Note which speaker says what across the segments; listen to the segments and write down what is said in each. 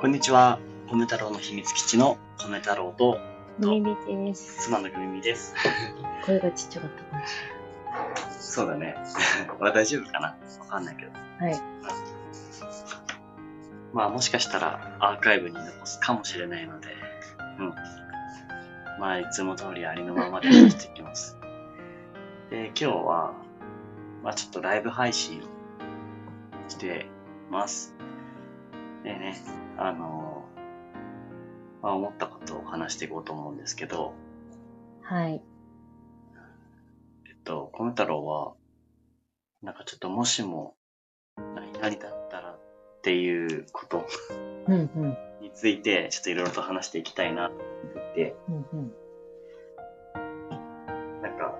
Speaker 1: こんにちは。米太郎の秘密基地の米太郎と
Speaker 2: みみです。
Speaker 1: 妻のぐみみです。
Speaker 2: 声がちっちゃかったかもし
Speaker 1: そうだね。まあ大丈夫かな？わかんないけど。
Speaker 2: れない。はい。
Speaker 1: まあもしかしたらアーカイブに残すかもしれないので、うん。まあいつも通りありのままで話していきます。で、今日は、まあちょっとライブ配信をしてます。でね、あのまあ思ったことを話していこうと思うんですけど、
Speaker 2: はい。
Speaker 1: えっと、コメ太郎は、なんかちょっともしも、何何だったらっていうこと
Speaker 2: うんうん。
Speaker 1: について、ちょっといろいろと話していきたいなと思ってて、
Speaker 2: うんうん。
Speaker 1: なんか、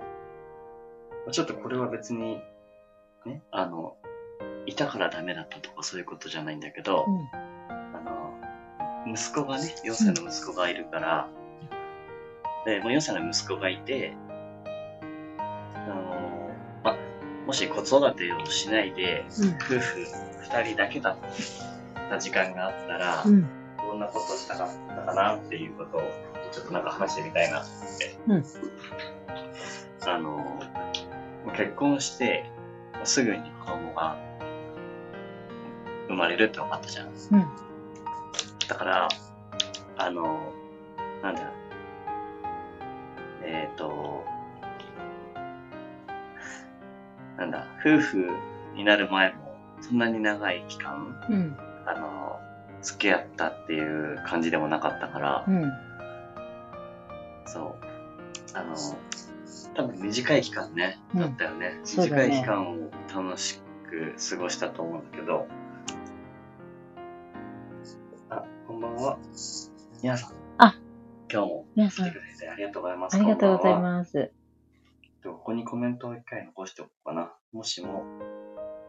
Speaker 1: ちょっとこれは別に、ね、あの、いたからダメだったとかそういうことじゃないんだけど、あの、息子がね、4歳の息子がいるから、で、もう4歳の息子がいて、あの、ま、もし子育てをしないで、
Speaker 2: うん。
Speaker 1: 夫婦2人だけだった時間があったら、
Speaker 2: うん。
Speaker 1: どんなことしたかったかなっていうことを、ちょっとなんか話してみたいなって。
Speaker 2: うん
Speaker 1: あの、結婚して、すぐに子供が生まれるって分かったじゃん。
Speaker 2: うん。
Speaker 1: だから、あの、なんだ、えっ、と、なんだ、夫婦になる前も、そんなに長い期間、
Speaker 2: うん。
Speaker 1: あの、付き合ったっていう感じでもなかったから、
Speaker 2: うん。
Speaker 1: そう。あの、多分短い期間ね、
Speaker 2: うん
Speaker 1: だったよね。
Speaker 2: そうだね
Speaker 1: 短い期間を楽しく過ごしたと思うんだけど、は。皆さん。
Speaker 2: あ
Speaker 1: 今日も来てく、れてありがとうございます。
Speaker 2: ありがとうござい
Speaker 1: す。
Speaker 2: ます。
Speaker 1: ここにコメントを一回残しておこうかな。もしも、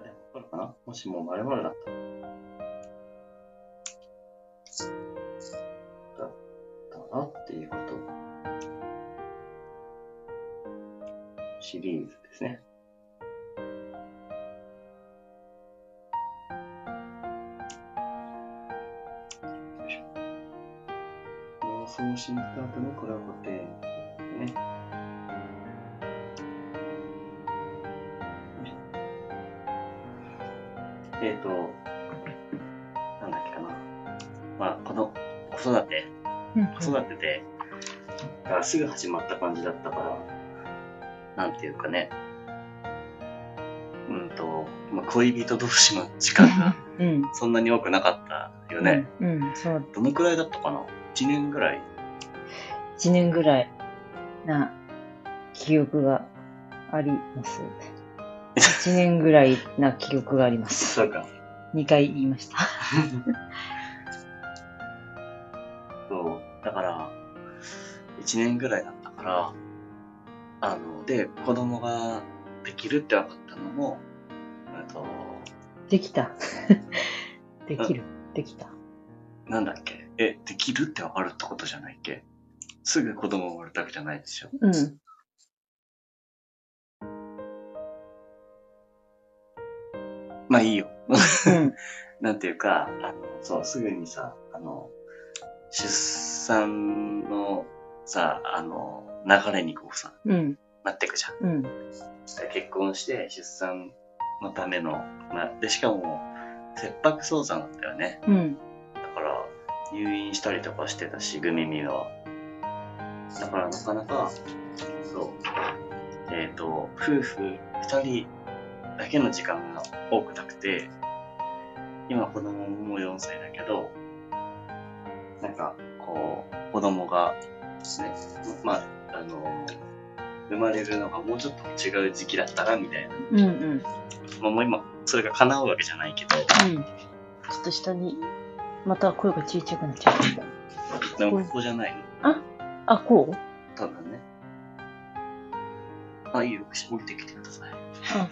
Speaker 1: あれ、わかるかな？もしも〇〇だったら。だったらっていうこと。シリーズですね。妄想新スタートのコラボ展ね。えっ、ー、と、なんだっけかな。まあ、この子育て、
Speaker 2: うん。
Speaker 1: 子育てで、がすぐ始まった感じだったから、なんていうかね、うんと、まあ、恋人同士の時間が
Speaker 2: うん。
Speaker 1: そんなに多くなかったよね。
Speaker 2: うん。うん。そう。
Speaker 1: どのくらいだったかな ?1 年ぐらい
Speaker 2: 一年ぐらいな記憶があります。一年ぐらいな記憶があります。
Speaker 1: そうか。
Speaker 2: 二回言いました。
Speaker 1: そう。だから、1年ぐらいだったから、あの、で、子供ができるって分かったのも、えっと、
Speaker 2: できた。できる。できた。
Speaker 1: なんだっけ？え、できるって分かるってことじゃないっけ？すぐ子供生まれたわけじゃないでしょ
Speaker 2: うん。
Speaker 1: まあいいよ。
Speaker 2: うん。
Speaker 1: なんていうか、あの、そう、すぐにさ、あの、出産のさ、あの、流れにこうさ、
Speaker 2: うん。
Speaker 1: なっていくじゃん。
Speaker 2: うん。
Speaker 1: 結婚して出産のための、まあ、で、しかも、切迫早産だったよね。
Speaker 2: うん。
Speaker 1: だから、入院したりとかしてたし、グミミは。だから、なかなか、そう、えっ、と、夫婦二人だけの時間が多くなくて、今子供も4歳だけど、なんか、こう、子供が、ね、まあ、あの、生まれるのがもうちょっと違う時期だったら、みたいな。
Speaker 2: うん。うん。
Speaker 1: まあ、もう今、それが叶うわけじゃないけど、
Speaker 2: うん。ちょっと下に、また声が小さくなっちゃった。
Speaker 1: でもここじゃないの。
Speaker 2: あ、こう？
Speaker 1: 多分ね。あ、いいよ、降りてきてください。
Speaker 2: あ、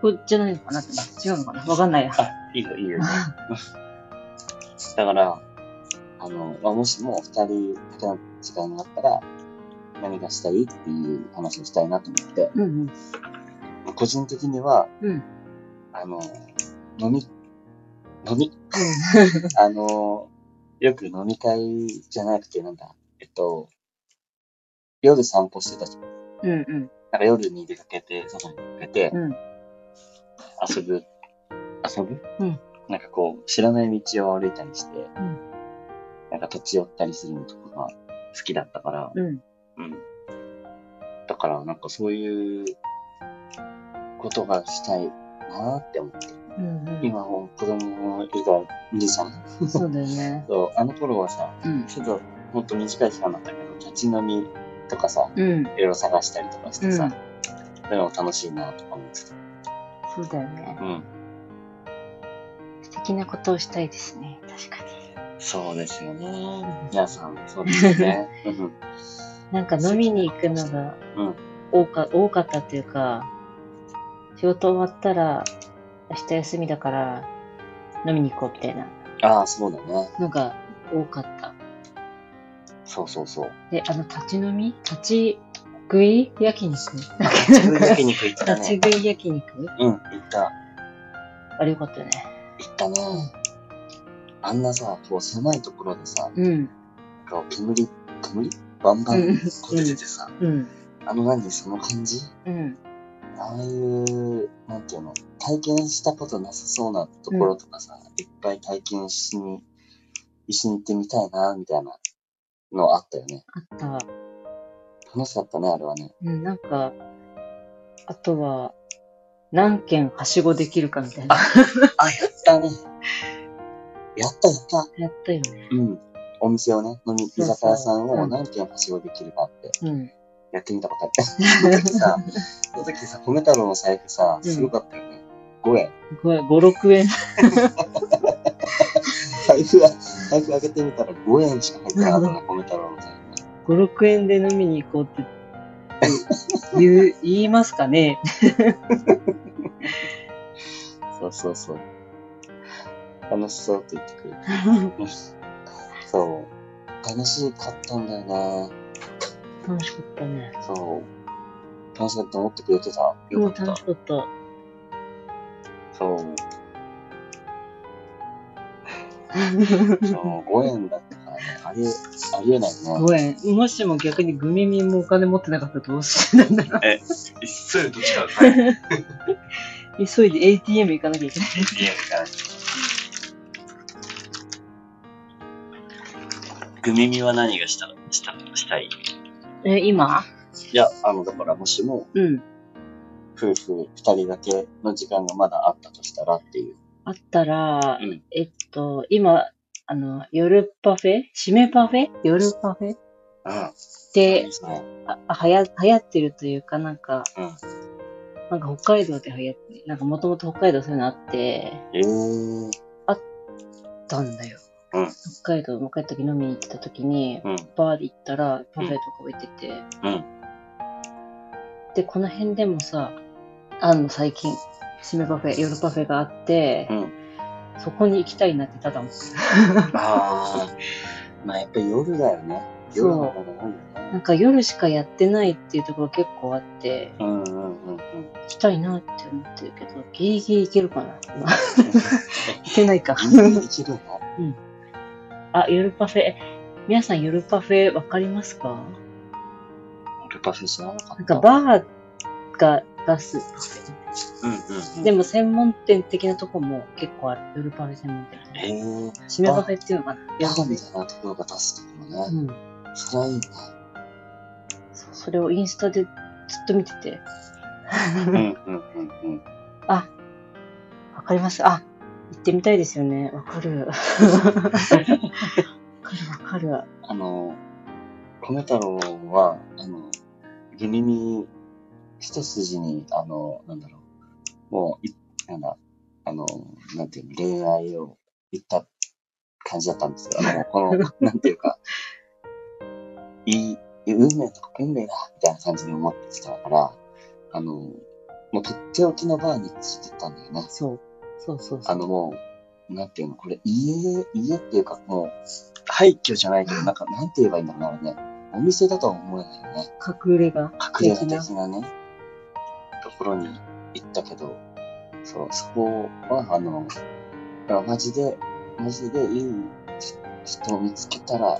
Speaker 2: これじゃないのかなって違うのかな？わかんないや。
Speaker 1: あ、いいよ、いいよ。だから、あの、まあ、もしも二人だけの時間があったら、何がしたいっていう話をしたいなと思って、
Speaker 2: うん
Speaker 1: 個人的には、
Speaker 2: うん。
Speaker 1: あの、飲み、飲み、あの、よく飲み会じゃなくて、なんだ、えっと、夜散歩してたじゃん。
Speaker 2: うんうん。
Speaker 1: なんか夜に出かけて、外に出かけて、
Speaker 2: うん
Speaker 1: 遊ぶ、遊ぶ？
Speaker 2: うん
Speaker 1: なんかこう、知らない道を歩いたりして、
Speaker 2: ん
Speaker 1: なんか立ち寄ったりするのとかが好きだったから、
Speaker 2: うん。
Speaker 1: うん。だから、なんかそういうことがしたいなって思って。
Speaker 2: うんうん。
Speaker 1: 今もう子供いるから、おじさん。
Speaker 2: そうだよね。
Speaker 1: そう、あの頃はさ、
Speaker 2: うん。
Speaker 1: ちょっとほんと短い期間だったけど、立ち飲みとかさ、
Speaker 2: うん。
Speaker 1: いろいろ探したりとかしてさ、
Speaker 2: うん
Speaker 1: そういうのも楽しいなとか思ってた。
Speaker 2: そうだよね。
Speaker 1: うん。
Speaker 2: 素敵なことをしたいですね。確かに。
Speaker 1: そうですよね。皆さん、そうですよね。うん
Speaker 2: なんか飲みに行くのが
Speaker 1: うん
Speaker 2: 多か,、多かったっていうか、仕事終わったら、明日休みだから飲みに行こうみたいな
Speaker 1: ああ、そうだね。
Speaker 2: のが多かった。
Speaker 1: そうそうそう。
Speaker 2: で、あの、立ち飲み？立ち食い焼肉
Speaker 1: 立ち食い焼肉行ったね。
Speaker 2: 立ち食い焼肉？
Speaker 1: うん、行った。
Speaker 2: あれよかったよね。
Speaker 1: 行ったね。あんなさ、こう狭いところでさ、
Speaker 2: うん。
Speaker 1: こう煙、煙？バンバン
Speaker 2: うん
Speaker 1: こう出ててさ、
Speaker 2: うん。
Speaker 1: あの何その感じ？
Speaker 2: うん。
Speaker 1: ああいう、なんていうの、体験したことなさそうなところとかさ、いっぱい体験しに、一緒に行ってみたいな、みたいなのあったよね。
Speaker 2: あった。
Speaker 1: 楽しかったね、あれはね。
Speaker 2: うん、なんか、あとは、何軒はしごできるかみたいな。
Speaker 1: あ、やったね。やったやった。
Speaker 2: やったよね。
Speaker 1: うん。お店をね、飲み、居酒屋さんを
Speaker 2: うん
Speaker 1: 何軒はしごできるかって
Speaker 2: うん。
Speaker 1: やってみたことあって。その時さ、その時さ、米太郎の財布さ、
Speaker 2: うん
Speaker 1: すごかったよね。5円。
Speaker 2: 5、6円。
Speaker 1: 財布は、財布開けてみたら5円しか入ってなかったね、米太郎の財布ね。
Speaker 2: 5、6円で飲みに行こうって言う、言いますかね
Speaker 1: そうそうそう。楽しそうって言ってくれて。そう。楽しかったんだよな
Speaker 2: 楽しかったね。
Speaker 1: そう。楽しかったと思ってくれてた。よかった
Speaker 2: 楽し。かった。
Speaker 1: そう。そう、5円だったからね。ありえ、ありえないね。
Speaker 2: 5円。もしも逆にグミミもお金持ってなかったらどうしてたんだろ
Speaker 1: え、それどっちか。
Speaker 2: 急いで ATM 行かなきゃいけない。
Speaker 1: ATM から。グミミは何がした、した、したい？
Speaker 2: え、今？
Speaker 1: いや、あの、だからもしも、
Speaker 2: うん。
Speaker 1: 夫婦二人だけの時間がまだあったとしたらっていう。
Speaker 2: あったら、
Speaker 1: うん
Speaker 2: えっと、今、あの、夜パフェ？締めパフェ？夜パフェ？
Speaker 1: で
Speaker 2: はや、流行ってるというか、なんか、
Speaker 1: うん。
Speaker 2: なんか北海道で流行って、なんかもともと北海道そういうのあって、
Speaker 1: えー。
Speaker 2: たんだよ。
Speaker 1: うん
Speaker 2: 北海道、若い時飲みに行ってた時に、
Speaker 1: うん。
Speaker 2: バーで行ったらパフェとか置いてて、
Speaker 1: うん。
Speaker 2: で、この辺でもさ、あの、最近、締めパフェ、夜パフェがあって、
Speaker 1: うん。
Speaker 2: そこに行きたいなってただ思って
Speaker 1: ああ。まあやっぱり夜だよね。
Speaker 2: そう
Speaker 1: 夜の方が多いよ
Speaker 2: な
Speaker 1: ね。
Speaker 2: んか夜しかやってないっていうところ結構あって、
Speaker 1: うんうんうんうん。
Speaker 2: 行きたいなって思ってるけど、ギリギリ行けるかな今 行けないか。
Speaker 1: ギリギリいけるの？
Speaker 2: あ、夜パフェ。皆さん夜パフェわかりますか？
Speaker 1: ルパフェ知らなかった。
Speaker 2: なんかバーが出すパフ
Speaker 1: うんうんう
Speaker 2: ェ。
Speaker 1: ん。
Speaker 2: でも専門店的なとこも結構ある。夜パフェ専門店。
Speaker 1: ええー。
Speaker 2: 締めパフェっていうのかな
Speaker 1: バ
Speaker 2: 夜パフェ。
Speaker 1: ーみたいなところが出すところね。
Speaker 2: うん。
Speaker 1: それはいいね。
Speaker 2: それをインスタでずっと見てて。
Speaker 1: うんうんうんうん。
Speaker 2: あ、わかります。あ、行ってみたいですよね。わかる。わかるわかる。
Speaker 1: あの、米太郎は、あの、グミミ一筋に、あの、なんだろう、もう、い、なんだ、あの、なんていうの、恋愛を言った感じだったんですよ。あの、この、なんていうか、いい、運命とか運命だ、みたいな感じで思ってたから、あの、もうとっておきのバーに連れてったんだよね。
Speaker 2: そう。そうそうそう。
Speaker 1: あのもう、なんていうの、これ家、家っていうかもう、廃墟じゃないけど、なんか、なんて言えばいいんだろうね。お店だとは思えないよね。
Speaker 2: 隠れ家
Speaker 1: 隠れ家
Speaker 2: 的な
Speaker 1: 的なね、ところに行ったけど、そう、そこは、あの、からマジで、マジでいい人を見つけたら、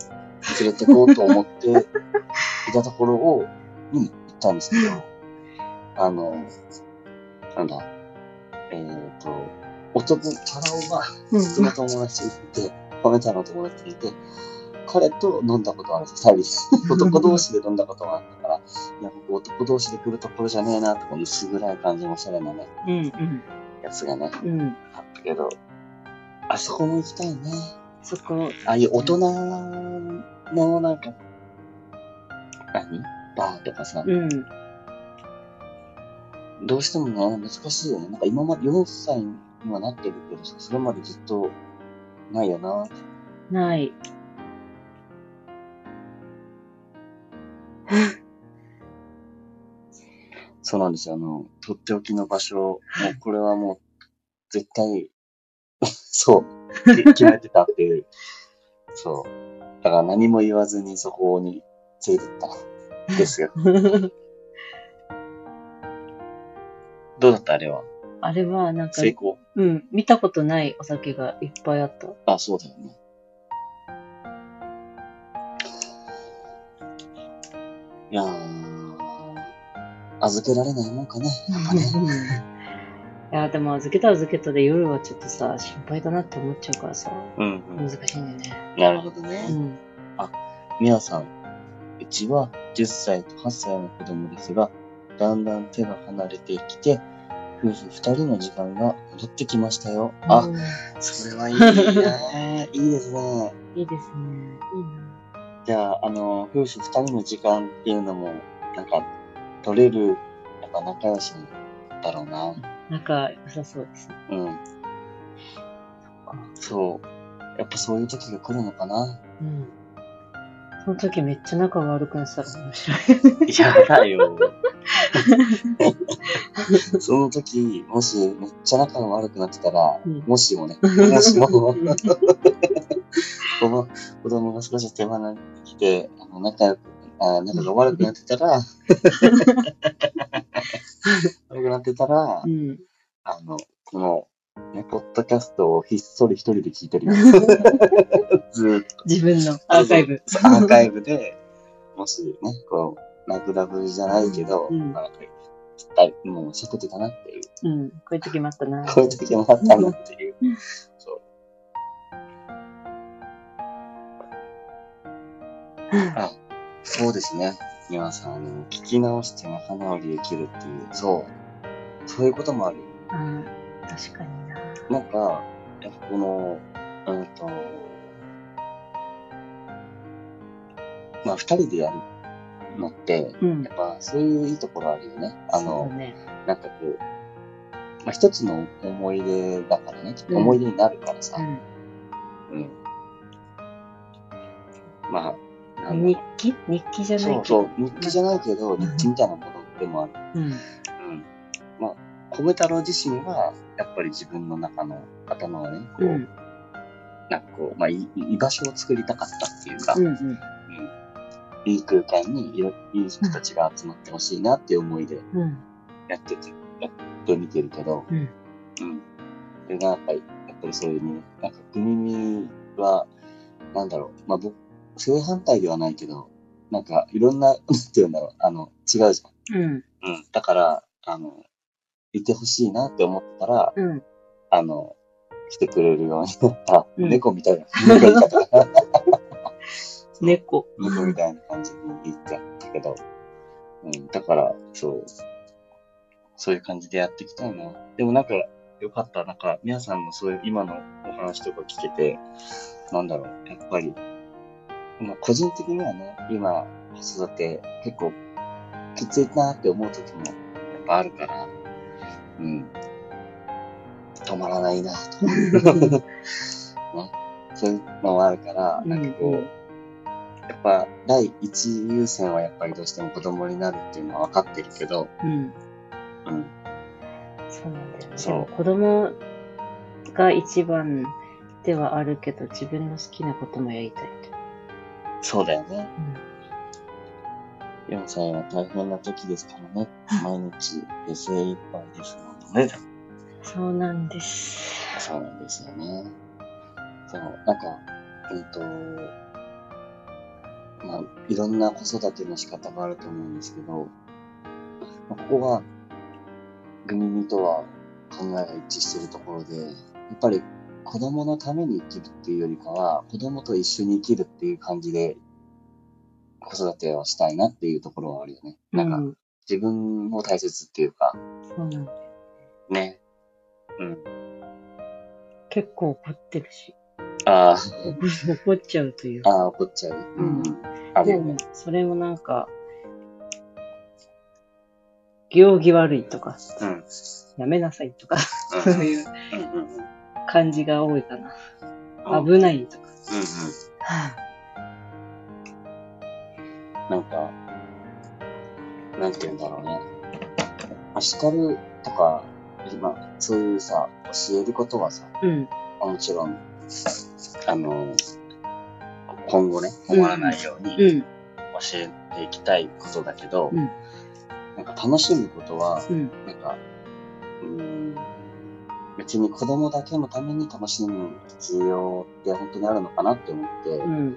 Speaker 1: 連れてこうと思っていたところを、に行ったんですけど、あの、なんだ、えっ、と、男、タラオが、
Speaker 2: うん。
Speaker 1: 僕の友達いて、米太の友達いて、彼と飲んだことある。んですよ、二人。男同士で飲んだことがあったから、いや、僕男同士で来るところじゃねえな、とか薄暗い感じのおしゃれなね、
Speaker 2: うんうん。
Speaker 1: やつがね、
Speaker 2: うん。
Speaker 1: あったけど、あそこも行きたいね。
Speaker 2: そこ、
Speaker 1: ああいう大人のなんか、何？バーとかさ、
Speaker 2: うん。
Speaker 1: どうしてもね、難しいよね。なんか今まで4歳にはなってるけどさ、それまでずっとないよな。
Speaker 2: ない。
Speaker 1: そうなんですよ。あの、とっておきの場所、もうこれはもう、絶対、そう、き決めてたっていう。そう。だから何も言わずにそこに連れてったんですよ。どうだった？あれは？
Speaker 2: あれは、なんか、
Speaker 1: 成功？
Speaker 2: うん、見たことないお酒がいっぱいあった。
Speaker 1: あ、そうだよね。いやー、預けられないもんかね。やっぱね。
Speaker 2: いや、でも預けた預けたで夜はちょっとさ、心配だなって思っちゃうからさ、
Speaker 1: うん、
Speaker 2: 難しいんだよね。
Speaker 1: なるほど
Speaker 2: う
Speaker 1: ね。
Speaker 2: ん。
Speaker 1: みやさん、うちは10歳と8歳の子供ですが、だんだん手が離れてきて、夫婦2人の時間が戻ってきましたよ。あ、
Speaker 2: うん
Speaker 1: それはいいね。いいですね。
Speaker 2: いいですね。いいな。
Speaker 1: じゃあ、あの、夫婦二人の時間っていうのも、なんか、取れる、やっぱ仲良しだろうな。
Speaker 2: 仲良さそうですね。
Speaker 1: うん。そう。やっぱそういう時が来るのかな。
Speaker 2: うん。その時めっちゃ仲が悪くなってたら面白い。
Speaker 1: やだよ。その時、もしめっちゃ仲が悪くなってたら、
Speaker 2: うん
Speaker 1: もしもね、もしも、子供が少し手離れてきて、あの仲良く、あ仲が悪くなってたら、悪くなってたら
Speaker 2: う、ん。
Speaker 1: あの、この、ね、ポッドキャストをひっそり一人で聞いてるよ。ずーっと。
Speaker 2: 自分のアーカイブ。
Speaker 1: アーカイブで、もしね、こう、ラブラブじゃないけど、
Speaker 2: うん
Speaker 1: なんか、もう喋ってたなっていう、
Speaker 2: うん。こういう時もあったな。
Speaker 1: こういう時もあったなっていう。そう。あ、そうですね。皆さん、あの、聞き直して仲直りできるっていう、そう。そういうこともある。
Speaker 2: うん。確かにな。
Speaker 1: なんか、やっぱこの、うんと、まあ、二人でやるのって、
Speaker 2: うん
Speaker 1: や。っぱそういういいところあるよね。あの
Speaker 2: だ、ね。
Speaker 1: なんかこう、まあ、一つの思い出だからね、
Speaker 2: うん
Speaker 1: 思い出になるからさ、
Speaker 2: う
Speaker 1: うん。まあ、
Speaker 2: 日記？日記じゃないけど。
Speaker 1: そうそう、日記じゃないけど、日記みたいなものでもある。
Speaker 2: うん。
Speaker 1: うん。まあ、米太郎自身は、やっぱり自分の中の頭をね、こう、
Speaker 2: うん。
Speaker 1: なんかこう、まあ、い居場所を作りたかったっていうか、
Speaker 2: うん。うん。
Speaker 1: うんいい空間にいろいい人たちが集まってほしいなっていう思いで
Speaker 2: うん。
Speaker 1: やってて、やってみてるけど、
Speaker 2: うん。
Speaker 1: うん。で、なんか、やっぱりそういうね、なんか、国耳は、なんだろう、まあ僕、正反対ではないけど、なんか、いろんな、なんて言うんだろう、あの、違うじゃん。
Speaker 2: うん。
Speaker 1: うん。だから、あの、いてほしいなって思ったら、
Speaker 2: うん。
Speaker 1: あの、来てくれるようになった、
Speaker 2: うん
Speaker 1: 猫みたいな、猫
Speaker 2: 猫。
Speaker 1: 猫みたいな感じに言っちゃったけど、うん、だから、そう、そういう感じでやっていきたいな。でもなんか、よかった。なんか、皆さんのそういう今のお話とか聞けて、なんだろう、やっぱり、まあ、個人的にはね、今、子育て結構きついなって思う時もやっぱあるから、うん。止まらないなと。ね。そういうのもあるから、なんかこう、
Speaker 2: うんうん
Speaker 1: やっぱ第一優先はやっぱりどうしても子供になるっていうのは分かってるけど、
Speaker 2: うん。
Speaker 1: うん。
Speaker 2: そうなんだよね。
Speaker 1: そう
Speaker 2: 子供が一番ではあるけど、自分の好きなこともやりたいと。
Speaker 1: そうだよね。
Speaker 2: うん。
Speaker 1: 4歳は大変な時ですからね。毎日で精一杯ですもんね。
Speaker 2: そうなんです。
Speaker 1: そうなんですよね。そう、なんか、うんと、まあ、いろんな子育ての仕方があると思うんですけど、まあここは、グミミとは考えが一致しているところで、やっぱり子供のために生きるっていうよりかは、子供と一緒に生きるっていう感じで、子育てをしたいなっていうところはあるよね。なんか、
Speaker 2: うん、
Speaker 1: 自分も大切っていうか、
Speaker 2: そうなんだ。
Speaker 1: ね。うん。
Speaker 2: 結構怒ってるし。
Speaker 1: あ
Speaker 2: 怒っちゃうという
Speaker 1: あ、
Speaker 2: か。
Speaker 1: ああ、怒っちゃう。
Speaker 2: うん
Speaker 1: あるよね
Speaker 2: でも。、それもなんか、行儀悪いとか、
Speaker 1: うん。
Speaker 2: やめなさいとか、
Speaker 1: うん
Speaker 2: そういう
Speaker 1: うん
Speaker 2: 感じが多いかな。
Speaker 1: うん
Speaker 2: 危ないとか。
Speaker 1: なんか、なんて言うんだろうね。あ叱るとか、まあ、そういうさ、教えることはさ、
Speaker 2: うん。
Speaker 1: もちろん、あの、今後ね、困らないように教
Speaker 2: うん。
Speaker 1: えていきたいことだけど、
Speaker 2: うん
Speaker 1: なんか楽しむことは、
Speaker 2: うん。
Speaker 1: なんか、うーん、別に子供だけのために楽しむ必要って本当にあるのかなって思って、
Speaker 2: うん。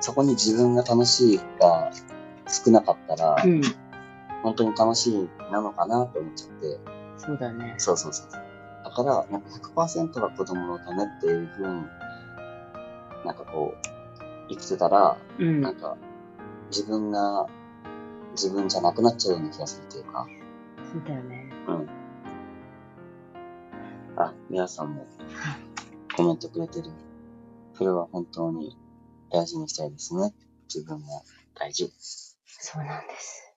Speaker 1: そこに自分が楽しいが少なかったら、
Speaker 2: うん。
Speaker 1: 本当に楽しいなのかなって思っちゃって、
Speaker 2: そうだね。
Speaker 1: そうそうそう。だから、なんか100%が子供のためっていうふうに、なんかこう、生きてたら、
Speaker 2: うん。
Speaker 1: なんか、自分が自分じゃなくなっちゃうような気がするっていうか、
Speaker 2: そうだよね。
Speaker 1: うん。あ、皆さんもコメントくれてる。それは本当に大事にしたいですね。自分が大事。
Speaker 2: そうなんです。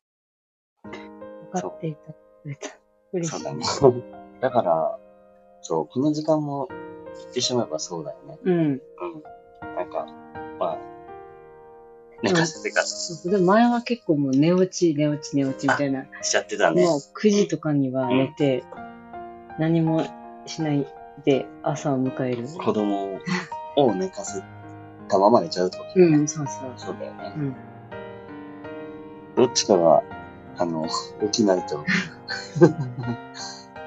Speaker 2: 分かっていただけた。嬉しい。
Speaker 1: そうだね。だから、そう、この時間も言ってしまえばそうだよね。
Speaker 2: うん。
Speaker 1: うん。なんか、まあ、寝かせてか
Speaker 2: そうでも前は結構もう寝落ち、寝落ち、寝落ちみたいな。
Speaker 1: しちゃってたね。
Speaker 2: もう9時とかには寝て、何もしないで朝を迎える。
Speaker 1: 子供 を寝かせたまま寝ちゃうってこと
Speaker 2: うん、そうそう。
Speaker 1: そうだよね。
Speaker 2: うん。
Speaker 1: どっちかが、あの、起きないと。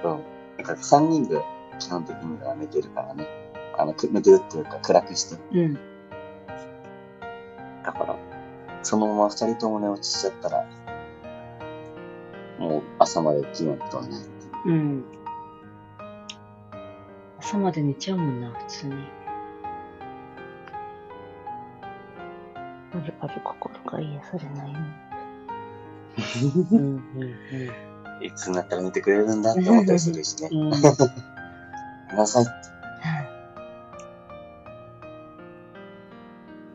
Speaker 1: そう。なんか3人で基本的には寝てるからね。あの、く寝てるっていうか暗くして。
Speaker 2: うん。
Speaker 1: だから、そのまま2人とも寝落ちしちゃったら、もう朝まで起きないことはない。
Speaker 2: うん。朝まで寝ちゃうもんな、普通に。あるある心が癒されないよ。うんうん
Speaker 1: いつになったら寝てくれるんだって思ったりするしね。
Speaker 2: うん。うん。
Speaker 1: 寝なさいって。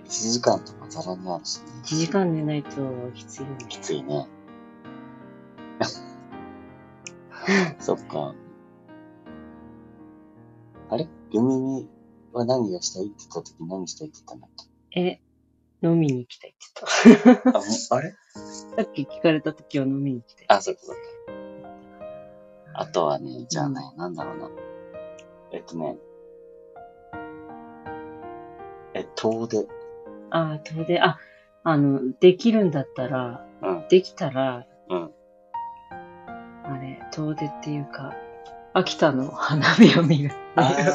Speaker 1: 1時間とかざらにあるしね。
Speaker 2: 1時間寝ないときついよね。
Speaker 1: きついね。そっか。あれ？グミミは何がしたいって言った時何したいって言ったんだっ
Speaker 2: え、飲みに行きたいって言っ
Speaker 1: けあ、あれ？
Speaker 2: た。さっき聞かれた時は飲みに行きたい。
Speaker 1: あ、そっかそっか。あとはね、じゃあね、なんだろうな。えっとね。え、遠出。
Speaker 2: ああ、遠出、あ、あの、できるんだったら、
Speaker 1: うん。
Speaker 2: できたら、
Speaker 1: うん。
Speaker 2: あれ、遠出っていうか、秋田の花火を見るっていう。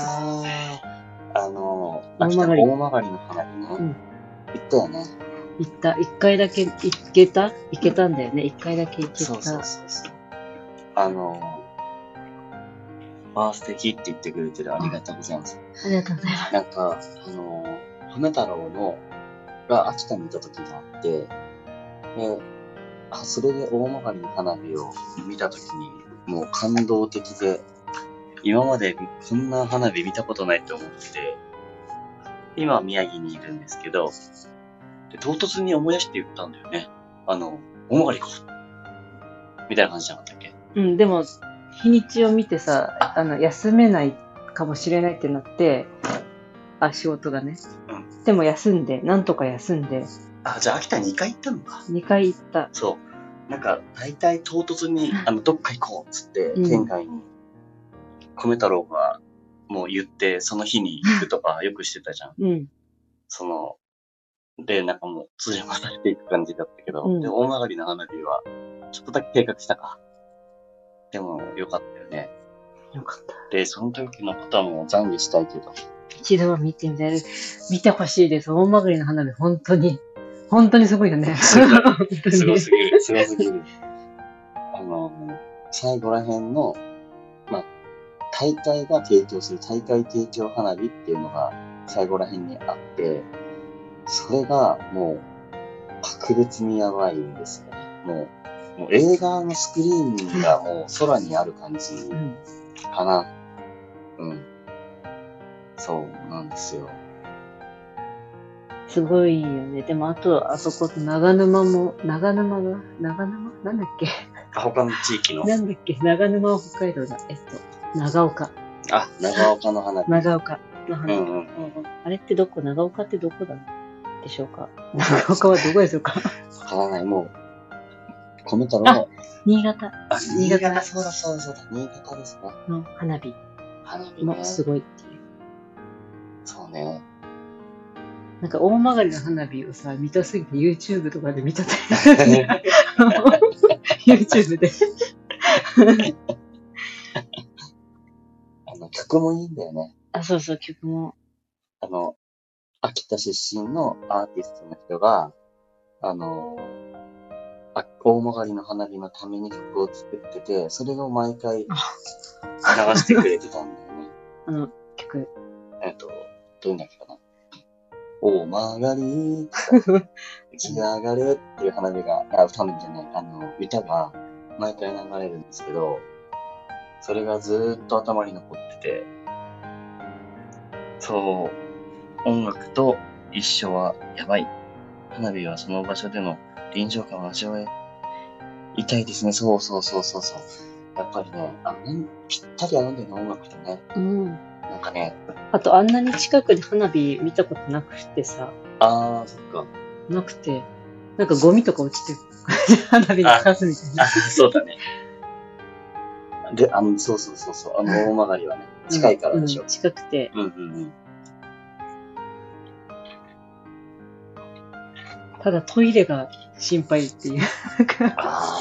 Speaker 1: あの、
Speaker 2: 大曲り
Speaker 1: 秋田大曲の花火ね。
Speaker 2: うん
Speaker 1: 行ったよね。
Speaker 2: 行った。一回だけ行けた？行けたんだよね。一回だけ行けた。
Speaker 1: そうそうそうそう。あの、あー素敵って言ってくれてるありがとうございます。
Speaker 2: ありがとうございます。
Speaker 1: なんか、あの、花太郎の、が秋田にいた時があって、で、あ、それで大曲の花火を見た時に、もう感動的で、今までこんな花火見たことないって思ってて、今は宮城にいるんですけど、で唐突に思い出して言ったんだよね。あの、大曲行こうみたいな感じじゃなかったっけ？
Speaker 2: うん、でも、日にちを見てさ、あの、休めないかもしれないってなって、あ、仕事がね。
Speaker 1: う
Speaker 2: でも休んで、なんとか休んで、
Speaker 1: あ、じゃあ秋田2回行ったのか。
Speaker 2: 2回行った。
Speaker 1: そう。なんか、大体唐突に、あの、どっか行こうっつって、
Speaker 2: うん
Speaker 1: 県外に、米太郎がもう言って、その日に行くとかよくしてたじゃん。
Speaker 2: うん。
Speaker 1: その、で、なんかもう、通じまされていく感じだったけど、
Speaker 2: うん
Speaker 1: で、大曲の花火は、ちょっとだけ計画したか。でも、よかったよね。
Speaker 2: よかった。
Speaker 1: で、その時のことはもう懺悔したいけど。
Speaker 2: 一度は見てみたい。見てほしいです。大曲りの花火、本当に。本当にすごいよね。
Speaker 1: すごすぎる、すごすぎる。あの、最後ら辺の、まあ、大会が提供する大会提供花火っていうのが最後ら辺にあって、それがもう格別にやばいんですよね。もう、もう映画のスクリーンがもう空にある感じ
Speaker 2: うん。
Speaker 1: かな。うん。そうなんですよ。
Speaker 2: すごいよね。でも、あと、あそこ、長沼も、長沼が、長沼？なんだっけ？
Speaker 1: 他の地域の、
Speaker 2: なんだっけ？長沼は北海道だ。えっと、長岡。
Speaker 1: あ、長岡の花火。
Speaker 2: 長岡の花火。
Speaker 1: うんうん。
Speaker 2: うんうんあれってどこ？長岡ってどこだでしょうか？長岡はどこでしょうか？
Speaker 1: わからない、もう、米太郎の、
Speaker 2: 新潟
Speaker 1: あ、
Speaker 2: 新潟
Speaker 1: そうだそうだそうだ、新潟ですね。
Speaker 2: の花火
Speaker 1: 花火ね。
Speaker 2: もすごいっていう。
Speaker 1: そうね。
Speaker 2: なんか大曲の花火をさ、見たすぎて YouTube とかで見ちゃったり YouTube で。
Speaker 1: あの、曲もいいんだよね。
Speaker 2: あ、そうそう、曲も。
Speaker 1: あの、秋田出身のアーティストの人が、あの、あ大曲の花火のために曲を作ってて、それを毎回流してくれてたんだよね。
Speaker 2: あの、曲。
Speaker 1: えっと、どういうかな。大曲がり、打ち上がれっていう花火が、あ、花火じゃない、あの、歌が毎回流れるんですけど、それがずーっと頭に残ってて、そう、音楽と一緒はやばい。花火はその場所での臨場感を味わいたいですね。そうそうそうそうそう。やっぱりね、あなんぴったり合うんだよね、音楽とね。
Speaker 2: うん。
Speaker 1: なんかね、
Speaker 2: あと、あんなに近くで花火見たことなくてさ、
Speaker 1: あー、そっか。
Speaker 2: なくて、なんかゴミとか落ちてる。花火にかすみたいな
Speaker 1: あ、。そうだね。で、あの、そうそうそうそう、あの大曲がりはね、近いからでしょ
Speaker 2: うん。近くて、
Speaker 1: うんうんうん。
Speaker 2: ただトイレが心配っていう。
Speaker 1: ああ。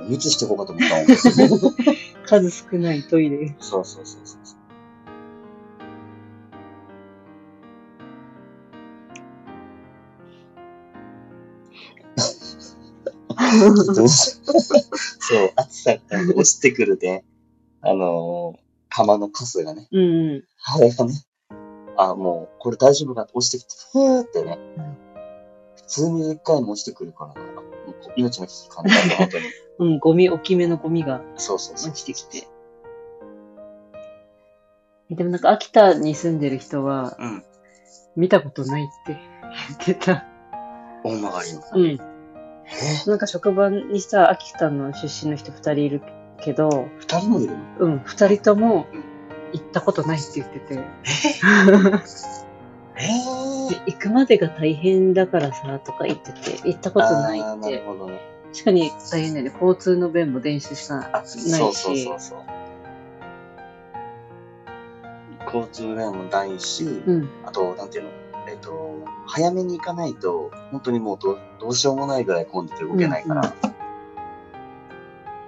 Speaker 1: 密していこうかと思ったもん。
Speaker 2: 数少ないトイレ。
Speaker 1: そうそうそうそう。そう、暑さが落ちてくるね。あのー、釜のカスがね。
Speaker 2: うんうん。
Speaker 1: あれがね。あ、もう、これ大丈夫かって落ちてきて、ふーってね。
Speaker 2: うん
Speaker 1: 普通にでっかいの落ちてくるから、もう命の危機感じた本当に。
Speaker 2: うん、ゴミ、大きめのゴミが
Speaker 1: そうそうそう。
Speaker 2: 落ちてきて。でもなんか秋田に住んでる人は
Speaker 1: うん。
Speaker 2: 見たことないって言ってた。
Speaker 1: 大曲がりの。
Speaker 2: うん。
Speaker 1: え？
Speaker 2: なんか職場にさ、秋田の出身の人二人いるけど、
Speaker 1: 二人もいるの？
Speaker 2: うん、二人とも
Speaker 1: うん
Speaker 2: 行ったことないって言ってて。
Speaker 1: え？え？
Speaker 2: で行くまでが大変だからさ、とか言ってて、行ったことない
Speaker 1: あー
Speaker 2: って。
Speaker 1: なるほどね。
Speaker 2: 確かに大変だよね。交通の便も電車しかないし。
Speaker 1: そうそうそうそう。交通面もないし、
Speaker 2: うん。
Speaker 1: あと、なんていうの、えっ、と、早めに行かないと、本当にもうどどうしようもないぐらい混んでて動けないから。
Speaker 2: うんうん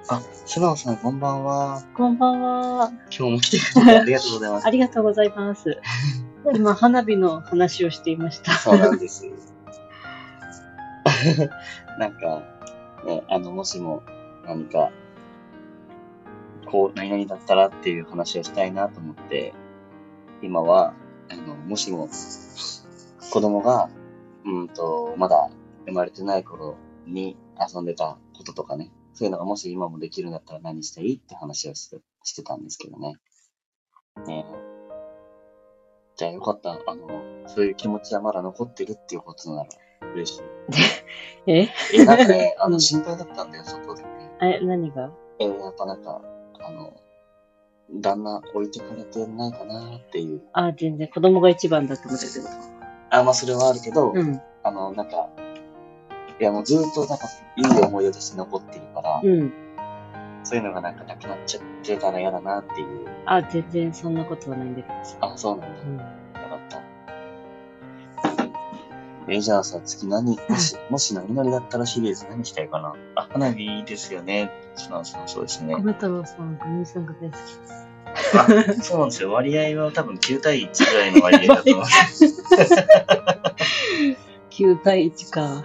Speaker 1: あ、素直さんこんばんは。
Speaker 2: こんばんは。
Speaker 1: 今日も来てくれてありがとうございます
Speaker 2: あ。りがとうございます。今、花火の話をしていました。
Speaker 1: そうなんです。なんか、ね、あの、もしも何か、こう、何々だったらっていう話をしたいなと思って、今は、あの、もしも、子供が、うんと、まだ生まれてない頃に遊んでたこととかね、そういうのがもし今もできるんだったら何したいって話をしてしてたんですけどね。ねじゃあよかった。あの、そういう気持ちはまだ残ってるっていうことなら嬉しい。
Speaker 2: え？
Speaker 1: え、なんかね、あの、
Speaker 2: うん
Speaker 1: 心配だったんだよ、外でね。
Speaker 2: え、何が？
Speaker 1: えやっぱなんか、あの、旦那置いてかれてないかなっていう。
Speaker 2: あ、全然子供が一番だって思ってる。
Speaker 1: あ、まあそれはあるけど、
Speaker 2: うん。
Speaker 1: あの、なんか、いやもうずっとなんかいい思い出として残ってるから、
Speaker 2: うん。
Speaker 1: そういうのがなんかなくなっちゃってたら嫌だなっていう。
Speaker 2: あ、全然そんなことはないんだけどさ。
Speaker 1: あ、そうなんだ。
Speaker 2: うん。
Speaker 1: よかった。え、じゃあさ、次何、もし、もし何々だったらシリーズ何したいかな？あ、花火いいですよね。素直さん、そうですね。
Speaker 2: 米太郎さん、グミさんが大好きです。
Speaker 1: あ、そうなんですよ。割合は多分9対1ぐらいの割合だと思う。
Speaker 2: 9対1か。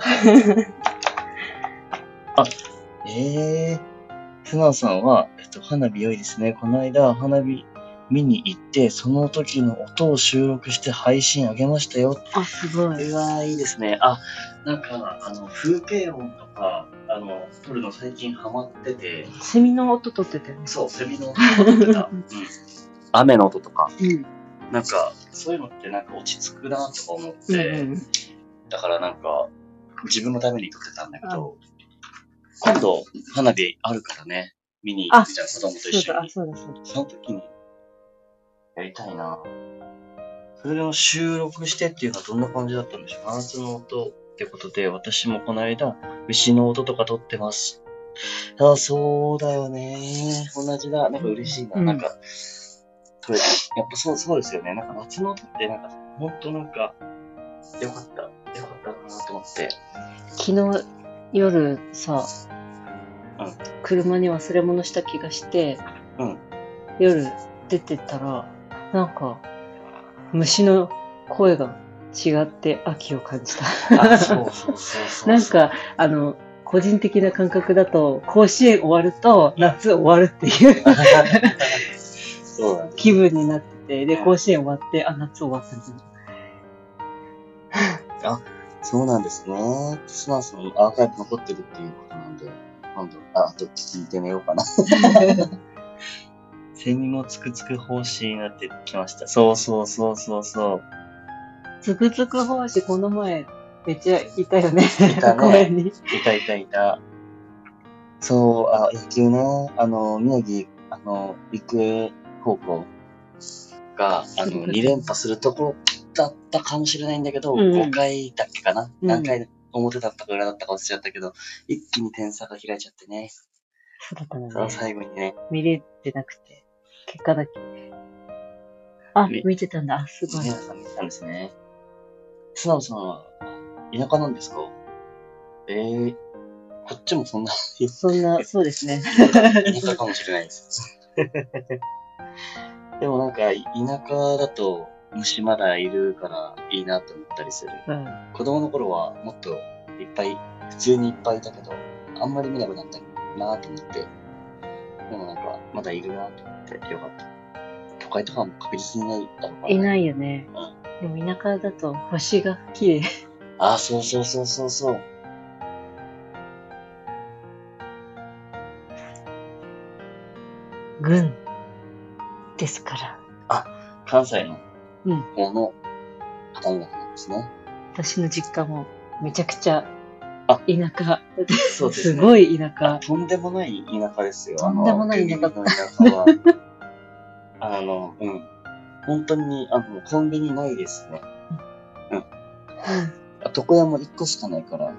Speaker 1: ええ素直さんは、えっと、花火良いですね。この間、花火見に行って、その時の音を収録して配信あげましたよ。
Speaker 2: あ、すごい。
Speaker 1: うわーいいですね。あ、なんか、あの、風景音とか、あの、撮るの最近ハマってて、
Speaker 2: セミの音取ってたよね。
Speaker 1: そう、セミの音撮ってた。うん。雨の音とか、
Speaker 2: うん。
Speaker 1: なんか、そういうのってなんか落ち着くなとか思っ
Speaker 2: うん
Speaker 1: て、
Speaker 2: うん。
Speaker 1: だからなんか、自分のために撮ってたんだけど、今度、花火あるからね、見に行くじゃん、子供と一緒に。
Speaker 2: そうだ、そうだ。
Speaker 1: その時に、やりたいなそれを収録してっていうのはどんな感じだったんでしょう？夏の音ってことで、私もこの間、牛の音とか撮ってます。あ、そうだよね。同じだ。なんか嬉しいな。
Speaker 2: うん
Speaker 1: なんか、撮れた。やっぱそう、そうですよね。なんか夏の音ってなんか、ほんとなんか、よかった。よかったなと思って。
Speaker 2: 昨日夜さ、
Speaker 1: うん
Speaker 2: 車に忘れ物した気がして、
Speaker 1: うん
Speaker 2: 夜出てたら、なんか、虫の声が違って秋を感じた。なん、か、あの、個人的な感覚だと、甲子園終わると夏終わるっていう。気分になってて、で、甲子園終わって、あ、夏終わったんだ。
Speaker 1: そうなんですね。スナーさんアーカイブ残ってるっていうことなんで、今度、あ、あと聞いてみようかな。セミもつくつく欲しいなってきました。そうそうそうそうそう。
Speaker 2: つくつく胞子、この前、めっちゃいたよね。
Speaker 1: たね
Speaker 2: 公園に。
Speaker 1: いたいたいた。そう、あ、野球ね、あの、宮城、あの、育英高校が、あの、2連覇するところだったかもしれないんだけど、
Speaker 2: うんうん
Speaker 1: 5回だっけかな、
Speaker 2: うん
Speaker 1: 何回表だったか裏だったか忘れちゃったけど、一気に点差が開いちゃってね。
Speaker 2: そうだった
Speaker 1: その
Speaker 2: ね。
Speaker 1: 最後にね、
Speaker 2: 見れてなくて、結果だけ。あ、
Speaker 1: み
Speaker 2: 見てたんだ。あ、すごい
Speaker 1: 皆。さん見たんですね。素直さんは、田舎なんですか？ええー、こっちもそんな、
Speaker 2: そんな、そうですね。
Speaker 1: 田舎かもしれないです。でもなんか、田舎だと虫まだいるからいいなと思ったりする。
Speaker 2: うん。
Speaker 1: 子供の頃はもっといっぱい、普通にいっぱいいたけど、あんまり見なくなったなと思って。でもなんか、まだいるなと思ってよかった。都会とかも確実にいないだろうから。
Speaker 2: いないよね。でも田舎だと星が綺麗。
Speaker 1: ああ、そうそうそうそうそう。
Speaker 2: 軍ですから。
Speaker 1: 関西の
Speaker 2: うん
Speaker 1: 方の方々なんですね。
Speaker 2: 私の実家もめちゃくちゃ
Speaker 1: あ
Speaker 2: 田舎。
Speaker 1: そうですね
Speaker 2: すごい田
Speaker 1: あ
Speaker 2: 舎。
Speaker 1: とんでもない田舎ですよ。
Speaker 2: とんでもない田舎。
Speaker 1: あの、うん。本当に、あの、コンビニないですね。あ床屋も1個しかないから。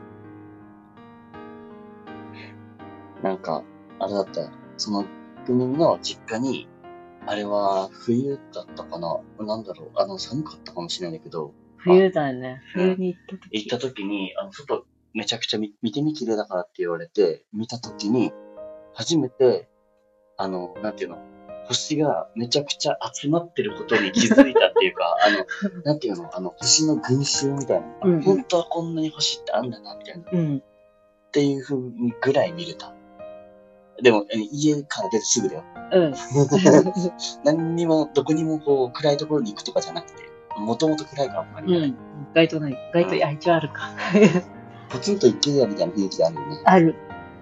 Speaker 1: なんか、あれだった。その、国の実家に、あれは冬だったかななんだろう。あの、寒かったかもしれないけど、
Speaker 2: 冬だよね。
Speaker 1: うん
Speaker 2: 冬に行った時。
Speaker 1: 行った時に、あの、外、めちゃくちゃ見見てみ綺麗だからって言われて、見た時に、初めて、あの、なんていうの、星がめちゃくちゃ集まってることに気づいたっていうか、あの、なんていうの、あの、星の群衆みたいな、あ
Speaker 2: うんうん
Speaker 1: 本当はこんなに星ってあんだな、みたいな、っ
Speaker 2: うん。
Speaker 1: ていうふうにぐらい見れた。でも、え家から出てすぐだよ。
Speaker 2: うん。
Speaker 1: 何にも、どこにもこう、暗いところに行くとかじゃなくて、もともと暗いからあんまりない。
Speaker 2: うん。街灯ない。街灯、あ、一応あるか。
Speaker 1: ポツンと一軒家みたいな雰囲気あるよね。
Speaker 2: ある。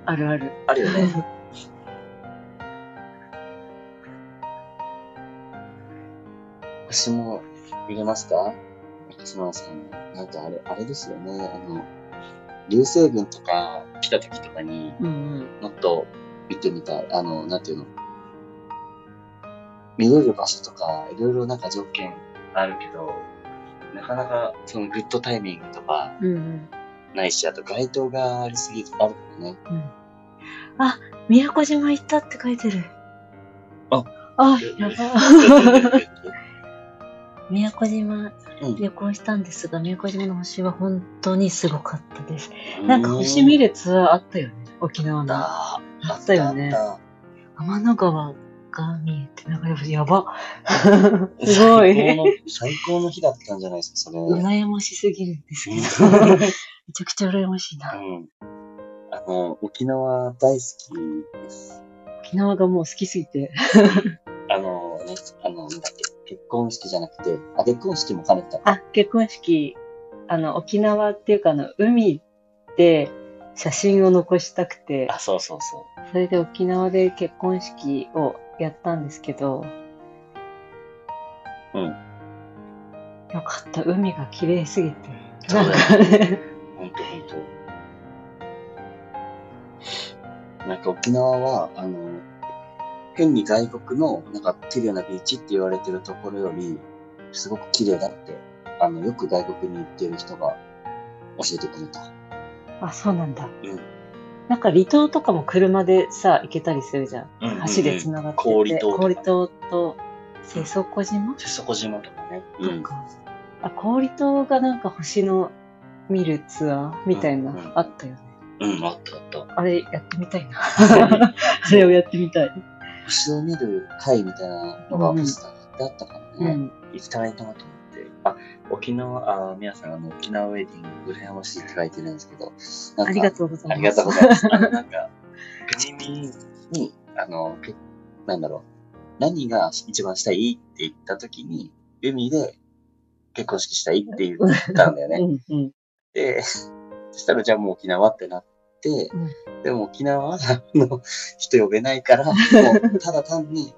Speaker 2: あるある。
Speaker 1: あるよね。星も入れますか？中島さん。なんかあれ、あれですよね。あの、流星群とか来た時とかに
Speaker 2: うんうん。
Speaker 1: もっと見てみたい。あの、なんていうの？見れる場所とか、いろいろなんか条件あるけど、なかなかそのグッドタイミングとか
Speaker 2: うんうん。
Speaker 1: ないし、あと街灯がありすぎる、あるからね。
Speaker 2: 宮古島行ったって書いてる。
Speaker 1: あ。
Speaker 2: あ、やば。宮古島
Speaker 1: うん
Speaker 2: 旅行したんですが、宮古島の星は本当にすごかったです。なんか星見るツアーあったよね、沖縄の。
Speaker 1: あ
Speaker 2: あったよね天の川が見えて、なんかやば。
Speaker 1: た
Speaker 2: すごい。
Speaker 1: 最高の、最高の日だったんじゃないですか、それ。
Speaker 2: 羨ましすぎるんですけど。めちゃくちゃ羨ましいな。
Speaker 1: うん。あの、沖縄大好きです。
Speaker 2: 沖縄がもう好きすぎて。
Speaker 1: あのね、あの、なんだっけ、結婚式じゃなくて、あ、結婚式も兼ねてた。
Speaker 2: あ、結婚式、あの、沖縄っていうか、あの、海で写真を残したくて、
Speaker 1: あ、そうそうそう。
Speaker 2: それで沖縄で結婚式をやったんですけど、
Speaker 1: うん。
Speaker 2: よかった。海が綺麗すぎて。
Speaker 1: そうだ
Speaker 2: ね。
Speaker 1: ほんとほんと。なんか沖縄は、あの、変に外国の、なんか、綺麗なビーチって言われてるところより、すごく綺麗だって、あの、よく外国に行ってる人が教えてくれた。
Speaker 2: あ、そうなんだ。
Speaker 1: うん
Speaker 2: なんか離島とかも車でさ、行けたりするじゃん。
Speaker 1: うんうんうん
Speaker 2: 橋で繋がってて。
Speaker 1: 氷島
Speaker 2: 氷島と瀬底島？
Speaker 1: 瀬底島とかね。
Speaker 2: とか。あ、氷島がなんか星の見るツアーみたいな、
Speaker 1: うんうん
Speaker 2: あったよね。
Speaker 1: うん、あったあった。
Speaker 2: あれやってみたいな。あれをやってみたい。
Speaker 1: 星を見る会みたいなのがスター貼ってあったからね。
Speaker 2: うん。
Speaker 1: 行きたいなと思って。あ、沖縄、あ、皆さん、あの、沖縄ウェディング、羨ましいって書いてるんですけど、
Speaker 2: ありがとうございます。
Speaker 1: ありがとうございます。あの、なんか、国民に、あの、けなんだろう、何が一番したいって言った時に、海で結婚式したいって言ったんだよね。
Speaker 2: うんうん。
Speaker 1: で、そしたらじゃあもう沖縄ってなって、
Speaker 2: うん
Speaker 1: でも沖縄は、あの、人呼べないから、もうただ単に、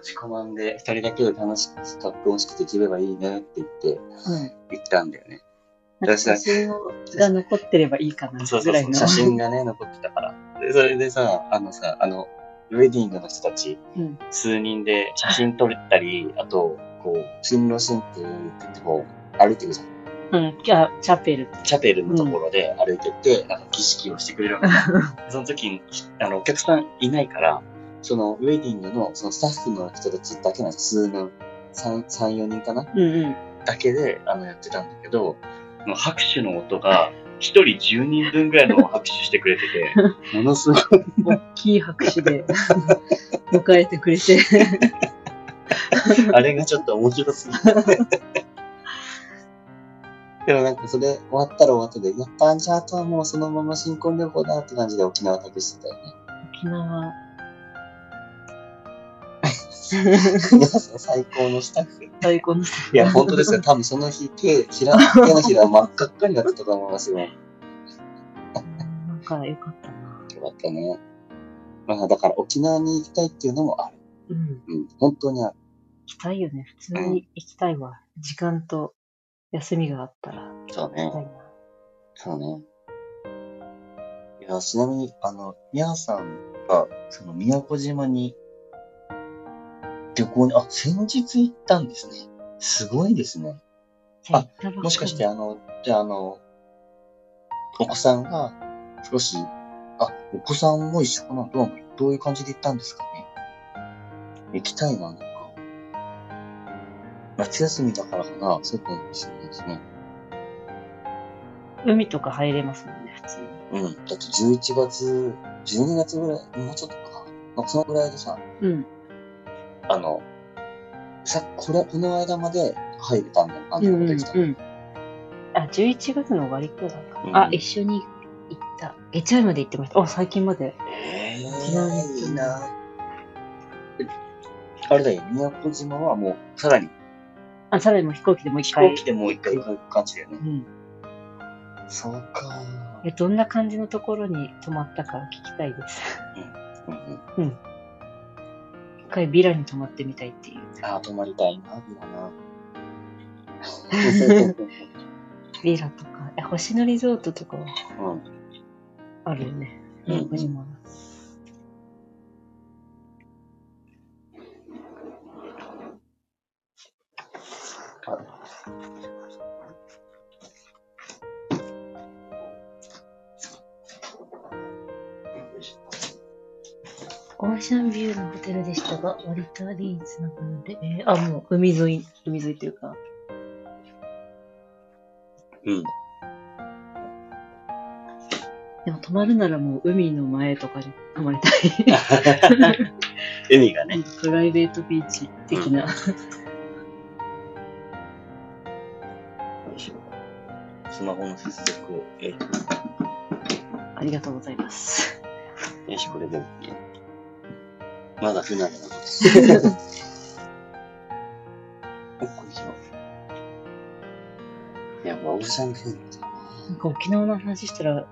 Speaker 1: 自己満で一人だけで楽しく結婚式できればいいねって言って、
Speaker 2: うん。
Speaker 1: 言ったんだよね。
Speaker 2: 写真をが残ってればいいかなぐらいの。
Speaker 1: 写真がね、残ってたから。で、それでさ、あのさ、あの、ウェディングの人たち、
Speaker 2: うん
Speaker 1: 数人で写真撮ったり、あと、こう、新郎新婦って言ってこう、歩いてるじゃん。
Speaker 2: うん。じゃあ、チャペル。
Speaker 1: チャペルのところで歩いてって、なんか儀式をしてくれるわけ。その時に、あの、お客さんいないから、その、ウェディングの、そのスタッフの人たちだけなんです数人、3、3、4人かな？
Speaker 2: うんうん。
Speaker 1: だけで、あの、やってたんだけど、拍手の音が、一人10人分ぐらいの拍手してくれてて、ものすごい、
Speaker 2: 大きい拍手で迎えてくれて。
Speaker 1: あれがちょっと面白すぎて。でもなんかそれ終わったら終わったで、やっぱじゃああとはもうそのまま新婚旅行だって感じで沖縄旅してたよね。
Speaker 2: 沖縄。
Speaker 1: 最高のスタッフ。
Speaker 2: 最高の。
Speaker 1: いや、本当ですよ。多分その日、手、ひら、手のひら真っ赤っかになってたと思いますよ。よ
Speaker 2: なんか良かったな。
Speaker 1: かったね。まあだから沖縄に行きたいっていうのもある。
Speaker 2: うん。
Speaker 1: うん、本当にある。
Speaker 2: 行きたいよね。普通に行きたいわ。時間と休みがあったら
Speaker 1: そうね。そうね。いや、ちなみに、あの、宮さんが、その宮古島に旅行に、あ、先日行ったんですね。すごいですね。
Speaker 2: あ
Speaker 1: もしかして、あの、じゃあ、あの、お子さんが少し、あ、お子さんも一緒かな？どうどういう感じで行ったんですかね？行きたいな。夏休みだからかなそうかもしれないですね。
Speaker 2: 海とか入れますもんね、普通に。
Speaker 1: うん。だって11月、12月ぐらい、もうちょっとかな。そのぐらいでさ、
Speaker 2: うん。
Speaker 1: あの、さ、これ、この間まで入れたみたいな感じ
Speaker 2: うんうん
Speaker 1: のことでした。
Speaker 2: うん。あ、11月の終わりくらいか。
Speaker 1: うん
Speaker 2: あ、一緒に行った。月曜日まで行ってました。あ、最近まで。
Speaker 1: えー、いいなえあれだよ、宮古島はもう、さらに
Speaker 2: あ、さらにもう飛行機でもう一
Speaker 1: 飛
Speaker 2: 回。
Speaker 1: 行機でもう一回行く感じだよね
Speaker 2: う。ん。
Speaker 1: そうか
Speaker 2: え、どんな感じのところに泊まったか聞きたいです。
Speaker 1: うんうん。
Speaker 2: 一回ビラに泊まってみたいっていう。
Speaker 1: ああ、泊まりたいな、ビラな。
Speaker 2: ビラとか、え、星野リゾートとかは
Speaker 1: うん。
Speaker 2: あるよね。
Speaker 1: うん
Speaker 2: 宮古オーシャンビューのホテルでしたが、割とリーズナブルで、えーあ、もう海沿い、海沿いというか、
Speaker 1: うん。
Speaker 2: でも泊まるならもう海の前とかに泊まりたい。
Speaker 1: 海がね。
Speaker 2: プライベートビーチ的な。
Speaker 1: よいしょスマホの接続を、え
Speaker 2: ありがとうございます。
Speaker 1: よし、これで OK。まだ不慣れなので。おっこいしょ。いや、もうオーシャンビューなんだよ
Speaker 2: なんか沖縄の話したら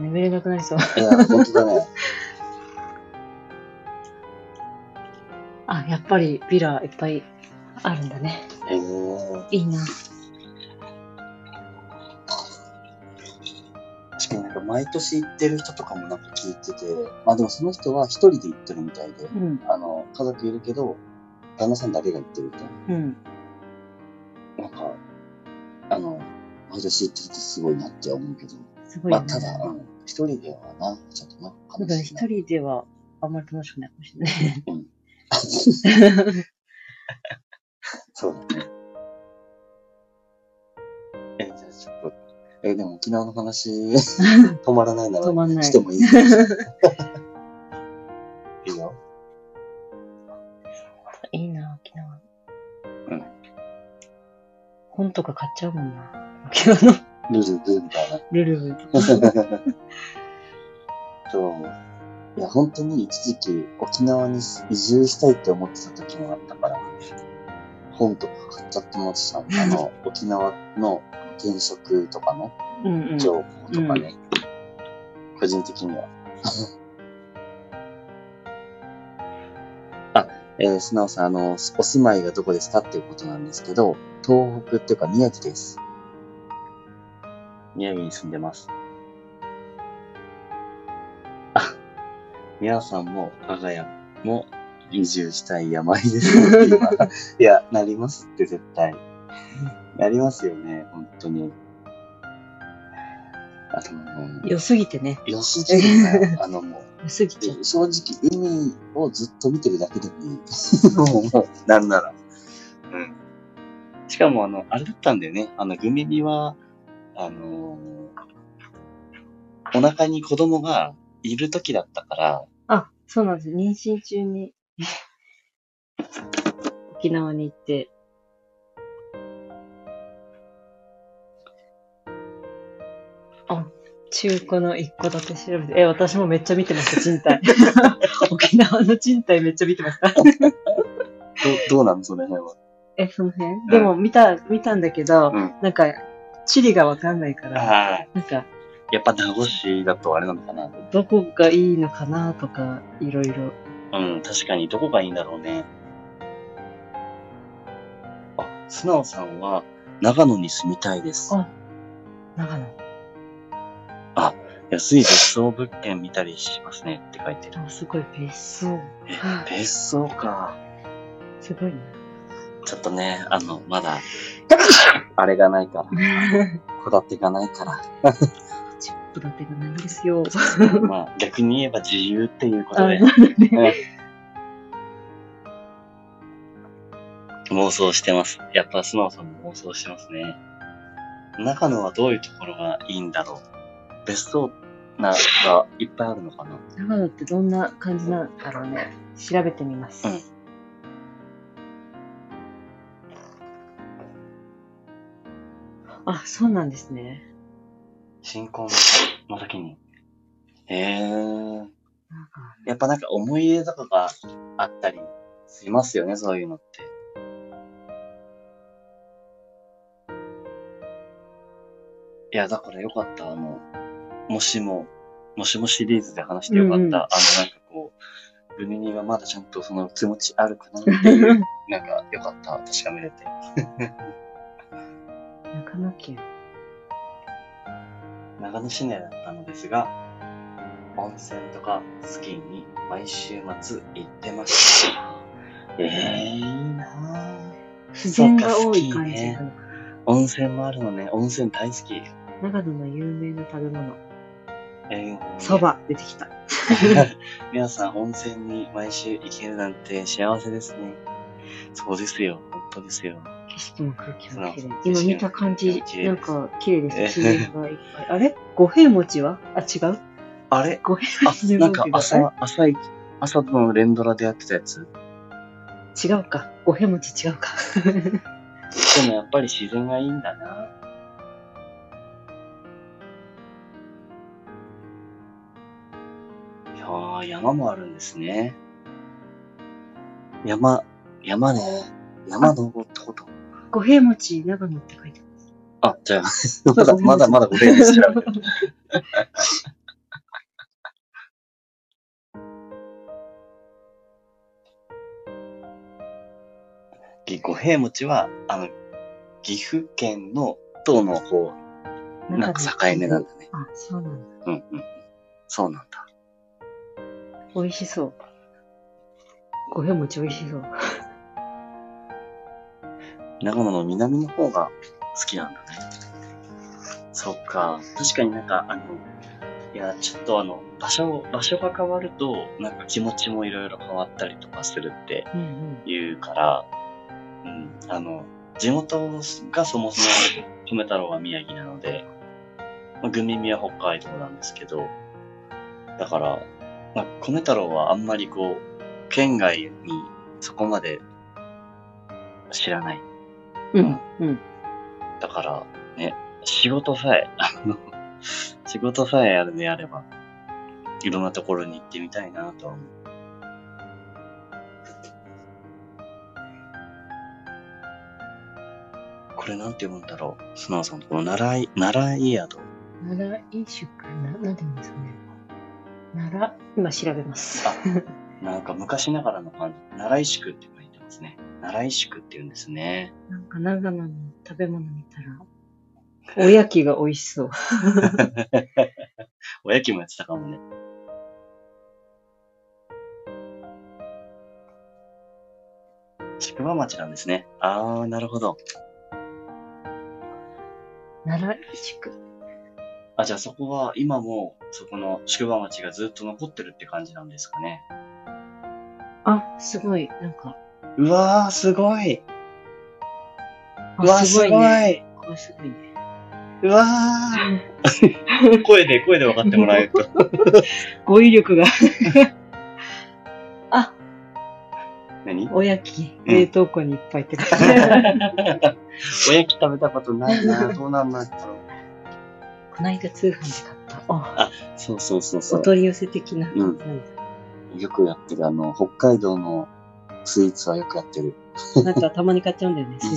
Speaker 2: 眠れなくなりそう。
Speaker 1: な。いや、本当だね。
Speaker 2: あ、やっぱりビラいっぱいあるんだね。
Speaker 1: へー
Speaker 2: いいな。
Speaker 1: 毎年行ってる人とかもなんか聞いてて、まあでもその人は一人で行ってるみたいで、
Speaker 2: うん。
Speaker 1: あの、家族いるけど、旦那さんだけが行ってるみたい
Speaker 2: うん。
Speaker 1: な。なんか、あの、毎年行ってるってすごいなって思うけど、
Speaker 2: すごいね。
Speaker 1: まあただ、うん、一人ではな、ちょっとな、
Speaker 2: だから一人ではあんまり楽しくないかもしれない。
Speaker 1: そうだね。え、でも沖縄の話、止まらないなら、
Speaker 2: 止まんない
Speaker 1: してもいい いいよ。
Speaker 2: いいな、沖縄。
Speaker 1: うん。
Speaker 2: 本とか買っちゃうもんな。沖縄の
Speaker 1: ルルブみたいな。
Speaker 2: ルルブ。
Speaker 1: そう。いや、本当に一時期沖縄に移住したいって思ってた時もあったから、本とか買っちゃってました。あの、沖縄の転職とかの
Speaker 2: うんうん。
Speaker 1: 情報とかね。個人的には。あ、えー、素直さん、あの、お住まいがどこですかっていうことなんですけど、東北っていうか宮城です。宮城に住んでます。あ、皆さんも我が家も移住したい病です いや、なりますって絶対。なりますよね、本当に。あの、
Speaker 2: 良すぎてね。
Speaker 1: 良すぎるなよ。あのも
Speaker 2: 良すぎちゃう。
Speaker 1: う、正直海をずっと見てるだけでもいい。もう、なんなら。うん。しかもあの、あれだったんだよね。あの、グミミは、あのーお腹に子供がいる時だったから、
Speaker 2: あ、そうなんです。妊娠中に沖縄に行って、あ、中古の一戸建て調べて、え、私もめっちゃ見てました、賃貸。沖縄の賃貸めっちゃ見てました。
Speaker 1: どどうなのその辺は？
Speaker 2: え、その辺？でも見た、見たんだけど、
Speaker 1: うん
Speaker 2: なんか、地理がわかんないから、
Speaker 1: はい。
Speaker 2: なんか、
Speaker 1: やっぱ名護市だとあれなのかな？
Speaker 2: どこがいいのかなとか、いろいろ。
Speaker 1: うん、確かにどこがいいんだろうね。あ、素直さんは長野に住みたいです。
Speaker 2: あ長野。
Speaker 1: 安い別荘物件見たりしますねって書いてる。
Speaker 2: あ、すごい別荘。
Speaker 1: え、別荘か。
Speaker 2: すごいな。
Speaker 1: ちょっとね、あの、まだ、あれがないから、戸建てがないか
Speaker 2: チップ建てがないんですよ。
Speaker 1: ら。まあ、逆に言えば自由っていうことで、妄想してます。やっぱ素直さんも妄想してますね。長野はどういうところがいいんだろう。別荘な、がいっぱいあるのかな
Speaker 2: 長野ってどんな感じなんだろうね。調べてみます。
Speaker 1: うん
Speaker 2: あ、そうなんですね。
Speaker 1: 新婚の時に。へえー。やっぱなんか思い入れとかがあったりしますよね、そういうのって。いや、だからよかった。あの、もしも、もしもシリーズで話してよかった。
Speaker 2: うんうん
Speaker 1: あの、なんかこう、ルミニはまだちゃんとその気持ちあるかなっていう、なんかよかった。確かめれて。
Speaker 2: 長野県。
Speaker 1: 長野市内だったのですが、温泉とかスキーに毎週末行ってました。ええー、いいなぁ。
Speaker 2: 自然が多い感じ
Speaker 1: そうか
Speaker 2: の。
Speaker 1: 温泉もあるのね。温泉大好き。
Speaker 2: 長野の有名な食べ物。
Speaker 1: えー、
Speaker 2: そ。ば出てきた。
Speaker 1: 皆さん温泉に毎週行けるなんて幸せですね。そうですよ。本当ですよ。
Speaker 2: 景色も空気も綺麗。今見た感じなんか綺麗です。
Speaker 1: え
Speaker 2: 自然がいっぱい。あれ？五平餅は？あ、違う？
Speaker 1: あれ？
Speaker 2: 五平餅
Speaker 1: なんか。朝、朝い、朝の連ドラでやってたやつ？
Speaker 2: 違うか。五平餅違うか。
Speaker 1: でもやっぱり自然がいいんだな。山もあるんですね。山、山ね。山登ったこと。
Speaker 2: 五平餅長野って書いてます。
Speaker 1: あ、じゃあ、まだ、まだまだごめんなさい。ぎ五平餅は、あの、岐阜県の東の方、なんか境目なんだね。
Speaker 2: あ、そうなんだ。
Speaker 1: うんうん。そうなんだ。
Speaker 2: 美味しそう。五平餅美味しそう。
Speaker 1: 長野の南の方が好きなんだね。そっか。確かになんか、あの、いや、ちょっとあの、場所、場所が変わると、なんか気持ちもいろいろ変わったりとかするって
Speaker 2: うんうん。
Speaker 1: 言うから、うん、あの、地元がそもそも米太郎は宮城なので、まあ、グミミは北海道なんですけど、だから、まあ、米太郎はあんまりこう、県外にそこまで知らない。
Speaker 2: うん。うん。
Speaker 1: だから、ね、仕事さえ、あの、仕事さえあるであれば、いろんなところに行ってみたいなとは思う。これなんて読むんだろう。素直さんのこの習い、習い宿。
Speaker 2: 奈良飲食な、なんて言うんですかね？奈良、今調べます。
Speaker 1: あなんか昔ながらの感じ。習い宿って書いてますね。習い宿って言うんですね。
Speaker 2: なんか長野の食べ物見たら、おやきが美味しそう。
Speaker 1: おやきもやってたかもね。宿場町なんですね。あー、なるほど。
Speaker 2: 奈良飲食。
Speaker 1: あ、じゃあそこは今もそこの宿場町がずっと残ってるって感じなんですかね。
Speaker 2: あ、すごい。なんか、
Speaker 1: うわー、すごい。うわ
Speaker 2: あ
Speaker 1: ー、すごい。
Speaker 2: すごいね。
Speaker 1: うわー。声で、声で分かってもらえると。
Speaker 2: 語彙力が。あ、
Speaker 1: 何？
Speaker 2: おやき、
Speaker 1: うん
Speaker 2: 冷凍庫にいっぱいって書いてある
Speaker 1: おやき食べたことないな。どうなんだろう。
Speaker 2: この間通販で買った。あ、
Speaker 1: そうそうそうそう。
Speaker 2: お取り寄せ的な。
Speaker 1: うんよくやってる、あの、北海道のスイーツはよくやってる。
Speaker 2: なんかたまに買っちゃうんだよね。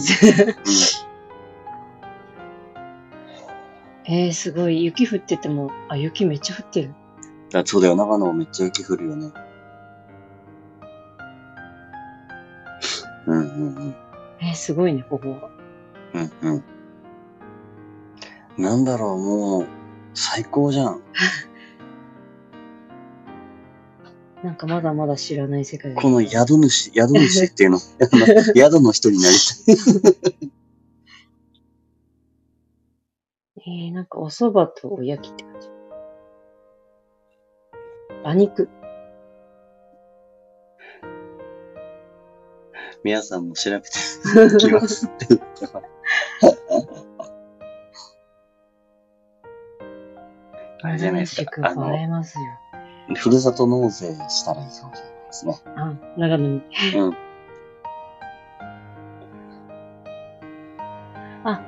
Speaker 2: えー、すごい。雪降ってても、あ、雪めっちゃ降ってる。
Speaker 1: あそうだよ、長野めっちゃ雪降るよね。うんうんうん。
Speaker 2: えー、すごいね、ここは。
Speaker 1: うんうん。なんだろう、もう、最高じゃん。
Speaker 2: なんかまだまだ知らない世界が
Speaker 1: この宿主、宿主っていうの、宿の人になりたい。
Speaker 2: えー、なんかお蕎麦とおやきって感じ。馬肉。
Speaker 1: 皆さんも調べていきますあれじゃないですか。ふるさと納税したらいいかもしれないですね。
Speaker 2: あ、長野に。
Speaker 1: うん。
Speaker 2: あ、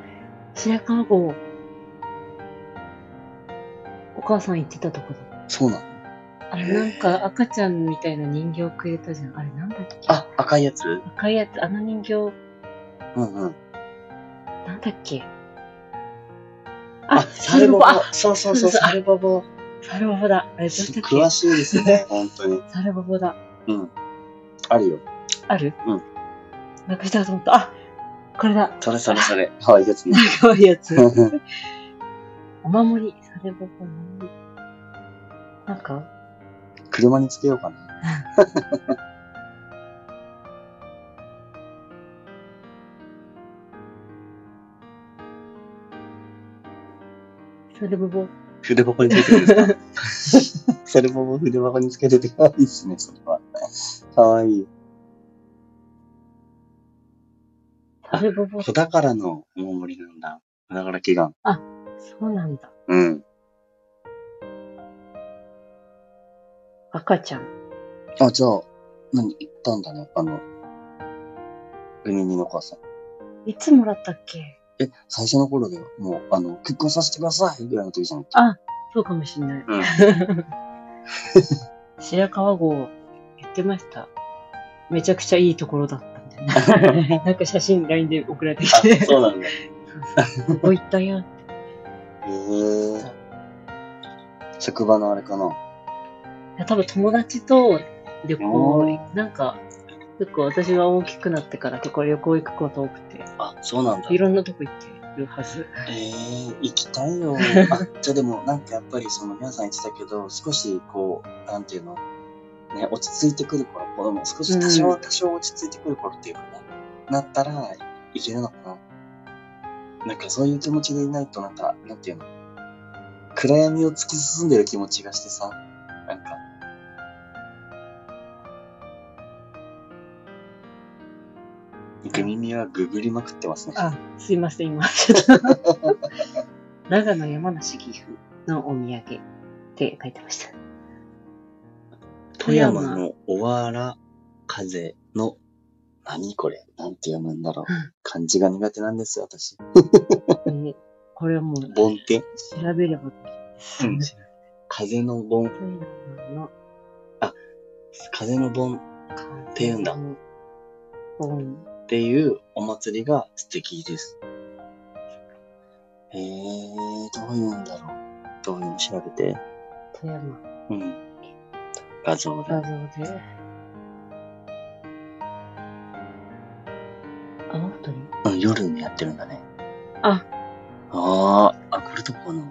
Speaker 2: 白川郷。お母さん行ってたとこだ。
Speaker 1: そうなの？
Speaker 2: あれ、なんか赤ちゃんみたいな人形くれたじゃん。あれ、なんだっけ？
Speaker 1: あ、赤いやつ？
Speaker 2: 赤いやつ、あの人形、
Speaker 1: うんうん。
Speaker 2: なんだっけ？あ、
Speaker 1: サルボボそうそうそう、サルボボ。
Speaker 2: サルボボだ。あれ、どうしたっけ
Speaker 1: 詳しいですね、本当に。
Speaker 2: サルボボだ。
Speaker 1: うん。あるよ。
Speaker 2: ある？
Speaker 1: うん。
Speaker 2: なくしたと思った。あ、これだ。
Speaker 1: それそれそれ。可愛いやつね。
Speaker 2: かわいいやつ。お守り。サルボボ。なんか、
Speaker 1: 車につけようかな。
Speaker 2: サルボボ。
Speaker 1: 筆箱についてですか？それも筆箱につけてて可愛いですね、それは。可愛い。
Speaker 2: 食べぼぼ。
Speaker 1: 子宝のお守りなんだ。子宝祈願。
Speaker 2: そうなんだ。
Speaker 1: うん。
Speaker 2: 赤ちゃん。
Speaker 1: あ、じゃあ、何、行ったんだね、あの、海にの母さん。
Speaker 2: いつもらったっけ？
Speaker 1: え、最初の頃でもう、あの、結婚させてくださいぐらいの時じゃん。
Speaker 2: あ、そうかもしんない。
Speaker 1: うん。
Speaker 2: 白川郷言ってました。めちゃくちゃいいところだったみたいな。なんか写真 LINE で送られてき
Speaker 1: あ、
Speaker 2: て。
Speaker 1: そうなんだ。
Speaker 2: ここ行ったよ。
Speaker 1: え。職場のあれかない
Speaker 2: や多分友達と旅
Speaker 1: お
Speaker 2: 行、なんか、結構私が大きくなってから結構旅行行くこと多くて、
Speaker 1: あ、そうなんだ。
Speaker 2: いろんなとこ行ってるはず。
Speaker 1: えー、行きたいよ。あ、じゃあでも、なんかやっぱりその、皆さん言ってたけど、少しこう、なんていうの、ね、落ち着いてくる頃、子供少し多少、
Speaker 2: うん
Speaker 1: 多少落ち着いてくる頃っていうかね、なったら、いけるのかな？なんかそういう気持ちでいないと、なんか、なんていうの、暗闇を突き進んでる気持ちがしてさ、グミミはググりまくってますね。
Speaker 2: あ、すいません、今。ちょっと長野、山梨、岐阜のお土産って書いてました。
Speaker 1: 富山。のおわら風の、何これ？なんて読むんだろう。
Speaker 2: うん。
Speaker 1: 漢字が苦手なんですよ、私。
Speaker 2: えーこれはもう
Speaker 1: 盆って、
Speaker 2: 調べれば、
Speaker 1: うん。風の盆、
Speaker 2: 富山の。
Speaker 1: 風の盆。
Speaker 2: って
Speaker 1: 言うんだ。
Speaker 2: 本
Speaker 1: っていうお祭りが素敵です。えー、どういうんだろう。どういうの調べて？
Speaker 2: 富山
Speaker 1: うん。画像で。
Speaker 2: 画像で。あの人に？
Speaker 1: うん、夜にやってるんだね。
Speaker 2: あ。
Speaker 1: あー、あ、これとこの、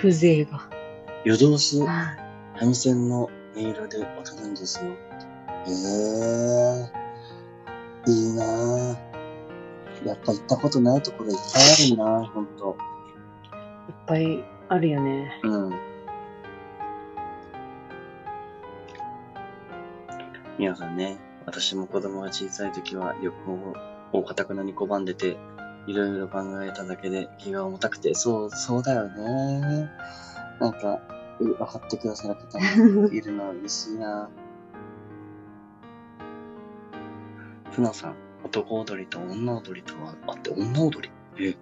Speaker 2: 風情が。
Speaker 1: 夜通し
Speaker 2: あ
Speaker 1: 三味線の音色で踊るんですよ。へえー、いいなぁ。やっぱ行ったことないところいっぱいあるなぁ、ほんと。
Speaker 2: いっぱいあるよね。
Speaker 1: うん。皆さんね、私も子供が小さい時は旅行をかたくなに拒んでて、いろいろ考えただけで気が重たくて、そう、そうだよね。なんか、う分かってくださる方もいるのは嬉しいな。船さん、男踊りと女踊りとはあって、女踊り？え、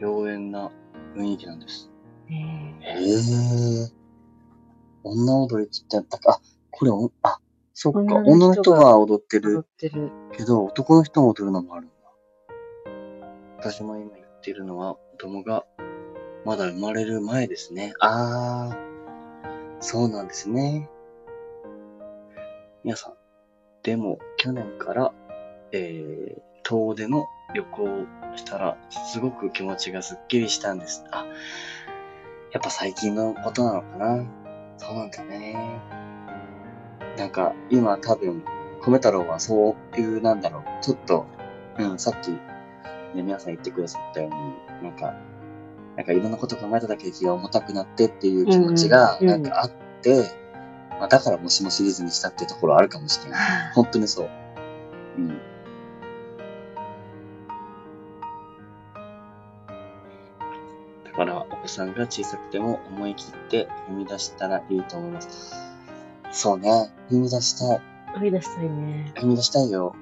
Speaker 1: 妖艶な雰囲気なんです。
Speaker 2: ね
Speaker 1: へえ。女踊りって言ったか。あ、これお、あ、そっか。
Speaker 2: 女
Speaker 1: 女の
Speaker 2: の人が
Speaker 1: 踊って
Speaker 2: え踊
Speaker 1: る
Speaker 2: ってる。
Speaker 1: けど、男の人も踊るのもあるんだ。私も今言ってるのは、子供がまだ生まれる前ですね。あー、そうなんですね。皆さん、でも去年から、えー、遠出の旅行をしたら、すごく気持ちがすっきりしたんです。あ、やっぱ最近のことなのかな。そうなんだね。なんか、今多分、米太郎はそういう、なんだろう、ちょっと、うん、さっき、ね、皆さん言ってくださったように、なんか、なんかいろんなこと考えただけで気が重たくなってっていう気持ちが、
Speaker 2: うんうん
Speaker 1: なんかあって、まあ、だからもしもシリーズにしたってところあるかもしれない。本当にそう。うん。だから、お子さんが小さくても思い切って踏み出したらいいと思います。そうね。踏み出したい。
Speaker 2: 飛び出したいね。
Speaker 1: 踏み出したいよ。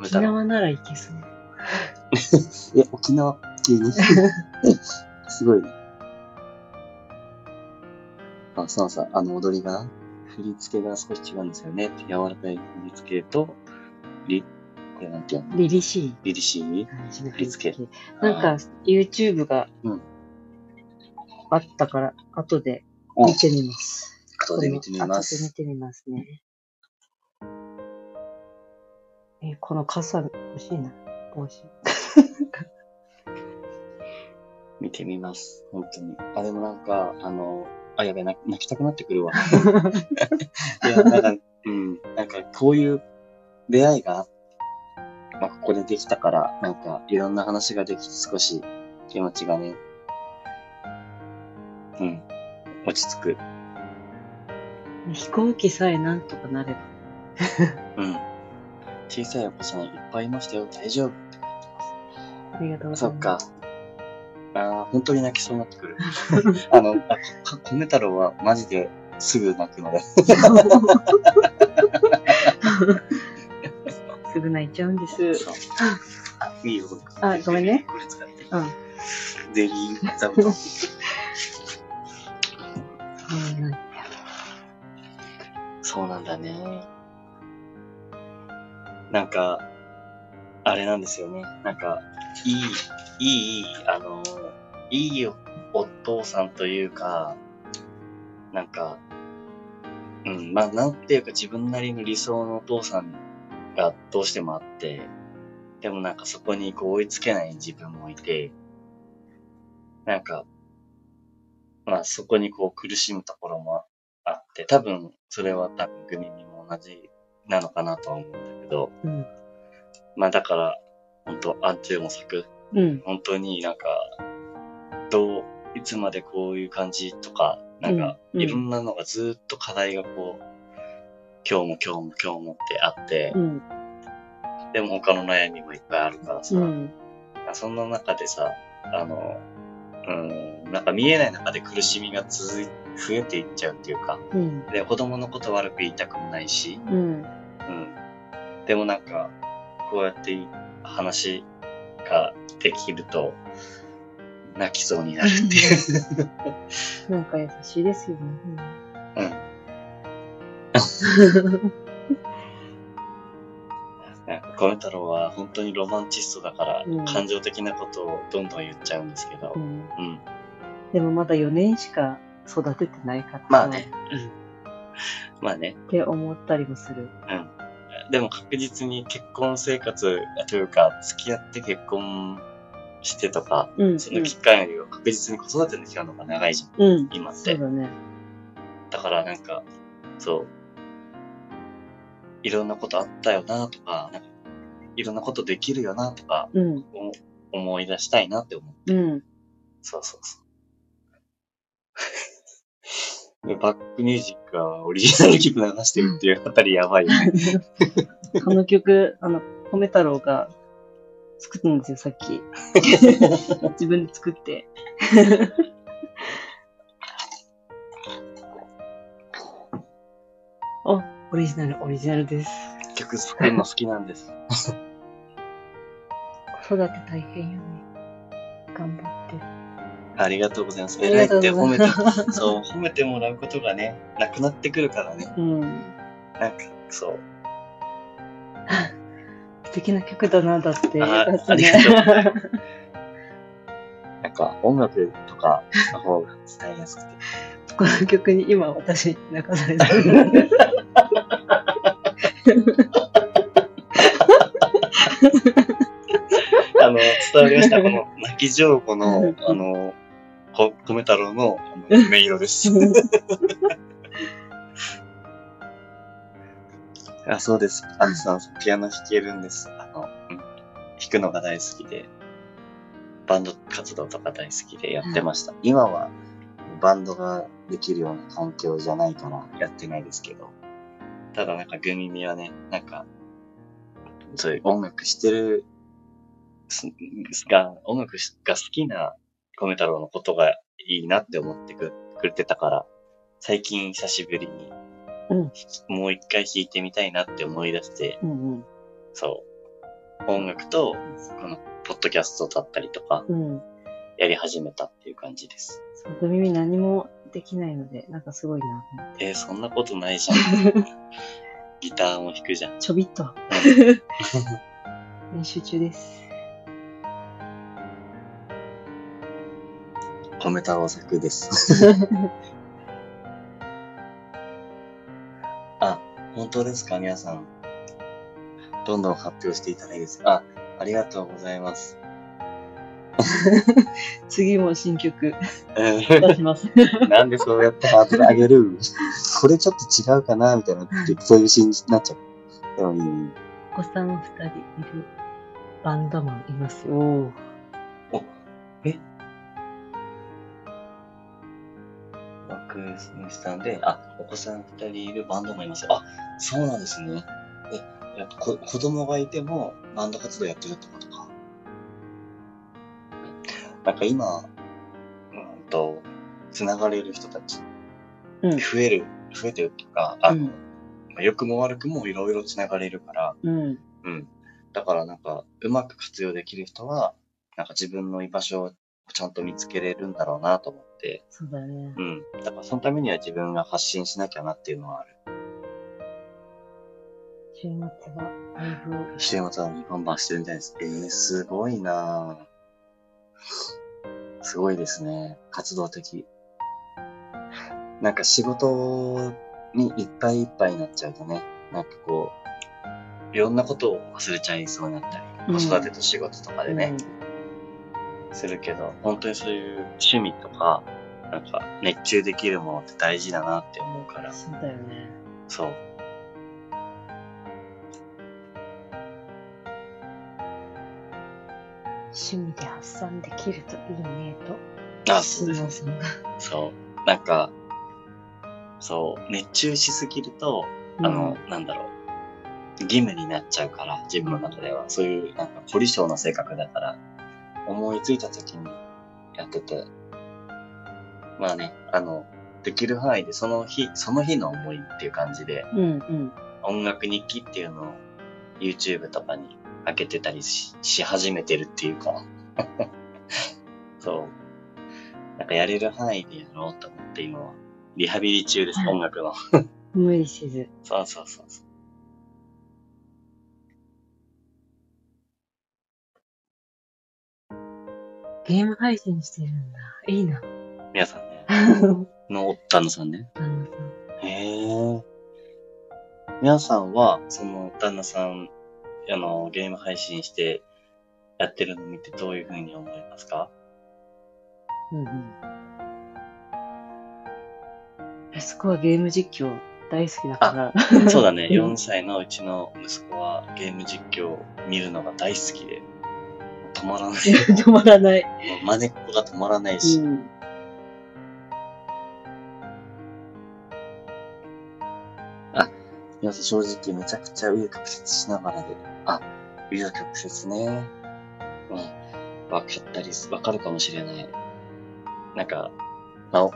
Speaker 2: 沖縄なら行けそう。
Speaker 1: え、沖縄急に すごいね。あ、そうそう、あの踊りが、振り付けが少し違うんですよね。柔らかい振り付けと、り、これなんていうの？
Speaker 2: 凛々しい
Speaker 1: リリシー
Speaker 2: 感じの
Speaker 1: 振り付け。
Speaker 2: なんか、YouTube が
Speaker 1: うん
Speaker 2: あったから、後で
Speaker 1: うん
Speaker 2: 見てみます。
Speaker 1: 後で見てみま
Speaker 2: 後で見
Speaker 1: す。
Speaker 2: てみますね。えーこの傘欲しいな。帽子。
Speaker 1: 見てみます。本当に。あ、でもなんか、あの、あ、やべ泣きたくなってくるわ。いや、なんか、うん、なんかこういう出会いが、まあ、ここでできたから、なんかいろんな話ができて少し気持ちがね、うん。落ち着く。
Speaker 2: 飛行機さえなんとかなれば。
Speaker 1: うん。小さいお子さんいっぱいいましたよ。大丈夫。
Speaker 2: ありがとうござ
Speaker 1: そっ
Speaker 2: います。
Speaker 1: か。ああ、本当に泣きそうになってくる。あの、米太郎はマジですぐ泣くので。
Speaker 2: すぐ泣いちゃうんです。
Speaker 1: いいよ。
Speaker 2: あごめんね。
Speaker 1: これ使って。
Speaker 2: うん。
Speaker 1: ゼリー座布団。
Speaker 2: そうなんだよ
Speaker 1: そうなんだね。なんか、あれなんですよね。なんか、いい、いい、あの、いいお父さんというか、なんか、うん、まあ、なんていうか自分なりの理想のお父さんがどうしてもあって、でもなんかそこにこう追いつけない自分もいて、なんか、まあそこにこう苦しむところもあって、多分それは多分グミミも同じなのかなとは思うんだけど、
Speaker 2: うん。
Speaker 1: まあだから、本当暗中模索、
Speaker 2: うん。
Speaker 1: 本当になんか、どう、いつまでこういう感じとか、なんか、いろんなのがずっと課題がこう、今日も今日も今日もってあって、
Speaker 2: うん。
Speaker 1: でも他の悩みもいっぱいあるからさ、
Speaker 2: うん。
Speaker 1: そんな中でさ、あの、うん、なんか見えない中で苦しみが続い、増えていっちゃうっていうか、
Speaker 2: うん。
Speaker 1: で、子供のこと悪く言いたくもないし、
Speaker 2: うん。
Speaker 1: うん。でもなんか、こうやって話ができると、泣きそうになるっていう。
Speaker 2: なんか優しいですよね。
Speaker 1: うん。なんか、米太郎は本当にロマンチストだから、
Speaker 2: うん
Speaker 1: 感情的なことをどんどん言っちゃうんですけど
Speaker 2: う、ん。
Speaker 1: うん。
Speaker 2: でもまだ4年しか育ててないから。
Speaker 1: まあね。まあね。
Speaker 2: って思ったりもする。
Speaker 1: うん。でも確実に結婚生活というか、付き合って結婚してとか、
Speaker 2: うん。
Speaker 1: その期間よりは確実に子育ての期間の方が長いじゃん、
Speaker 2: うん。
Speaker 1: 今って。
Speaker 2: だね。
Speaker 1: だからなんか、そう。いろんなことあったよなとか、なんかいろんなことできるよなとか、
Speaker 2: うん。
Speaker 1: お思い出したいなって思う。
Speaker 2: うん。
Speaker 1: そうそうそう。で バックミュージックはオリジナル曲流してるっていうあたりやばいよね。
Speaker 2: この曲、あの、米太郎が作ったんですよ、さっき。自分で作って。あ、オリジナル、オリジナルです。
Speaker 1: 曲作るの好きなんです。
Speaker 2: 子育て大変よね。頑張って。
Speaker 1: ありがとうございます。偉いって褒めて、そう、褒めてもらうことがね、なくなってくるからね。
Speaker 2: うん。
Speaker 1: なんか、そう。
Speaker 2: 素敵な曲だな、だって。
Speaker 1: ああり
Speaker 2: ね
Speaker 1: が なんか、音楽とかの方が伝えやすくて。
Speaker 2: この曲に今私泣かされてる。
Speaker 1: あの、伝わりました。この、泣き上手の、あの、こ米太郎の、あの、音色です。あそうです。アンさん、ピアノ弾けるんです。あの、うん弾くのが大好きで、バンド活動とか大好きでやってました。今は、バンドができるような環境じゃないからやってないですけど、ただなんか、グミミはね、なんか、そういう音楽してるすが、音楽が好きな米太郎のことがいいなって思ってくくれてたから、最近久しぶりに、
Speaker 2: うん
Speaker 1: もう一回弾いてみたいなって思い出して、
Speaker 2: うん
Speaker 1: そう、音楽と、この、ポッドキャストだったりとか、
Speaker 2: うん。うん。
Speaker 1: やり始めたっていう感じです。
Speaker 2: そう、ドミミ何もできないので、なんかすごいな。
Speaker 1: えーそんなことないじゃん。ギターも弾くじゃん。
Speaker 2: ちょびっと。練習中です。
Speaker 1: 米太郎作です。本当ですか皆さん。どんどん発表していただいていいですかあ、ありがとうございます。
Speaker 2: 次も新曲
Speaker 1: うん
Speaker 2: 出します。
Speaker 1: なんでそうやってハードル上げる？これちょっと違うかなみたいな、そういう心になっちゃう。でもいいね。
Speaker 2: お子さん二人いるバンドマンいますよ。
Speaker 1: んで、あ、お子さん二人いるバンドもいますよ。あ、そうなんですね。え、やっぱこ子供がいてもバンド活動やってるってことか。なんか今、うんと、つながれる人たち、
Speaker 2: うん
Speaker 1: 増える、増えてるとか、あの、
Speaker 2: うん
Speaker 1: まあ良くも悪くもいろいろつながれるから、
Speaker 2: うん。
Speaker 1: うん。だからなんか、うまく活用できる人は、なんか自分の居場所をちゃんと見つけれるんだろうなと思って、
Speaker 2: そうだね。
Speaker 1: うん。だからそのためには自分が発信しなきゃなっていうのはある。
Speaker 2: 週末はライブを。
Speaker 1: 週末はバンバンしてるみたいです。えー、すごいなぁすごいですね。活動的。なんか仕事にいっぱいいっぱいになっちゃうとね、なんかこう、いろんなことを忘れちゃいそうになったり、
Speaker 2: うん
Speaker 1: 子育てと仕事とかでね、するけど、本当にそういう趣味とか、なんか熱中できるものって大事だなって思うから
Speaker 2: うん。、そうだよね。
Speaker 1: そう。
Speaker 2: 趣味で発散できるといいねと、
Speaker 1: あ、そうです。そう。なんか、そう、熱中しすぎると、あの、なんだろう、義務になっちゃうから、自分の中では。そういう、なんか、凝り性な性格だから、思いついた時にやってて、まあね、あの、できる範囲でその日、その日の思いっていう感じで、
Speaker 2: うんうん。
Speaker 1: 音楽日記っていうのを YouTube とかに開けてたりしし始めてるっていうか、そう。なんかやれる範囲でやろうと思って今は、リハビリ中です、音楽の。
Speaker 2: 無理せず。
Speaker 1: そうそうそうそう。
Speaker 2: ゲーム配信してるんだ。いいな。
Speaker 1: 皆さんね、
Speaker 2: 旦
Speaker 1: の旦那さんね。
Speaker 2: 那さん。
Speaker 1: へえ。皆さんは、その旦那さん、あの、ゲーム配信してやってるのを見てどういうふうに思いますか？
Speaker 2: うんうん。息子はゲーム実況大好きだから。
Speaker 1: そうだね、
Speaker 2: うん
Speaker 1: 4歳のうちの息子はゲーム実況を見るのが大好きで、止まらない。
Speaker 2: 止まらない。
Speaker 1: もう真似っこが止まらないし、
Speaker 2: うん。
Speaker 1: 皆さん正直めちゃくちゃ紆余曲折しながらで、あ、紆余曲折ね。うん。わかったりす、わかるかもしれない。なんか、まあ、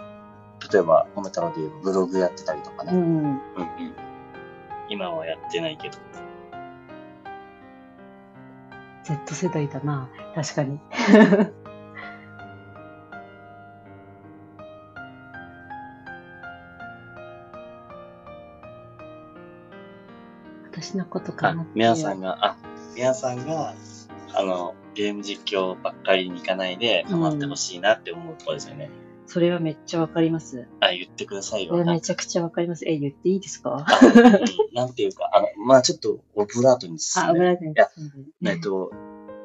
Speaker 1: 例えば、褒めたので言うブログやってたりとかね。
Speaker 2: うん。
Speaker 1: うんうん。今はやってないけど。
Speaker 2: Z 世代だな。確かに。私のことかなって、
Speaker 1: 皆さんが、あ、皆さんが、あの、ゲーム実況ばっかりに行かないで、頑張ってほしいなって思うところですよね。
Speaker 2: それはめっちゃわかります。
Speaker 1: あ、言ってくださいよ。
Speaker 2: えめちゃくちゃわかります。え、言っていいですか？
Speaker 1: あうんなんていうか、あの、まあちょっと、オブラートに進
Speaker 2: あ、
Speaker 1: め
Speaker 2: 油に
Speaker 1: やえっと、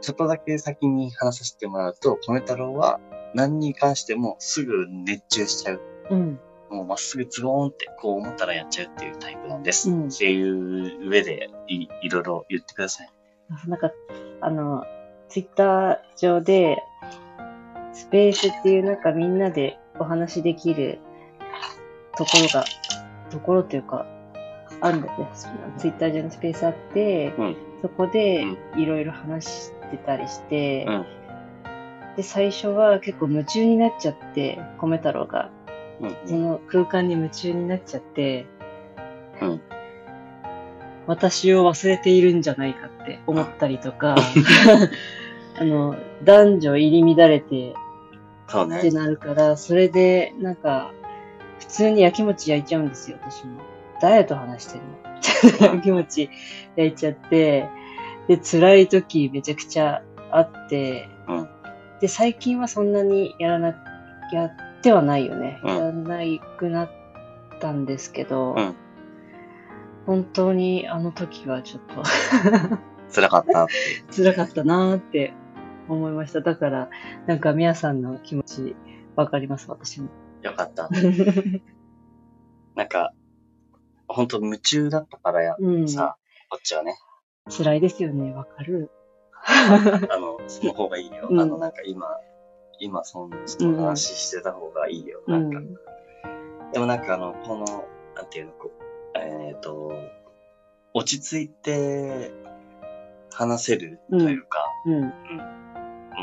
Speaker 1: ちょっとだけ先に話させてもらうと、米太郎は何に関してもすぐ熱中しちゃう。
Speaker 2: うん。
Speaker 1: もうまっすぐズゴーンってこう思ったらやっちゃうっていうタイプなんです。
Speaker 2: うん
Speaker 1: っていう上でいいろいろ言ってください。
Speaker 2: なんか、あの、ツイッター上で、スペースっていうなんかみんなでお話しできるところが、ところというか、あるんだよね。ツイッター上のスペースあって、
Speaker 1: うん。
Speaker 2: そこでいろいろ話してたりして、
Speaker 1: うん。
Speaker 2: で、最初は結構夢中になっちゃって、米太郎が、
Speaker 1: うん。
Speaker 2: その空間に夢中になっちゃって、
Speaker 1: うん。
Speaker 2: 私を忘れているんじゃないかって思ったりとか、あの、男女入り乱れて
Speaker 1: そうね。
Speaker 2: ってなるから、それで、なんか、普通に焼き餅焼いちゃうんですよ、私も。誰と話してるの 焼き餅焼いちゃって、で、辛い時めちゃくちゃあって、
Speaker 1: うん
Speaker 2: で、最近はそんなにやらな、やってはないよね。
Speaker 1: うん
Speaker 2: やらないくなったんですけど、
Speaker 1: うん
Speaker 2: 本当にあの時はちょっと
Speaker 1: 辛かった。
Speaker 2: 辛かったなーって思いました。だから、なんか皆さんの気持ちわかります、私も。
Speaker 1: よかった。なんか、本当夢中だったからや、
Speaker 2: うん。
Speaker 1: さ、こっちはね、
Speaker 2: 辛いですよね、わかる。
Speaker 1: あの、その方がいいよ。
Speaker 2: うん
Speaker 1: あの、なんか今、今その人の話してた方がいいよ。
Speaker 2: うん
Speaker 1: なんか、。でもなんかあの、この、なんていうの、こう、えっ、と、落ち着いて話せるというか、
Speaker 2: うん。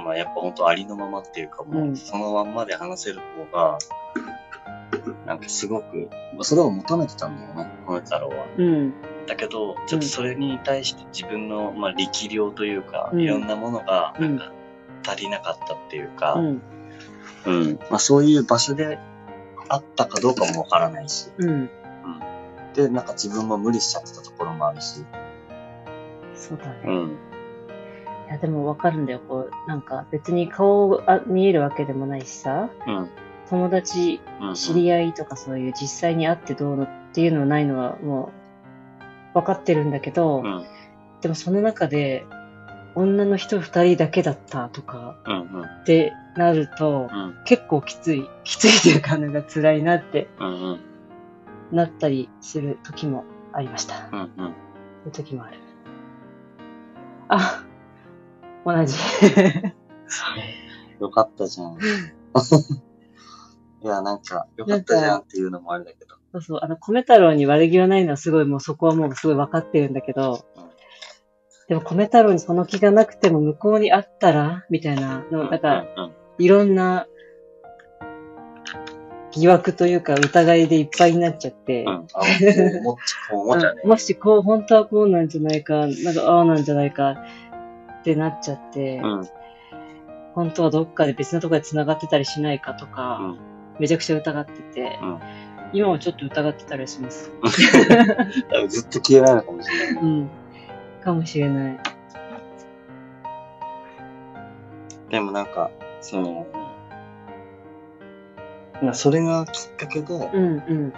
Speaker 1: まあやっぱ本当ありのままっていうかもう、
Speaker 2: うん
Speaker 1: そのまんまで話せる方が、なんかすごく、まあそれを求めてたんだよね、この太郎は。
Speaker 2: うん。
Speaker 1: だけど、ちょっとそれに対して自分の、まあ、力量というか、
Speaker 2: うん
Speaker 1: いろんなものが、
Speaker 2: う
Speaker 1: なんんか、足りなかったっていうか、
Speaker 2: うん。
Speaker 1: うん。まあ、そういう場所であったかどうかもわからないし、
Speaker 2: うん。
Speaker 1: で、なんか自分も無理しちゃってたところもあるし、
Speaker 2: そうだね。
Speaker 1: うん。
Speaker 2: いや、でもわかるんだよ。こう、なんか別に顔が見えるわけでもないしさ、
Speaker 1: うん。
Speaker 2: 友達、
Speaker 1: うん。
Speaker 2: 知り合いとかそういう実際に会ってどうのっていうのはないのはもう分かってるんだけど、
Speaker 1: うん。
Speaker 2: でもその中で女の人二人だけだったとか
Speaker 1: うん。うん。
Speaker 2: ってなると、
Speaker 1: うん。
Speaker 2: 結構きつい、きついというかなんか辛いなって
Speaker 1: うん。うん。
Speaker 2: なったりする時もありました。
Speaker 1: うん。うん。
Speaker 2: そういう時もある。あ、同じ。
Speaker 1: よかったじゃん。いや、なんか、よかったじゃんっていうのもあれだけど。
Speaker 2: そうそう、あの、米太郎に悪気はないのはすごい、もうそこはもうすごい分かってるんだけど、
Speaker 1: うん
Speaker 2: でも米太郎にその気がなくても向こうに会ったらみたいなの、なんか、
Speaker 1: うん。うん。
Speaker 2: いろんな疑惑というか疑いでいっぱいになっちゃって、
Speaker 1: うん。あ、こう思っちゃ、こう思っちゃうね
Speaker 2: うん。もしこう、本当はこうなんじゃないか、なんかああなんじゃないかってなっちゃって、
Speaker 1: うん。
Speaker 2: 本当はどっかで別のところで繋がってたりしないかとか、
Speaker 1: うん
Speaker 2: めちゃくちゃ疑ってて、
Speaker 1: うん
Speaker 2: 今もちょっと疑ってたりします。
Speaker 1: ずっと消えないのかもしれない。
Speaker 2: うん。かもしれない。
Speaker 1: でもなんか、その、まあそれがきっかけで、
Speaker 2: うんうん。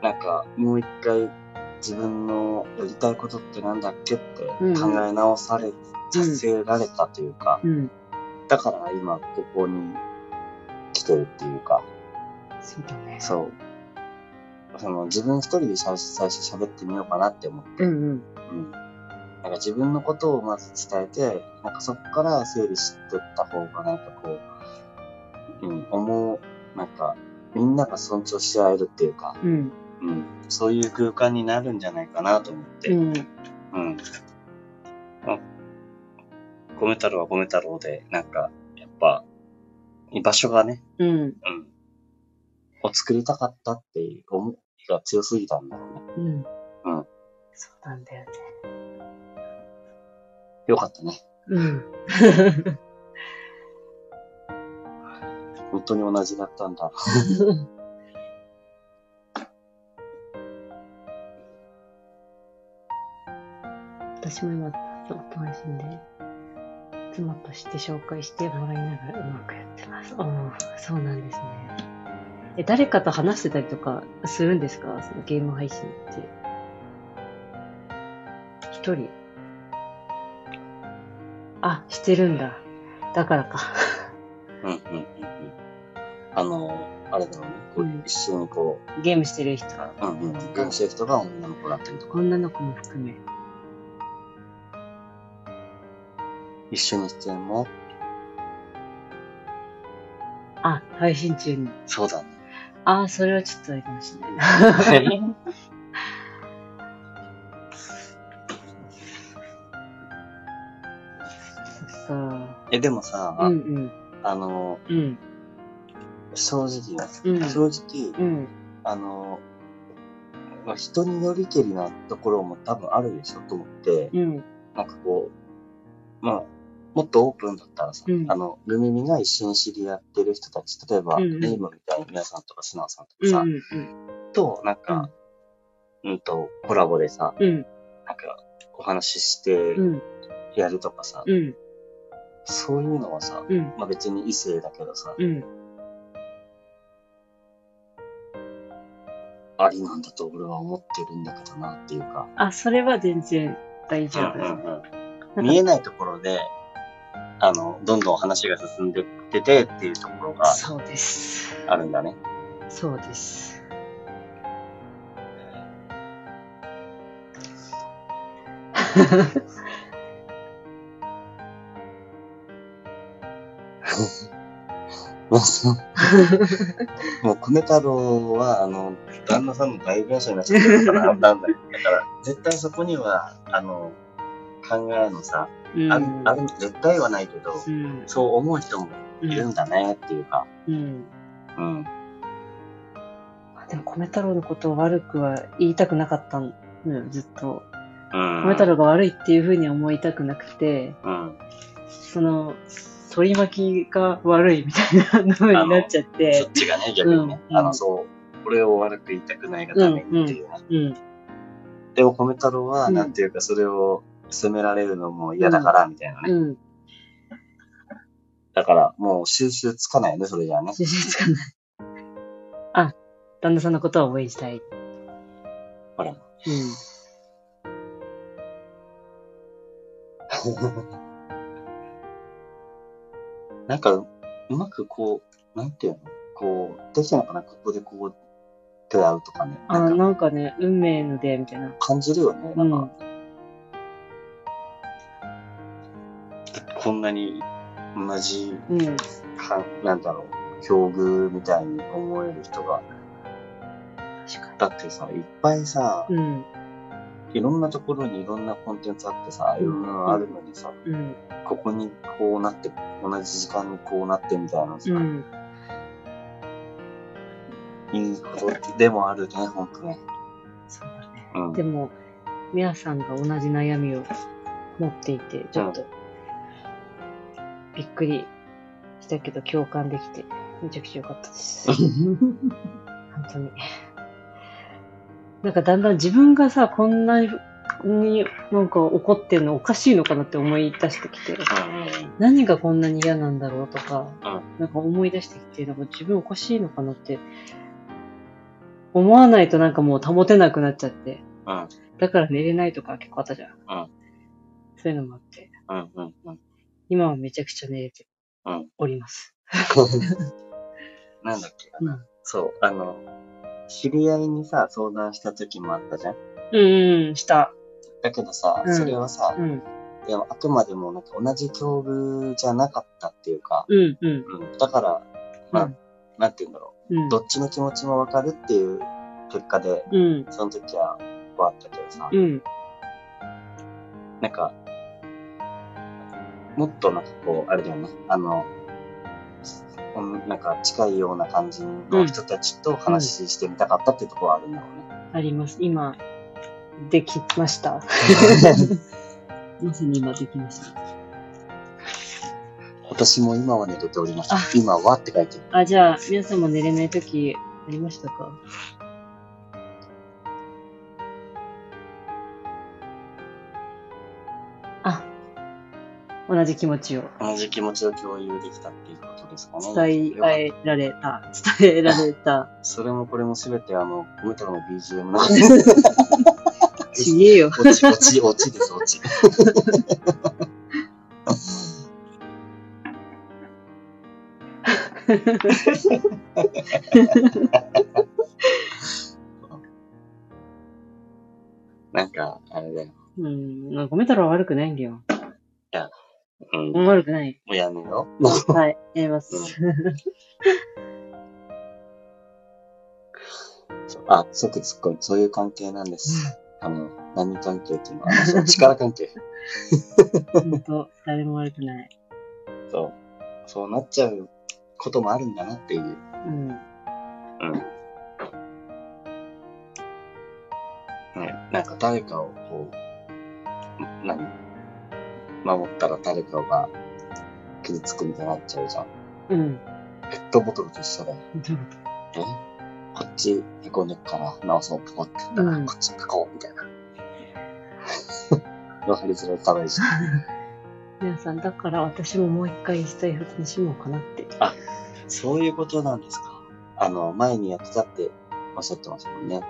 Speaker 1: なんか、もう一回自分のやりたいことってなんだっけって
Speaker 2: うん
Speaker 1: 考え直され、させられたというか、
Speaker 2: うん。
Speaker 1: だから今ここに来てるっていうか、
Speaker 2: そうだね。
Speaker 1: そう。その自分一人で最初最初喋ってみようかなって思って、
Speaker 2: うんうん。
Speaker 1: うん。なんか自分のことをまず伝えて、なんかそこから整理してった方がなんかこう、うん、思う、なんかみんなが尊重し合えるっていうか、
Speaker 2: うん。
Speaker 1: うん、そういう空間になるんじゃないかなと思って、
Speaker 2: うん。
Speaker 1: うん。あ、米太郎は米太郎で、なんか、やっぱ、居場所がね、
Speaker 2: うん。
Speaker 1: うん、を作りたかったっていう思いが強すぎたんだろうね。
Speaker 2: うん。
Speaker 1: うん。
Speaker 2: そうなんだよね。
Speaker 1: よかったね。
Speaker 2: うん。
Speaker 1: 本当に同じだったんだ。
Speaker 2: 私も今、ちょっと配信で、妻として紹介してもらいながらうまくやってます。おーそうなんですね。え、誰かと話してたりとかするんですか？そのゲーム配信って。一人。あ、してるんだ。だからか。
Speaker 1: うん、うん、うん。うんあの、あれだろうね。こう
Speaker 2: うん
Speaker 1: 一緒にこ
Speaker 2: ゲームしてる人。
Speaker 1: う、うん、うん。ゲームしてる人が女の子だったりとか、
Speaker 2: 女の子も含め。
Speaker 1: 一緒に出演も、
Speaker 2: あ、配信中に。
Speaker 1: そうだね。
Speaker 2: あ、それはちょっとあれかもしれないな。そっか。
Speaker 1: え、でもさ、
Speaker 2: うんうん。
Speaker 1: あの、
Speaker 2: うん。
Speaker 1: 正直な、
Speaker 2: うん
Speaker 1: 正直、
Speaker 2: うん。
Speaker 1: あの、まあ、人によりけりなところも多分あるでしょと思って、
Speaker 2: うん。
Speaker 1: なんかこう、まあ、もっとオープンだったらさ、
Speaker 2: うん
Speaker 1: あの、ルミミが一緒に知り合ってる人たち、例えば、
Speaker 2: うんうん
Speaker 1: ネイムみたいに皆さんとかスナオさんと
Speaker 2: うん。
Speaker 1: かさ、
Speaker 2: うん。
Speaker 1: と、なんか、うん、と、コラボでさ、
Speaker 2: うん。
Speaker 1: なんか、お話しして
Speaker 2: うん。
Speaker 1: やるとかさ、
Speaker 2: うん。
Speaker 1: そういうのはさ、
Speaker 2: うん。
Speaker 1: まあ別に異性だけどさ、
Speaker 2: うん。
Speaker 1: ありなんだと俺は思ってるんだけどなっていうか、
Speaker 2: あ、それは全然大丈夫。
Speaker 1: うんうんうん見えないところで、あの、どんどん話が進んでっててっていうところが
Speaker 2: そうです。
Speaker 1: あるんだね。
Speaker 2: そうです。
Speaker 1: もう米太郎は、あの、旦那さんの代弁者になっちゃってるから、なんだよ。だから、絶対そこには、あの、考えのさ、
Speaker 2: うん。
Speaker 1: ある、ある、絶対はないけど、
Speaker 2: うん。
Speaker 1: そう思う人もいるんだねっていうか、
Speaker 2: うん。
Speaker 1: うん。
Speaker 2: でも、米太郎のことを悪くは言いたくなかったのよ、ずっと。
Speaker 1: うん。
Speaker 2: 米太郎が悪いっていうふうには思いたくなくて、
Speaker 1: うん。
Speaker 2: その、取り巻きが悪いみたいな風になっちゃっ
Speaker 1: そ
Speaker 2: て
Speaker 1: っ、ちがね、逆にね。
Speaker 2: うん
Speaker 1: あの、そう、俺を悪く言いたくないがためにっていうね。
Speaker 2: うん。
Speaker 1: でも、米太郎は、
Speaker 2: うん
Speaker 1: なんていうか、それを責められるのも嫌だから、みたいなね。
Speaker 2: うん。
Speaker 1: だから、もう収集つかないよね、それじゃあね。
Speaker 2: 収集つかない。あ、旦那さんのことは応援したい。
Speaker 1: ほら。
Speaker 2: うん。
Speaker 1: なんか、うまくこう、なんていうの？こう、できたのかな？ここでこう、手合うとかね。
Speaker 2: あ、
Speaker 1: なんか
Speaker 2: なんかね、運命の出会いみたいな。
Speaker 1: 感じるよね。なんか、こんなに同じ、
Speaker 2: うん。
Speaker 1: なんだろう、境遇みたいに思える人が。
Speaker 2: 確か
Speaker 1: だってさ、いっぱいさ、
Speaker 2: に。うん。
Speaker 1: いろんなところにいろんなコンテンツあってさ、いろんなのあるのにさ、
Speaker 2: うん。
Speaker 1: ここにこうなって、同じ時間にこうなってみたいなさ、
Speaker 2: うん。
Speaker 1: いいことでもあるね、ほんとね。
Speaker 2: そうだね。
Speaker 1: うん。
Speaker 2: でも、みやさんが同じ悩みを持っていて、ちょっと、びっくりしたけど共感できて、めちゃくちゃ良かったです。本当に。なんかだんだん自分がさ、こんなになんか怒ってんのおかしいのかなって思い出してきて、何がこんなに嫌なんだろうとか、
Speaker 1: うん
Speaker 2: なんか思い出してきて、なんか自分おかしいのかなって、思わないとなんかもう保てなくなっちゃって、
Speaker 1: うん。
Speaker 2: だから寝れないとか結構あったじゃん。
Speaker 1: うん
Speaker 2: そういうのもあって。今はめちゃくちゃ寝れて
Speaker 1: うん
Speaker 2: おります。
Speaker 1: なんだっけ？かな。
Speaker 2: うん。
Speaker 1: そう、あの、知り合いにさ、相談した時もあったじゃん？
Speaker 2: うん、うん、した。
Speaker 1: だけどさ、
Speaker 2: うん
Speaker 1: それはさ、
Speaker 2: うん、
Speaker 1: でもあくまでもなんか同じ境遇じゃなかったっていうか、
Speaker 2: うん、うん。
Speaker 1: うん。だから、まあ、
Speaker 2: うん
Speaker 1: なんて言うんだろ
Speaker 2: うん
Speaker 1: う。どっちの気持ちもわかるっていう結果で、
Speaker 2: うん、
Speaker 1: その時は終わったけどさ、
Speaker 2: うん、
Speaker 1: なんか、もっとなんかこう、あれだよね、あの、うんなんか近いような感じの人たちと話してみたかったっていうところはあるんだろうね。
Speaker 2: あります。今、できました。まさに今できました。
Speaker 1: 私も今は寝れておりました。今はって書いてる。
Speaker 2: あ、じゃあ、皆さんも寝れないとき、ありましたか？同じ気持ちを
Speaker 1: 同じ気持ちを共有できたっていうことですかね。
Speaker 2: 伝えられた。伝えられた。
Speaker 1: それもこれもすべてあの、コメ太郎の BGM の
Speaker 2: ちげえよ。
Speaker 1: 落ち、落ち、落ちです、落ち。なんか、あれだよ。
Speaker 2: うん、ごめん太郎は悪くないんだよ。
Speaker 1: うん。
Speaker 2: うん悪くない。
Speaker 1: もうやめよ
Speaker 2: はい、やります。
Speaker 1: う。あ、即突っ込み。そういう関係なんです。あの、何関係っていうのは、力関係。
Speaker 2: 本当誰も悪くない。
Speaker 1: そう。そうなっちゃうこともあるんだなっていう。
Speaker 2: うん。
Speaker 1: うん。ね、なんか誰かをこう、ん何？守ったら誰かが傷つくみたいになっちゃうじゃん。
Speaker 2: うん。
Speaker 1: ペットボトルと一緒だよ。え？こっちへこんでっから直そう、ポコってら、
Speaker 2: うん
Speaker 1: こっち書こう、みたいな。わかりづらい課題じゃん。
Speaker 2: と 皆さん、だから私ももう一回スタイフにしようかなって。
Speaker 1: そういうことなんですか。あの、前にやってたっておっしゃってましたもんね。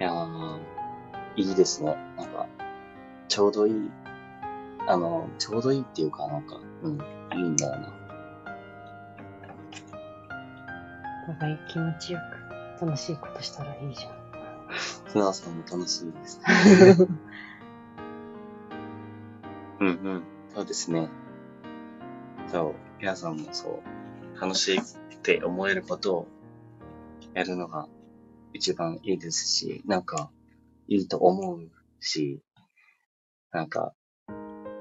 Speaker 1: いやー、いいですね。なんか、ちょうどいい。あの、ちょうどいいっていうか、なんか、うん、いいんだよな。
Speaker 2: お互い気持ちよく楽しいことしたらいいじゃん。
Speaker 1: 船田さんも楽しいです。うんうん。そうですね。そう、皆さんもそう、楽しいって思えることをやるのが一番いいですし、なんか、いいと思うし、なんか、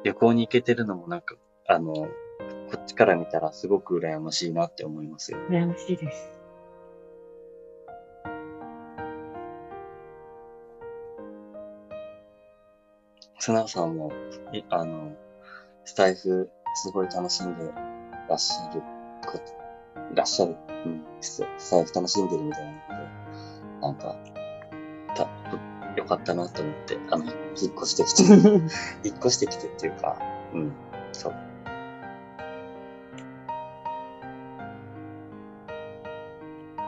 Speaker 1: 旅行に行けてるのもなんか、あの、こっちから見たらすごく羨ましいなって思いますよ。
Speaker 2: 羨ましいです。
Speaker 1: 素直さんも、いあの、スタイフすごい楽しんでらっしゃるこ、らっしゃる、うん、ススタイフ楽しんでるみたいなので、なんか、た、よかったなと思って、あの、引っ越してきて、引っ越してきてっていうか、うん、そう。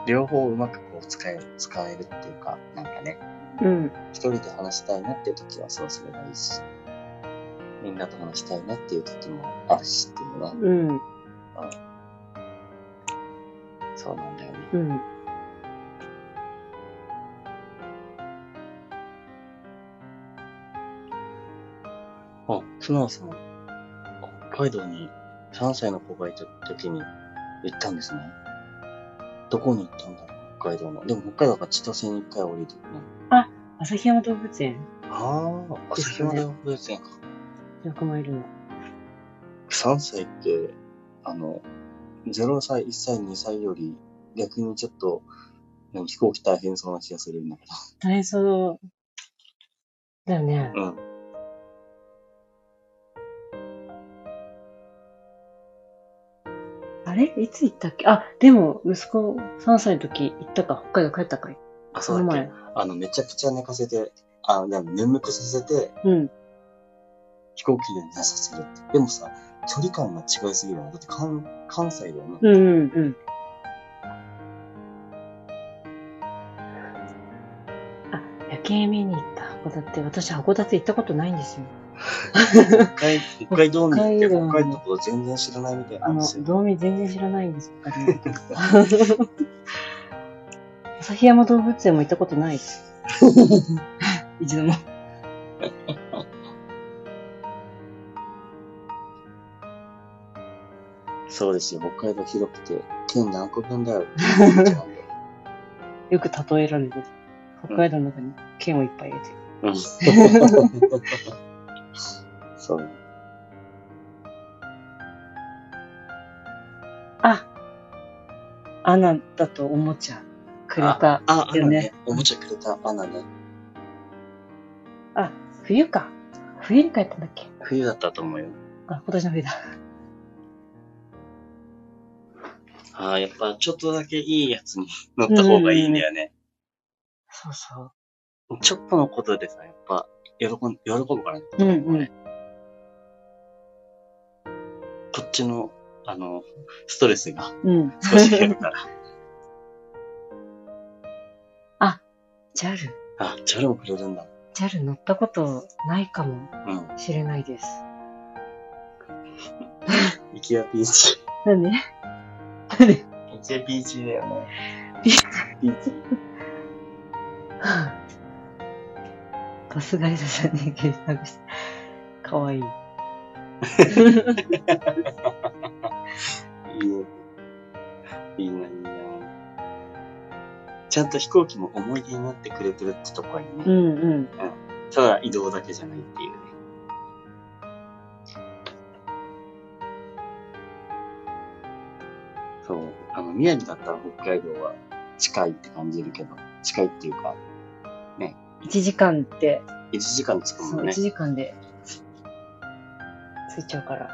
Speaker 1: 両方うまくこう使え、使えるっていうか、なんかね、
Speaker 2: うん。
Speaker 1: 一人で話したいなっていう時はそうすればいいし、みんなと話したいなっていう時もあるしっていうね。
Speaker 2: うん。
Speaker 1: そうなんだよね。
Speaker 2: うん。
Speaker 1: あ、素直さん、北海道に3歳の子がいた時に行ったんですね。どこに行ったんだろう北海道の。でも北海道が千歳に一回降りてるね。
Speaker 2: 旭山動物園。
Speaker 1: ああ、旭山動物園か。
Speaker 2: 100マイルの。
Speaker 1: 3歳って、あの、0歳、1歳、2歳より逆にちょっと、何飛行機大変そうな気がするんだけ
Speaker 2: 大変そう。だよね。
Speaker 1: ど。うん。
Speaker 2: れいつ行ったっけ？あ、でも、息子3歳の時行ったか。北海道帰ったかい？
Speaker 1: あ、
Speaker 2: そ
Speaker 1: うだっけ？あの、めちゃくちゃ寝かせて、あ、でも眠くさせて、
Speaker 2: うん。
Speaker 1: 飛行機で寝させるって。でもさ、距離感が違いすぎるよね。だって関、関西だよね。
Speaker 2: うんうんうん。あ、夜景見に行った函館。私函館行ったことないんですよ。
Speaker 1: 北海道に行って
Speaker 2: 北海道
Speaker 1: のこと全然知らないみたいな
Speaker 2: あの
Speaker 1: んです、よ。
Speaker 2: 道民全然知らないんです。北海道旭山動物園も行ったことないです。一度も。
Speaker 1: そうですよ。北海道広くて、県何個分だよ。
Speaker 2: よく例えられてる。北海道の中に県をいっぱい入れてる。
Speaker 1: うん。そう。
Speaker 2: あアナだとおもちゃくれた。
Speaker 1: あ、あ、あ
Speaker 2: よね
Speaker 1: のね、おもちゃくれたアナね。
Speaker 2: あ、冬か。冬に帰ったんだっけ？
Speaker 1: 冬だったと思うよ。
Speaker 2: あ、今年の冬だ。
Speaker 1: ああ、やっぱちょっとだけいいやつに乗った方がいいんだよね。
Speaker 2: そうそう。
Speaker 1: ちょっとのことでさ、やっぱ、喜ん、喜ぶからね。
Speaker 2: うんうん。
Speaker 1: こっちの、あの、ストレスが
Speaker 2: うん。
Speaker 1: 少し減るから。
Speaker 2: JAL。
Speaker 1: あ、チャルもくれるんだ。
Speaker 2: JAL 乗ったことないかも
Speaker 1: うん。
Speaker 2: しれないです。
Speaker 1: イケアピーチ。
Speaker 2: なんで
Speaker 1: イケアピーチだよね。
Speaker 2: ピー
Speaker 1: ピーチ。
Speaker 2: バスガイドさんに検索して。かわいい。
Speaker 1: いいね。いいな、いいな。ちゃんと飛行機も思い出になってくれてるってとこはいいね。
Speaker 2: うんうん。
Speaker 1: ただ移動だけじゃないっていうね。そう。あの、宮城だったら北海道は近いって感じるけど、近いっていうか、
Speaker 2: 1時間って、
Speaker 1: 1時間着く
Speaker 2: そう、1
Speaker 1: もんね。
Speaker 2: 時間で、着いちゃうから。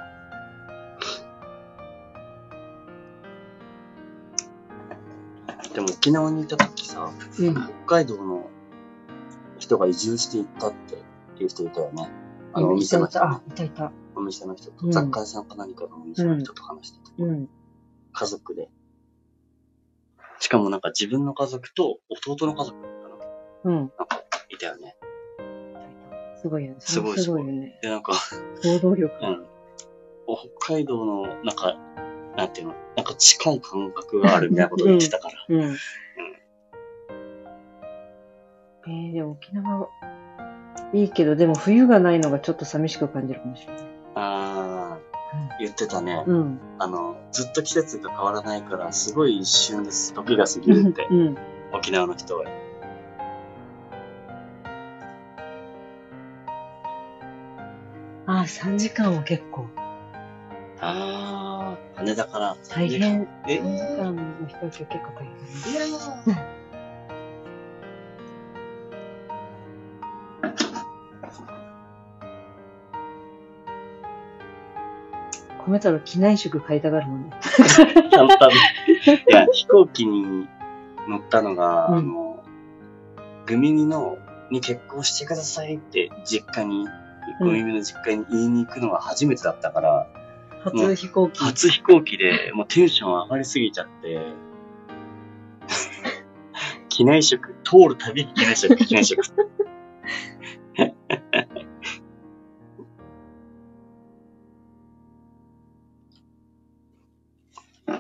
Speaker 1: でも沖縄にいた時さ、
Speaker 2: うん。
Speaker 1: 北海道の人が移住していったっていう人いたよね。あの、お店の人、
Speaker 2: あ、いたいた。
Speaker 1: お店の人と、
Speaker 2: うん
Speaker 1: 雑貨屋さんか何かのお店の人と話してた。
Speaker 2: うん。
Speaker 1: 家族で。しかもなんか自分の家族と弟の家族かな
Speaker 2: うん。
Speaker 1: なんかいたよね。
Speaker 2: すごいよね。
Speaker 1: すごい
Speaker 2: すごいよね。
Speaker 1: で、なんか、
Speaker 2: 行動力。
Speaker 1: うん。北海道の、なんか、なんていうの、なんか近い感覚があるみたいなことを言ってたから。
Speaker 2: うん。えー、でも沖縄、いいけど、でも冬がないのがちょっと寂しく感じるかもしれない。
Speaker 1: あ言ってたね。
Speaker 2: うん。
Speaker 1: あの、ずっと季節が変わらないから、すごい一瞬です。時が過ぎるって
Speaker 2: う、ん。
Speaker 1: 沖縄の人は。
Speaker 2: 3時間は結構。
Speaker 1: ああ、羽田から。
Speaker 2: 大変。
Speaker 1: え
Speaker 2: 3時間の飛行機は結構大変。
Speaker 1: いやー
Speaker 2: 米太郎、機内食買いたがるもんね。
Speaker 1: 簡単。いや、飛行機に乗ったのが、
Speaker 2: うん
Speaker 1: あの、グミミの、に結婚してくださいって、実家に、
Speaker 2: うん
Speaker 1: グミミの実家に言いに行くのが初めてだったから、
Speaker 2: 初飛行機。
Speaker 1: 初飛行機で、もうテンション上がりすぎちゃって、機内食、通るたびに機内食、機内食。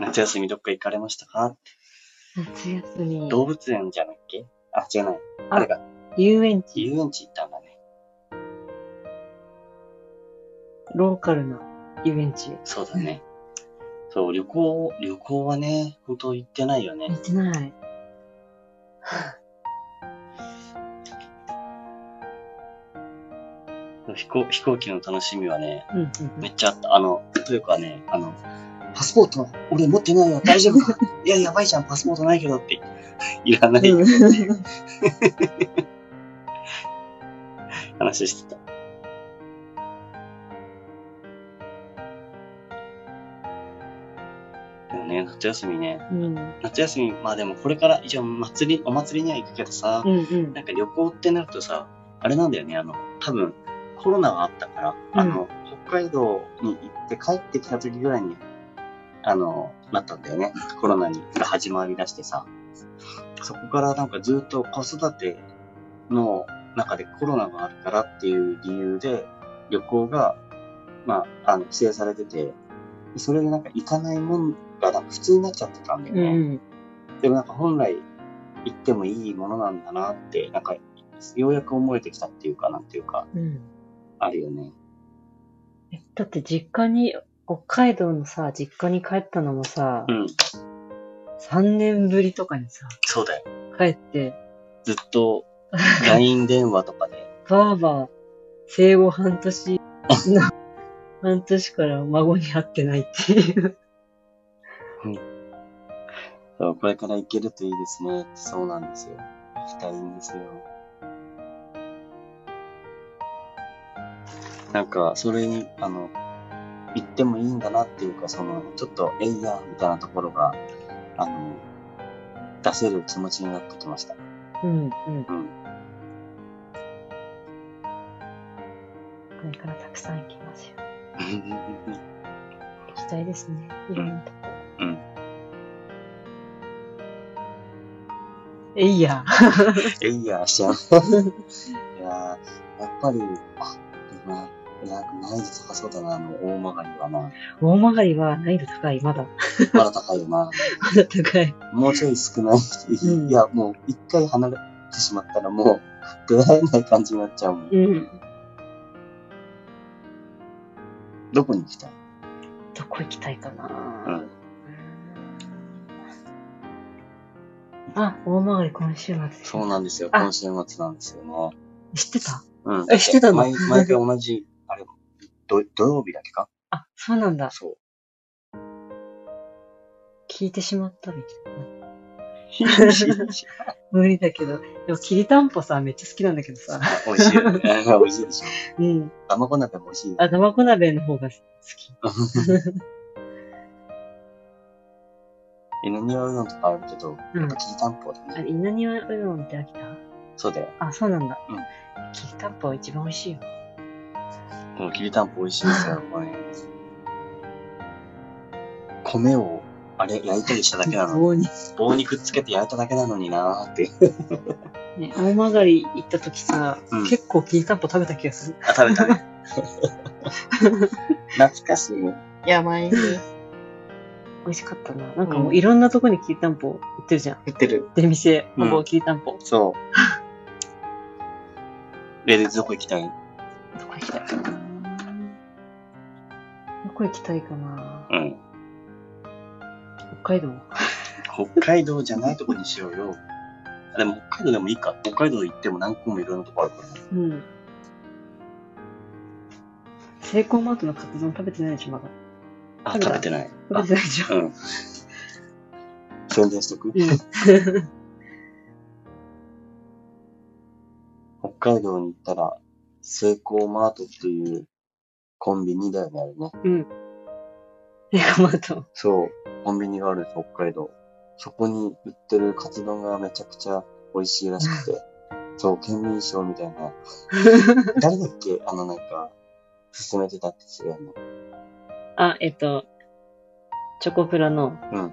Speaker 1: 夏休みどっか行かれましたか？
Speaker 2: 夏休み。
Speaker 1: 動物園じゃなっけあ、違うない。
Speaker 2: あ
Speaker 1: あれが、
Speaker 2: 遊園地。
Speaker 1: 遊園地行ったんだね。
Speaker 2: ローカルな遊園地。
Speaker 1: そうだね。そう、旅行、旅行はね、本当行ってないよね
Speaker 2: 行。ってない。
Speaker 1: 飛行、飛行機の楽しみはね、
Speaker 2: うんうん
Speaker 1: めっちゃあった。あの、というかね、あの、パスポート、俺持ってないよ、大丈夫か？いや、やばいじゃん、パスポートないけどって。いらない
Speaker 2: うん。
Speaker 1: 話してた。ね、夏休みね、
Speaker 2: うん。
Speaker 1: 夏休み、まあでもこれから一応祭り、お祭りには行くけどさ、
Speaker 2: うんうん。
Speaker 1: なんか旅行ってなるとさ、あれなんだよね、あの、多分、コロナがあったから、あの、北海道に行って帰ってきた時ぐらいに、あの、なったんだよね。コロナにが始まりだしてさ。そこからなんかずっと子育ての中でコロナがあるからっていう理由で、旅行が、まあ、あの、規制されてて、それでなんか行かないもんがなんか普通になっちゃってたんだよ
Speaker 2: う
Speaker 1: ね。
Speaker 2: ん。
Speaker 1: でもなんか本来行ってもいいものなんだなって、なんかようやく思えてきたっていうかなんていうか、
Speaker 2: うん。
Speaker 1: あるよね。
Speaker 2: えだって実家に、北海道のさ、実家に帰ったのもさ、
Speaker 1: うん、
Speaker 2: 3年ぶりとかにさ、
Speaker 1: そうだよ。
Speaker 2: 帰って、
Speaker 1: ずっと LINE 電話とかで、
Speaker 2: ばあば、生後半年の、半年から孫に会ってないっていう。
Speaker 1: そうこれから行けるといいですねそうなんですよ。行きたいんですよ。なんか、それに、あの、行ってもいいんだなっていうか、その、ちょっと、えいや、みたいなところが、あの、出せる気持ちになってきました。
Speaker 2: うん、うん。
Speaker 1: うん。
Speaker 2: これからたくさん行きますよ。行きたいですね。いろんなとこ。
Speaker 1: うん。
Speaker 2: えいや。
Speaker 1: えいや、しちゃう。いやーやっぱり、あ、でもな、難易度高そうだな、あの、大曲がりはな。
Speaker 2: 大曲がりは難易度高い。まだ。
Speaker 1: まだ高いよな。
Speaker 2: まだ高い。
Speaker 1: もうちょい少ない。
Speaker 2: うん
Speaker 1: いや、もう一回離れてしまったらもう出会えない感じになっちゃうもん。
Speaker 2: うん。
Speaker 1: どこに行きたい？
Speaker 2: どこ行きたいかな、
Speaker 1: うん
Speaker 2: あ、大曲がり今週末。
Speaker 1: そうなんですよ。
Speaker 2: あ
Speaker 1: 今週末なんですよね。
Speaker 2: 知ってた？
Speaker 1: うん。
Speaker 2: え知ってたの？
Speaker 1: 毎毎回同じ、あれ、ど土曜日だっけか？
Speaker 2: あ、そうなんだ。
Speaker 1: そう。
Speaker 2: 聞いてしまったみたいな。無理だけど。でも、きりたんぽさ、めっちゃ好きなんだけどさ。
Speaker 1: 美味しいよね。美味しいでしょ。
Speaker 2: うん。
Speaker 1: 卵鍋も美味しいよ。
Speaker 2: あ、卵鍋の方が好き。
Speaker 1: 稲庭うどんとかあるけど、
Speaker 2: うん
Speaker 1: やっぱきりたんぽだ
Speaker 2: あ、
Speaker 1: ね。
Speaker 2: 稲庭うどんって飽きた
Speaker 1: そうだよ。
Speaker 2: あ、そうなんだ。
Speaker 1: うん
Speaker 2: きりたんぽは一番美味しいよ。
Speaker 1: もうきりたんぽ美味しいですよ、これ。米を、あれ、焼いたりしただけなのに。
Speaker 2: 棒に。
Speaker 1: 棒にくっつけて焼いただけなのになーって。
Speaker 2: ね、大曲り行った時さ、
Speaker 1: うん
Speaker 2: 結構きりたんぽ食べた気がする。
Speaker 1: あ、食べたね。懐かしい。
Speaker 2: やばい。美味しかったな。なんかもういろんなとこにきりたんぽ売ってるじゃん。
Speaker 1: 売ってる。
Speaker 2: 出店、
Speaker 1: うん
Speaker 2: ほぼきりたんぽ。
Speaker 1: そう。え、で、どこ行きたい？
Speaker 2: どこ行きたい？かなどこ行きたいかな？
Speaker 1: うん。
Speaker 2: 北海道
Speaker 1: 北海道じゃないとこにしようよ。あでも北海道でもいいか。北海道行っても何個もいろんなとこあるから。
Speaker 2: うん。セイコーマートのカツ丼食べてないでしょ、まだ。
Speaker 1: あ、食べてない。
Speaker 2: 食べてないでしょ。
Speaker 1: うん。宣伝しとく？
Speaker 2: うん。
Speaker 1: 北海道に行ったら、セイコーマートっていうコンビニだよね、あれね。
Speaker 2: うん。セイコーマート。
Speaker 1: そう、コンビニがあるんです、北海道。そこに売ってるカツ丼がめちゃくちゃ美味しいらしくて。そう、県民賞みたいな。誰だっけ？あのなんか、勧めてたって違うの。
Speaker 2: あ、えっと、チョコプラの
Speaker 1: うん。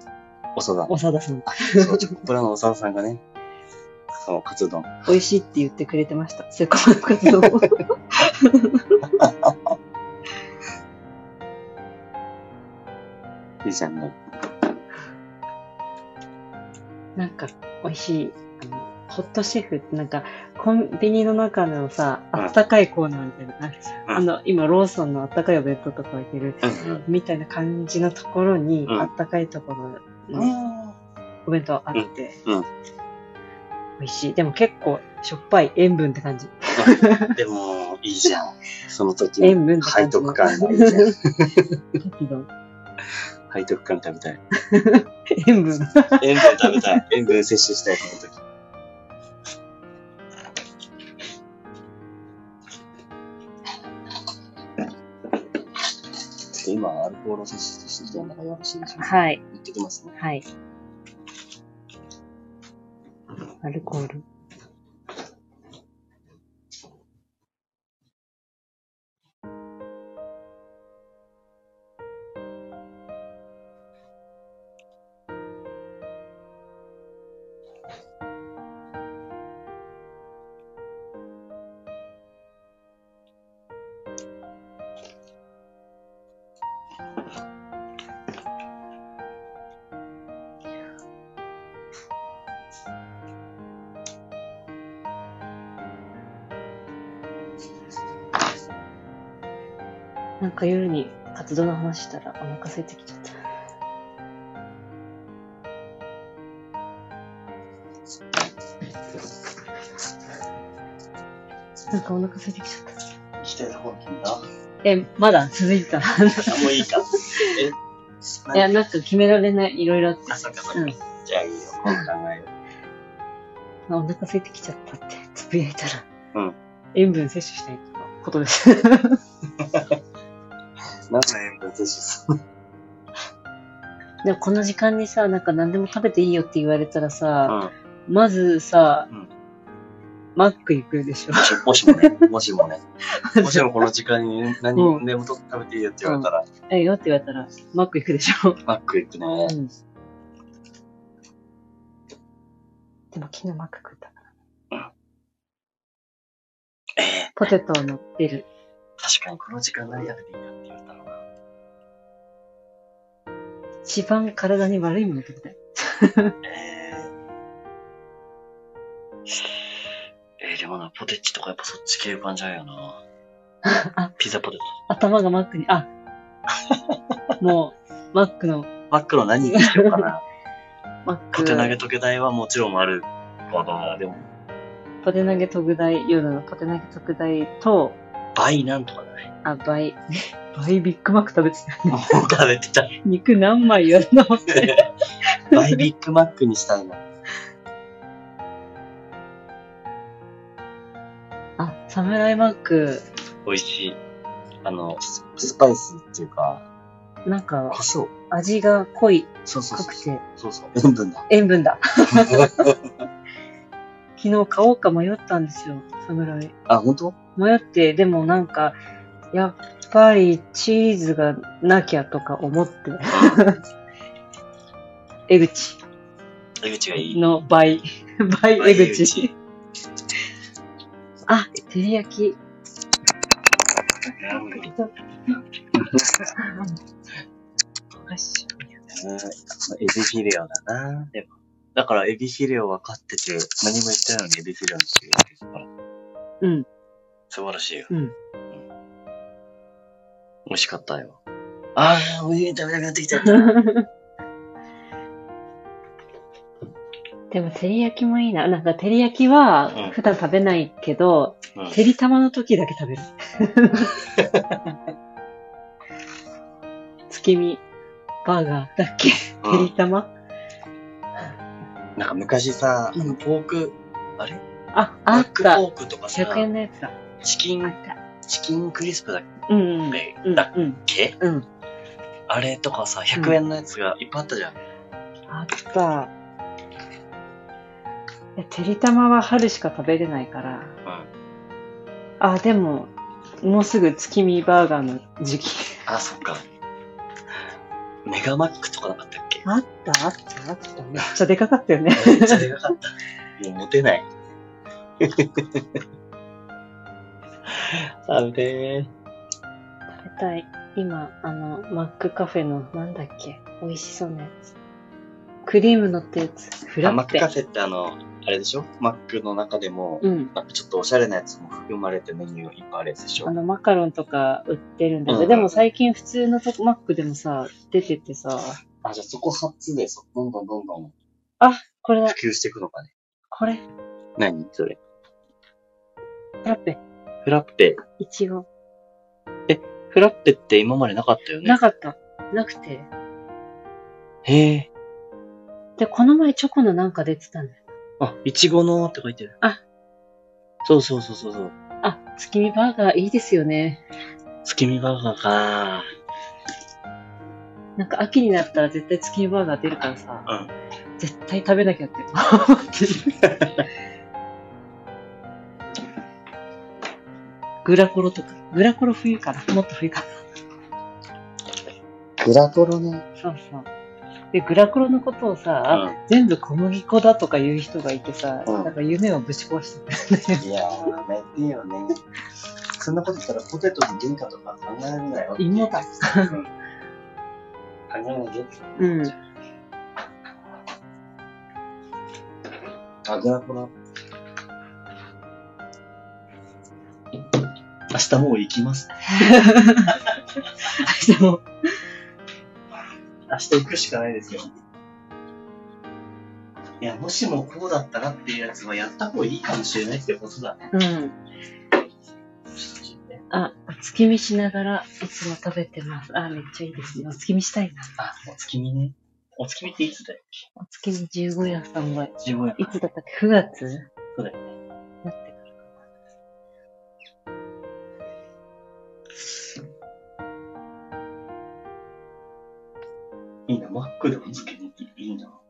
Speaker 1: おそだ。
Speaker 2: 長田さん。
Speaker 1: そう、チョコプラのおささんがね、そう、カツ丼。
Speaker 2: 美味しいって言ってくれてました。セイコーマートカツ丼を。
Speaker 1: いいじゃんね。
Speaker 2: なんか、美味しい。あの、ホットシェフってなんか、コンビニの中のさ、
Speaker 1: うん
Speaker 2: あったかいコーナーみたいなのあるじゃん。
Speaker 1: うん
Speaker 2: あの、今、ローソンのあったかいお弁当とか置いてる。みたいな感じのところに、
Speaker 1: うん
Speaker 2: あったかいところのお弁当あって、美味しい。でも結構、しょっぱい塩分って感じ。
Speaker 1: でも、いいじゃん。その時
Speaker 2: 塩分って
Speaker 1: 背
Speaker 2: 感じの。
Speaker 1: 徳感がいいじゃん。
Speaker 2: 適度
Speaker 1: 背徳感食べたい。
Speaker 2: 塩分。
Speaker 1: 塩分食べたい。塩分摂取したい、その時。アルコールを摂取してきたのがよろしいでしょうか
Speaker 2: はい。
Speaker 1: 言ってきますね。
Speaker 2: はい。アルコール。活動の話したらお腹空いてきちゃった。なんかお腹空いてきちゃった。
Speaker 1: 行きたいところ君だ。
Speaker 2: え、まだ続いてた。
Speaker 1: もういいか。え？
Speaker 2: や、なんか決められない、いろいろあって。
Speaker 1: あ、そっかそっか。
Speaker 2: うん
Speaker 1: じゃあいいよ。考える。
Speaker 2: あお腹空いてきちゃったってつぶやいたら、
Speaker 1: うん
Speaker 2: 塩分摂取したいとのことです。
Speaker 1: 何の塩分摂取する
Speaker 2: でもこの時間にさ、なんか何でも食べていいよって言われたらさ、
Speaker 1: うん。
Speaker 2: まずさ、
Speaker 1: うん
Speaker 2: マック行くでしょ。
Speaker 1: もし もね、もしもね。もしもこの時間に何
Speaker 2: うん
Speaker 1: でもと食べていいよって言われたら、
Speaker 2: ええよって言われたら、マック行くでしょ。
Speaker 1: マック行くね。
Speaker 2: うん。でも昨日マック食ったから。
Speaker 1: ええ
Speaker 2: ポテト乗ってる。
Speaker 1: 確かにこの時間何食べていいかって言われたのな。
Speaker 2: 一番体に悪いもの食べたい。
Speaker 1: えー、えー、でもな、ポテチとかやっぱそっち系浮かんじゃうよな。
Speaker 2: あ、
Speaker 1: ピザポテト。
Speaker 2: 頭がマックに、あ、もう、マックの、
Speaker 1: マックの何にしようかな。
Speaker 2: マック、
Speaker 1: ポテナゲ特大はもちろんあるかな。でも、
Speaker 2: ポテナゲ特大、夜のポテナゲ特大と、
Speaker 1: 倍なんとかだね。
Speaker 2: あ、倍、倍ビッグマック食べてた。
Speaker 1: も う食べてた。
Speaker 2: 肉何枚やるのって。
Speaker 1: 倍ビッグマックにしたいな。
Speaker 2: あ、サムライマック、
Speaker 1: 美味しい。あの、ススパイスっていうか、
Speaker 2: なんか
Speaker 1: 胡、椒。
Speaker 2: 味が濃い、
Speaker 1: そうそうそう
Speaker 2: 濃く。て、
Speaker 1: そうそう。塩分だ。
Speaker 2: 塩分だ。昨日買おうか迷ったんですよ、サムライ。
Speaker 1: あ、本当？
Speaker 2: 迷って、でもなんか、やっぱりチーズがなきゃとか思って、江口。
Speaker 1: 江口がいい。
Speaker 2: の倍、倍
Speaker 1: 倍
Speaker 2: 江口。あ、照り焼き。お菓子
Speaker 1: エビフィレオだな。でも。だから、エビフィレオは買ってて、何も言ってない。のにエビフィレオにしてるから。
Speaker 2: うん。
Speaker 1: 素晴らしい。よ。
Speaker 2: うん。
Speaker 1: 美味しかったよ。ああ、おにぎり食べたくなってきた。
Speaker 2: でも、照り焼きもいいな。なんか、照り焼きは
Speaker 1: うん
Speaker 2: 普段食べないけど、
Speaker 1: うん
Speaker 2: 照り玉の時だけ食べる。月見バーガーだっけ？
Speaker 1: うん
Speaker 2: 照り玉？
Speaker 1: なんか昔さ、
Speaker 2: うん
Speaker 1: あのポーク、あれ？
Speaker 2: あ、あった
Speaker 1: クポ。ークとかさ、
Speaker 2: 100円のやつだ。
Speaker 1: チキン、
Speaker 2: あった。
Speaker 1: チキンクリスプだっ
Speaker 2: うんうん。
Speaker 1: け、
Speaker 2: うん
Speaker 1: だっ
Speaker 2: うん。
Speaker 1: け
Speaker 2: うん。
Speaker 1: あれとかさ、100円のやつがいっぱいあったじゃん。
Speaker 2: あった。てりたまは春しか食べれないから。あ、でも、もうすぐ月見バーガーの時期。
Speaker 1: あ、そっか。メガマックとかなかったっけ？
Speaker 2: あった、あった、あった。めっちゃでかかったよね。
Speaker 1: めっちゃでかかった。もう持てない。食べてー。
Speaker 2: 食べたい。今、あの、マックカフェの、なんだっけ？美味しそうなやつ。クリーム乗ったやつ。フラ
Speaker 1: あマ
Speaker 2: ッペ。
Speaker 1: ックカフェってあの、あれでしょ？マックの中でも、
Speaker 2: うん。
Speaker 1: なんかちょっとおしゃれなやつも含まれてメニューいっぱいあるやつでしょ？
Speaker 2: あの、マカロンとか売ってるんだけど、
Speaker 1: うんうん
Speaker 2: でも最近普通のとこマックでもさ、出ててさ、
Speaker 1: あ、じゃあそこ初でそ、どんどんどんどん
Speaker 2: これだ、
Speaker 1: 普及していくのかね。
Speaker 2: これ、
Speaker 1: 何それ？
Speaker 2: フラッペ、
Speaker 1: フラッペ。
Speaker 2: いちご。
Speaker 1: フラッペって今までなかったよね？
Speaker 2: なかった。なくて。
Speaker 1: へえ。
Speaker 2: で、この前チョコのなんか出てたんだよ。
Speaker 1: あ、いちごのって書いてる。
Speaker 2: あ。
Speaker 1: そうそうそうそうそう。
Speaker 2: あ、月見バーガーいいですよね。
Speaker 1: 月見バーガーか
Speaker 2: なんか秋になったら絶対月見バーガー出るからさ、
Speaker 1: うん。
Speaker 2: 絶対食べなきゃって思ってる。グラコロとか。グラコロ冬かなもっと冬かな。
Speaker 1: グラコロね。
Speaker 2: そうそう。で、グラコロのことをさ、全部小麦粉だとか言う人がいてさ、
Speaker 1: うん
Speaker 2: なんか夢をぶち壊してくれる
Speaker 1: いやー、やめてよね。そんなこと言ったらポテトの原価とか考えられないよ。
Speaker 2: 芋だ。
Speaker 1: うん考えないで。
Speaker 2: うん。
Speaker 1: あ、グラコロ。明日もう行きます。
Speaker 2: でも、
Speaker 1: 明日行くしかないですよ。いや、もしもこうだったらっていうやつはやった方がいいかもしれないってことだね。
Speaker 2: うん。あ、お月見しながらいつも食べてます。あ、めっちゃいいですね。お月見したいな。
Speaker 1: あ、お月見ね。お月見っていつだよ
Speaker 2: お月見15夜3倍。
Speaker 1: ?15 や。
Speaker 2: いつだったっけ ?9 月？
Speaker 1: そうだよね。いいな、マックでお月見っていいな。
Speaker 2: な。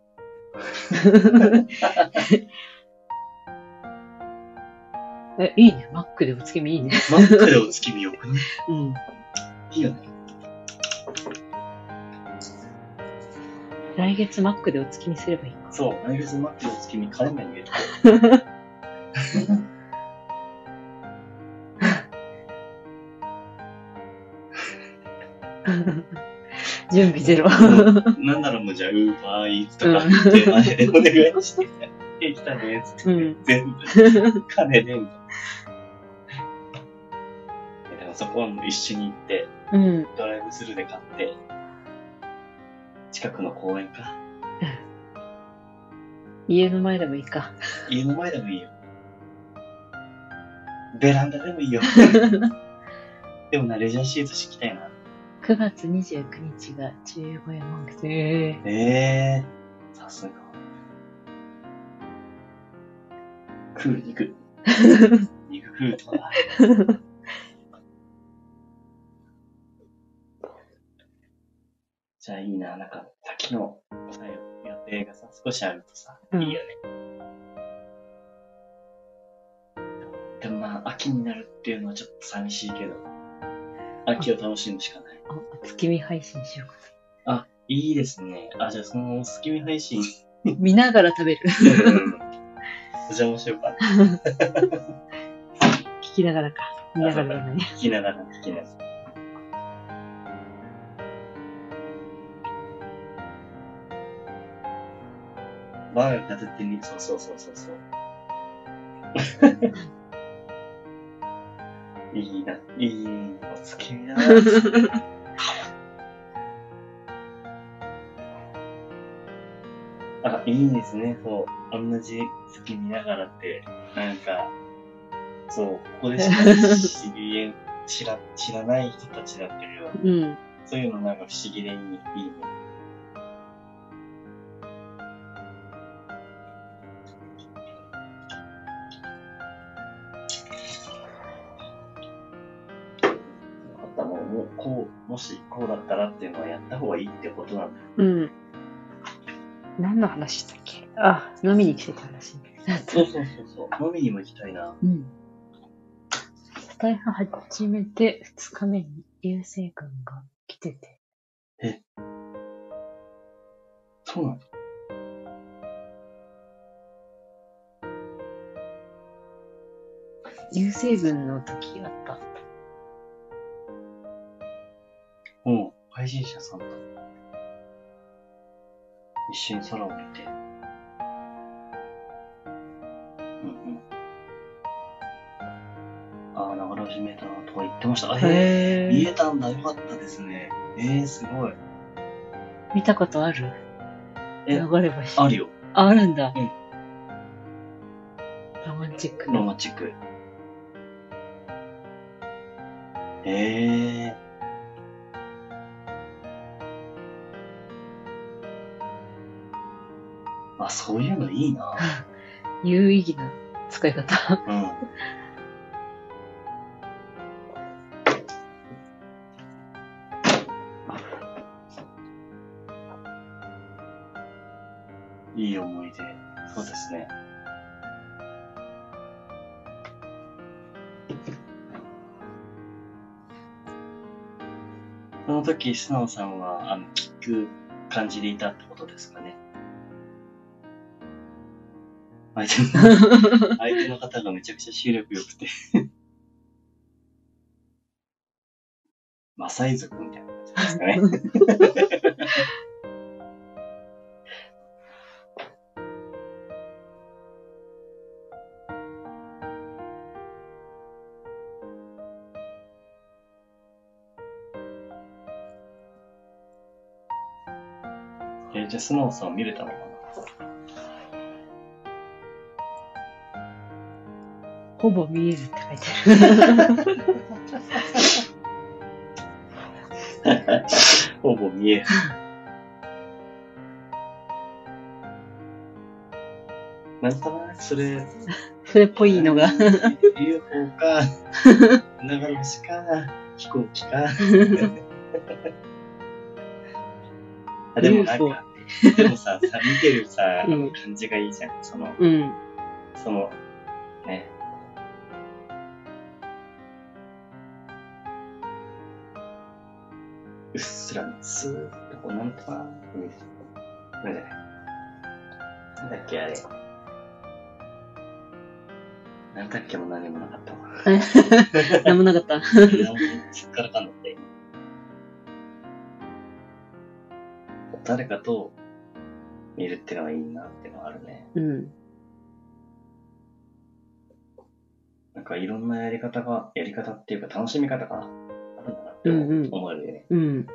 Speaker 2: え、いいね。マックでお月見いいね。
Speaker 1: マックでお月見よくね。
Speaker 2: うん。
Speaker 1: いいよね。
Speaker 2: 来月マックでお月見すればいいか。
Speaker 1: そう、来月マックでお月見カレンダーに入れて。
Speaker 2: 準備ゼロ。
Speaker 1: なんだろう、もうじゃあ、ウーバーイーツとかって、あれでお願いして、え、来たね、つって。
Speaker 2: うん。
Speaker 1: 全部、金で、みたいな。もそこはもう一緒に行って、
Speaker 2: うん。
Speaker 1: ドライブスルーで買って、近くの公園か。
Speaker 2: 家の前でもいいか。
Speaker 1: 家の前でもいいよ。ベランダでもいいよ。でもな、レジャーシート敷きたいな。
Speaker 2: 9月29日が15円満月。ええ
Speaker 1: ええー、さすが。食う、肉。肉食うとか。じゃあいいな、なんか、先のさ予定がさ、少しあるとさ、
Speaker 2: うん
Speaker 1: いいよね。でもまあ、秋になるっていうのはちょっと寂しいけど、秋を楽しむしかない。
Speaker 2: あ、お月見配信しようか
Speaker 1: あ、いいですね。あ、じゃあその、スキミ配信、
Speaker 2: な。見ながら食べる。
Speaker 1: お邪魔しようかな。
Speaker 2: 聞きながらか。見ながらじゃない。
Speaker 1: 聞きながら、聞きながら。バーが片手に、そうそうそうそうそう。いいな、いいお付き合いだな。あ、いいですね、そう。同じ月見ながらって、なんか、そう、ここでしか知りえ、知ら、知らない人たちだったけど、
Speaker 2: うん、
Speaker 1: そういうのなんか不思議でいい、いいね。こうだったらっていうのはやった方がいいってことなんだよ。
Speaker 2: うん。何の話したっけ？あ、飲みに来てた話。
Speaker 1: そうそうそうそう。飲みにも行きたいな。
Speaker 2: うん。スタイフ始めて2日目に流星君が来てて。
Speaker 1: そうなの
Speaker 2: 流星群の時あった。
Speaker 1: もう、配信者さんと一緒に空を見て。うんうん。ああ、流れ始めたなとか言ってました。あへえ、見
Speaker 2: へ
Speaker 1: えたんだ。よかったですね。えー、すごい。
Speaker 2: 見たことある？
Speaker 1: え
Speaker 2: 流れ星。
Speaker 1: あるよ。
Speaker 2: あ、あるんだ。
Speaker 1: うん
Speaker 2: ロマンチック。
Speaker 1: ロマンチック。ええあ、そういうのいいな。
Speaker 2: 有意義な使い方。
Speaker 1: うん。いい思い出。そうですね。その時、素直さんは、あの、聞く感じでいたってことですかね。相手の、相手の方がめちゃくちゃ視力良くて。マサイ族みたいな感じですかね。えじゃあ、素直さん見れたのかな？
Speaker 2: ほぼ見えるって書いてある。
Speaker 1: ほぼ見える。なんとなくそれ、
Speaker 2: それっぽいのが。
Speaker 1: UFO か、流れ星か、飛行機か。あ でもなんか、でもさ、さ見てるさ、
Speaker 2: うん
Speaker 1: 感じがいいじゃん。その、
Speaker 2: うん。
Speaker 1: その、ね。うっすらね、スーッとこう、なんとなく見る。これじゃない。なんだっけ、あれ。なんだっけも何もなかったわ。
Speaker 2: なんもなかった？
Speaker 1: 何もすっからかんだった、今。誰かと見るってのはいいなってのはあるね。
Speaker 2: うん。
Speaker 1: なんかいろんなやり方が、やり方っていうか楽しみ方があるんだなって
Speaker 2: うんうん。うん。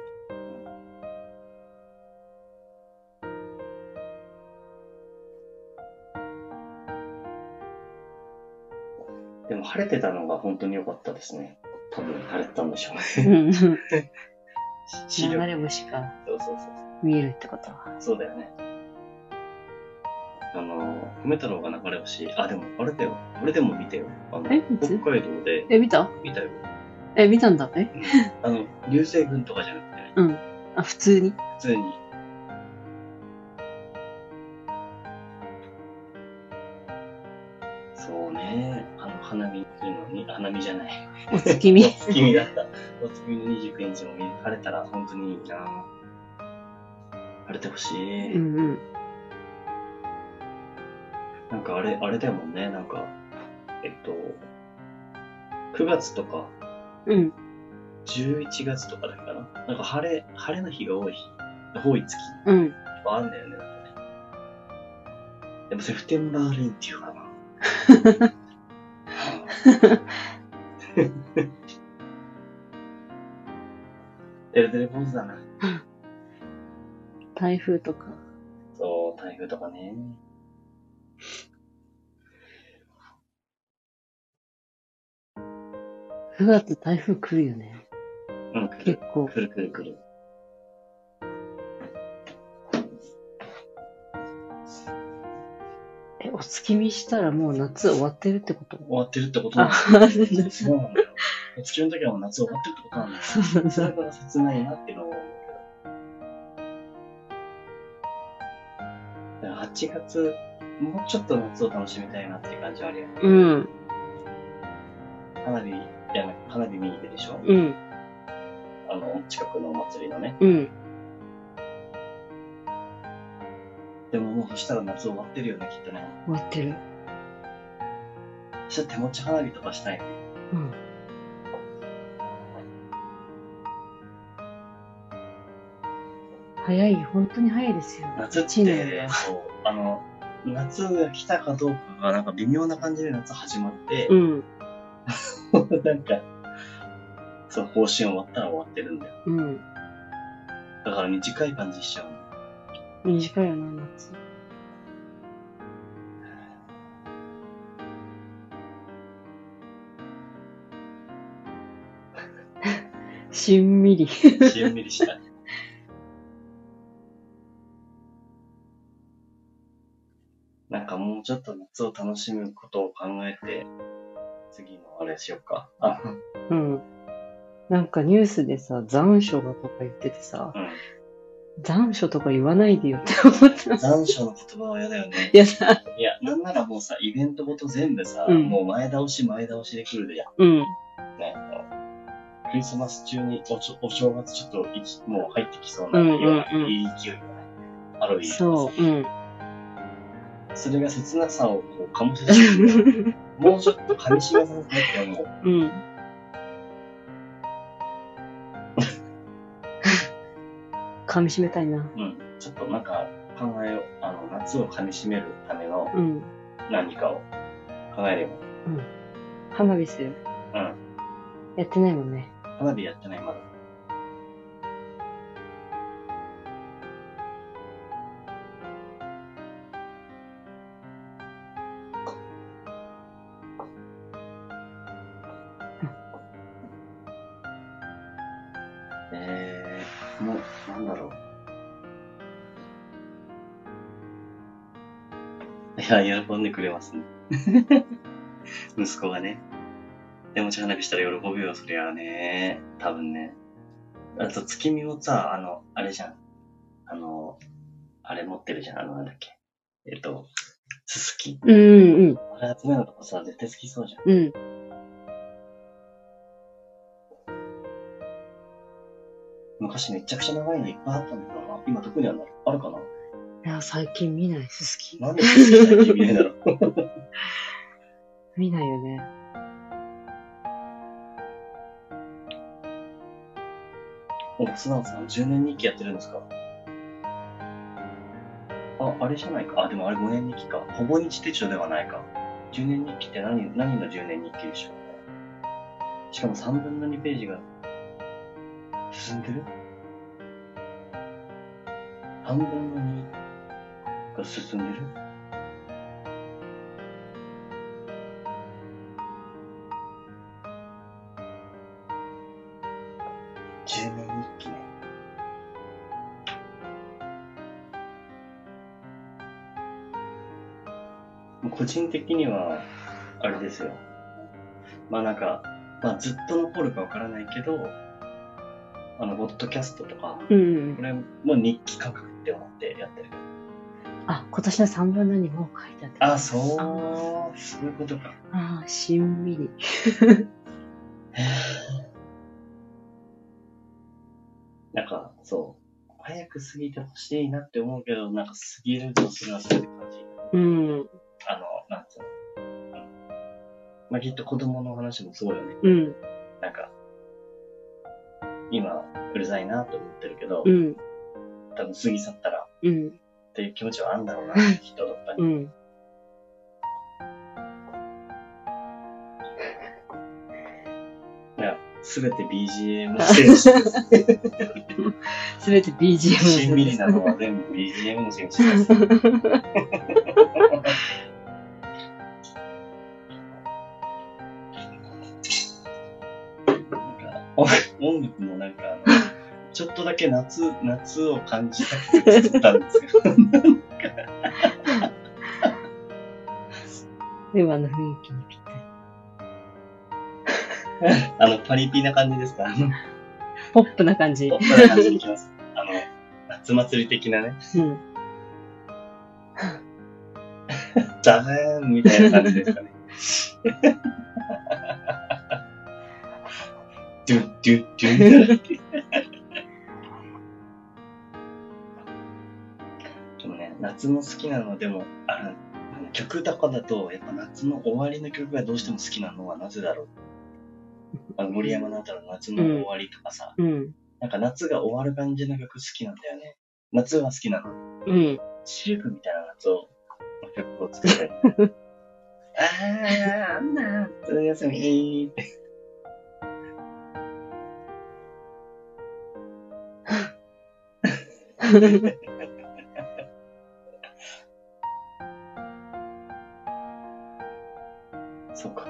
Speaker 1: でも晴れてたのが本当に良かったですね。多分晴れてたんでしょうね。
Speaker 2: 流れ星が
Speaker 1: そうそうそう。
Speaker 2: 見えるってことは。
Speaker 1: そうだよね。あの、米太郎が流れ星、あ、でもあれだよ。俺でも見たよ。あの北海道で
Speaker 2: え、見た？
Speaker 1: 見たよ。
Speaker 2: え、見たんだ。え
Speaker 1: あの、流星群とかじゃなくてね、
Speaker 2: あ、普通に？
Speaker 1: 普通に。そうね。あの、花見っていうのに、花見じゃない。
Speaker 2: お月見。
Speaker 1: お月見だった。お月見の29日も見晴れたら本当にいいな晴れてほしい。
Speaker 2: うんうん。
Speaker 1: なんかあれ、あれだよもんね。なんか、えっと、9月とか
Speaker 2: うん。
Speaker 1: 11月とかだかな。なんか晴れ、晴れの日が多い日、多い月
Speaker 2: うん。
Speaker 1: あるんだよね。なんかねでもセプテンバーレインっていうかな。てるてる坊主だな。
Speaker 2: 台風とか。
Speaker 1: そう、台風とかね。
Speaker 2: 9月台風来るよね。
Speaker 1: うん。
Speaker 2: 結構。
Speaker 1: 来る来る来る。
Speaker 2: え、お月見したらもう夏終わってるってこと？
Speaker 1: 終わってるってこと？なん
Speaker 2: あ
Speaker 1: だよ。、
Speaker 2: そうなんだ
Speaker 1: よ。お月の時はもう夏終わってるってことなんだよ。
Speaker 2: そ
Speaker 1: れから切ないなっていうのを思うけど。だから8月、もうちょっと夏を楽しみたいなっていう感じはあるよね。
Speaker 2: うん、
Speaker 1: 花火、いや、花火見に行くでしょ？
Speaker 2: うん、
Speaker 1: あの、近くのお祭りのね。
Speaker 2: うん。
Speaker 1: でももうそしたら夏終わってるよね、きっとね。
Speaker 2: 終わってる。
Speaker 1: そしたら手持ち花火とかしたいね。
Speaker 2: うん。早い、本当に早いですよ。
Speaker 1: 夏って、
Speaker 2: が
Speaker 1: そう、あの、夏が来たかどうかがなんか微妙な感じで夏始まって、
Speaker 2: うん、
Speaker 1: なんか、そう、方針終わったら終わってるんだよ。
Speaker 2: うん。
Speaker 1: だから短い感じしちゃうの。
Speaker 2: 短いよな、夏。しんみり。
Speaker 1: しんみりした。なんかもうちょっと夏を楽しむことを考えて、次のあれしようか。あ、
Speaker 2: うん。なんかニュースでさ、残暑がとか言っててさ、
Speaker 1: うん。
Speaker 2: 残暑とか言わないでよって思った。
Speaker 1: 残暑の言葉は嫌だよね。
Speaker 2: いやさ、
Speaker 1: いや、なんならもうさ、イベントごと全部さ、
Speaker 2: うん
Speaker 1: もう前倒し前倒しで来るでやん。
Speaker 2: うん、
Speaker 1: ね。クリスマス中におちょお正月ちょっといきもう入ってきそうな、
Speaker 2: うんうんうん
Speaker 1: ようないい勢いがね。ハロウィン。
Speaker 2: そう、うん。
Speaker 1: それが切なさをこう醸し出して。もうちょっと噛み締めさせてって思う。
Speaker 2: うん。噛み締めたいな。
Speaker 1: うん。ちょっとなんか考えよう。あの、夏を噛み締めるための
Speaker 2: うん。
Speaker 1: 何かを考えれば。
Speaker 2: 花火する。
Speaker 1: うん。
Speaker 2: やってないもんね。
Speaker 1: 花火やってない、まだ。や、喜んでくれますね。息子がね。手持ち花火したら喜ぶよ、そりゃあね。多分ね。あと、月見もさ、あの、あれじゃん。あの、あれ持ってるじゃん。あの、なんだっけ。えっと、すすき。
Speaker 2: うん、うん、
Speaker 1: あれ集めるのとかさ、絶対好きそうじゃん。
Speaker 2: うん。
Speaker 1: 昔めちゃくちゃ長いのいっぱいあったんだけどな。今どこにあるんだろうあるかな？い
Speaker 2: や、最近見ない、すすき。
Speaker 1: なんで最近見ないんだろう
Speaker 2: 見ないよね。
Speaker 1: お、素直さん、10年日記やってるんですか？あ、あれじゃないか。あ、でもあれ5年日記か。ほぼ日手帳ではないか。10年日記って何、何の10年日記でしょう？ね。しかも3分の2ページが進んでる ?3 分の2が進んでる？10年日記ね。個人的には、あれですよ。まあなんか、まあずっと残るかわからないけど、あの、ポッドキャストとか、
Speaker 2: うん
Speaker 1: こ。れも日記感覚って思ってやってるけど。
Speaker 2: あ、今年の3分の2もう書いてあった。
Speaker 1: あ、そう、そういうことか。
Speaker 2: あー、しんみり。
Speaker 1: なんか、そう、早く過ぎてほしいなって思うけど、なんか過ぎるとそれはそれって感じ。
Speaker 2: うん、
Speaker 1: あの、なんつうの。うんまあ、きっと子供の話もそうよね。
Speaker 2: うん、
Speaker 1: なんか、今、うるさいなと思ってるけど、
Speaker 2: うん、
Speaker 1: 多分過ぎ去ったら
Speaker 2: うん、
Speaker 1: っていう気持ちはあるんだろうな、きっとどっかに。
Speaker 2: うん。
Speaker 1: いや、すべて BGM のてます。
Speaker 2: すべて BGM の
Speaker 1: しんみりなのは全部 BGM のせいにしてます。音楽もなんかあの、ちょっとだけ夏、夏を感じたくて作ったんですよ。
Speaker 2: 今の雰囲気にぴったり。
Speaker 1: あの、パリピな感じですか？
Speaker 2: ポップな感じ。
Speaker 1: ポップな感じにいきます。あの、夏祭り的なね、
Speaker 2: うん。
Speaker 1: じゃーんみたいな感じですかね。ドゥッドゥッドゥッ夏の好きなのでも、あの、あの曲とかだと、やっぱ夏の終わりの曲がどうしても好きなのはなぜだろう。あの森山直太朗の夏の終わりとかさ、
Speaker 2: うん。
Speaker 1: なんか夏が終わる感じの曲好きなんだよね。夏は好きなの。
Speaker 2: うん。
Speaker 1: シルクみたいな夏を、曲を作って。あー、夏休みって。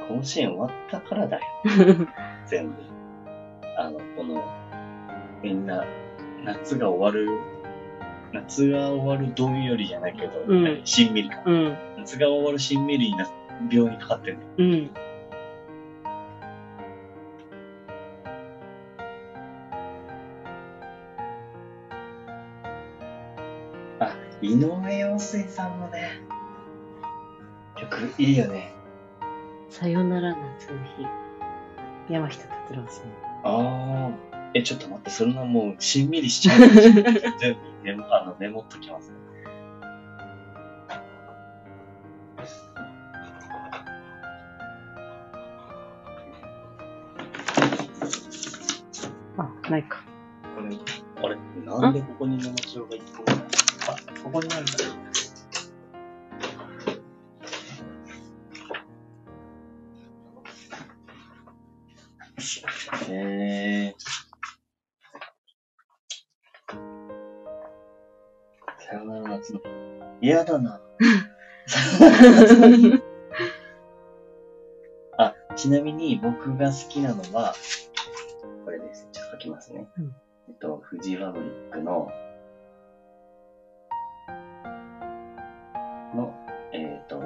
Speaker 1: 甲子園終わったからだよ。全部。あの、この、みんな、夏が終わる、夏が終わるどんよりじゃないけど、
Speaker 2: うん
Speaker 1: しんみりか。
Speaker 2: うん。
Speaker 1: 夏が終わるしんみりな病にかかってるの。
Speaker 2: うん。
Speaker 1: あ、井上陽水さんのね、曲いいよね。
Speaker 2: さよなら夏の日。山下達郎さん。
Speaker 1: ああ。え、ちょっと待って、そんなもうしんみりしちゃう。メモ、あの、メモっときます。
Speaker 2: あ、ないか。
Speaker 1: これ、あれなんでここにメモ帳が一個もないあ、ここにあるんだ。嫌だな。あ、ちなみに僕が好きなのは、これです。ちょっと書きますね。
Speaker 2: うん
Speaker 1: えっと、フジファブリックの、の、えっ、と、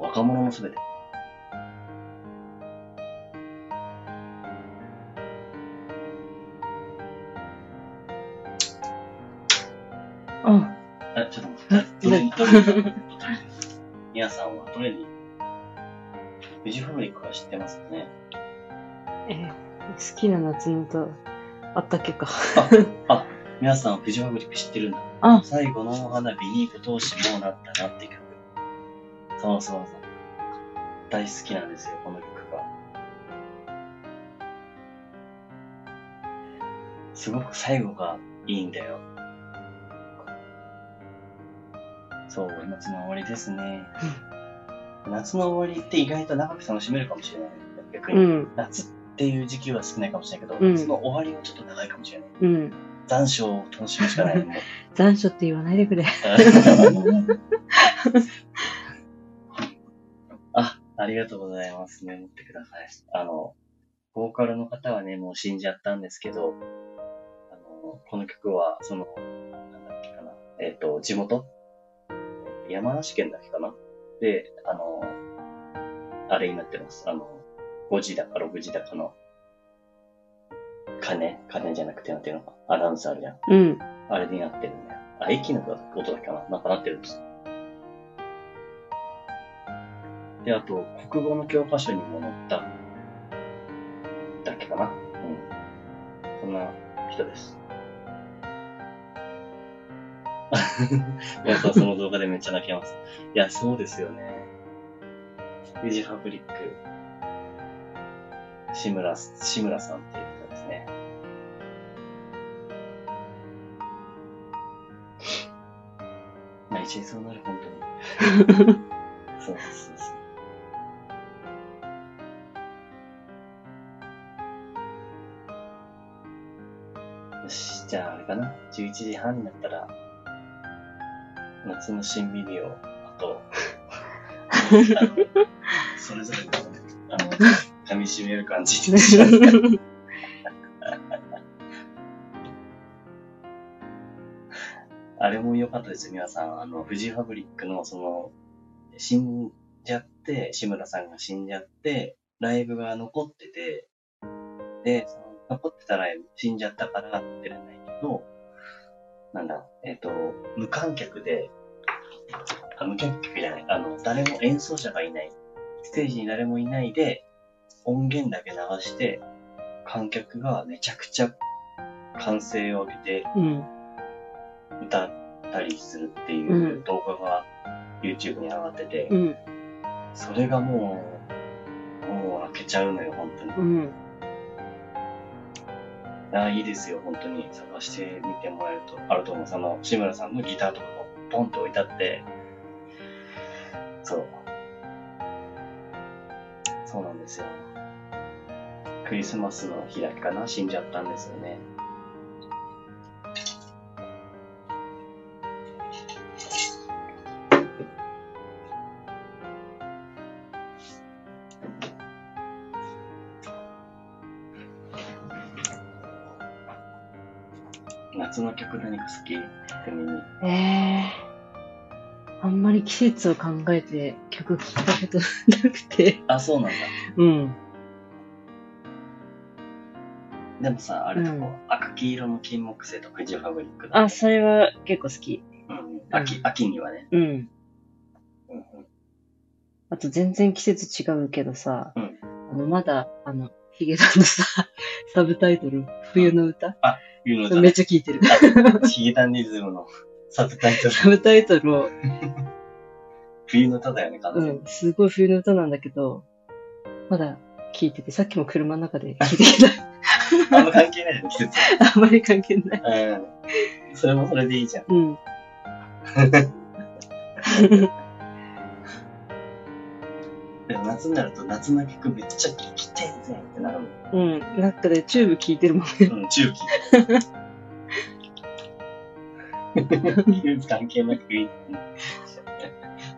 Speaker 1: 若者のすべて。と待って。どれに、どれに、皆さんはどれに、フジファブリックは知ってますかね？
Speaker 2: えー好きな夏の歌、あったっけか。
Speaker 1: あ、皆さんフジファブリック知ってるんだ。
Speaker 2: あ、
Speaker 1: 最後のお花火に今年もなったなって曲。そうそうそう。大好きなんですよ、この曲が。すごく最後がいいんだよ。そう、夏の終わりですね。夏の終わりって意外と長く楽しめるかもしれない。逆に。
Speaker 2: うん、
Speaker 1: 夏っていう時期は少ないかもしれないけど、
Speaker 2: うん
Speaker 1: 夏の終わりはちょっと長いかもしれない。
Speaker 2: うん。
Speaker 1: 残暑を楽しむしかない。
Speaker 2: 残暑って言わないでくれ。
Speaker 1: あ、ありがとうございます。メモってください。あの、ボーカルの方はね、もう死んじゃったんですけど、あの、この曲は、その、なんだっけかな、えっ、と、地元山梨県だっけかなで、あの、あれになってます。あの、5時だか6時だかの、鐘？鐘じゃなくてなんていうの？か、アナウンスあるじゃん。
Speaker 2: うん。
Speaker 1: あれになってるんだよ。あ、駅の音だっけかな？なんかなってるんですよ。で、あと、国語の教科書にも載った、だっけかなうん。そんな人です。僕はその動画でめっちゃ泣けます。いや、そうですよね。富ジファブリック、志村、志村さんっていう人ですね。泣いちゃいそうになる、本当に。そうそうそう。よし、じゃああれかな。11時半になったら、夏の新ビデオ、あと、それぞれの、あの、噛み締める感じにし。あれも良かったです、皆さん。あの、フジファブリックの、その、死んじゃって、志村さんが死んじゃって、ライブが残ってて、で、その残ってたライブ、死んじゃったから出れないけど、なんだ、えっ、と、無観客で、あ無観客じゃない、あの、誰も演奏者がいない、ステージに誰もいないで、音源だけ流して、観客がめちゃくちゃ歓声を上げて
Speaker 2: うん。
Speaker 1: 歌ったりするっていう動画が YouTube に上がってて、
Speaker 2: うん。
Speaker 1: それがもう、もう開けちゃうのよ、本当に。
Speaker 2: うん。
Speaker 1: ああ、いいですよ、本当に。探してみてもらえると、あると思う。その、志村さんのギターとかがポンと置いてあって、そう。そうなんですよ。クリスマスの日だけかな？死んじゃったんですよね。夏の曲何か好き？ってみに。
Speaker 2: ええあんまり季節を考えて曲聴いたことなくて。
Speaker 1: あ、そうなんだ。
Speaker 2: うん。
Speaker 1: でもさ、あれとこう、
Speaker 2: うん
Speaker 1: 赤黄色の金木犀とフジファブリックだ、
Speaker 2: あ、それは結構好き。
Speaker 1: うん、秋、秋にはね。
Speaker 2: うん。
Speaker 1: うん
Speaker 2: あと全然季節違うけどさ、
Speaker 1: うん
Speaker 2: あの、まだ、あの、ヒゲダンのさ、サブタイトル、冬の歌
Speaker 1: 冬の歌ね
Speaker 2: めっちゃ聴いてる。
Speaker 1: ヒゲダンディズムのサブタイトル。
Speaker 2: サブタイトルを、
Speaker 1: 冬の歌だよね、完
Speaker 2: う
Speaker 1: 全に。
Speaker 2: ん、すごい冬の歌なんだけど、まだ聴いてて、さっきも車の中で聴いてきた。
Speaker 1: あんま関係ないよね、季節。
Speaker 2: あんまり関係ない。
Speaker 1: うん。それもそれでいいじゃん。
Speaker 2: うん。
Speaker 1: でも夏になると夏の曲めっちゃ聴きてえぜってなるもん。
Speaker 2: うん。なんかで、チューブ聴いてるもんね。
Speaker 1: うん、中期。季節関係なくいい。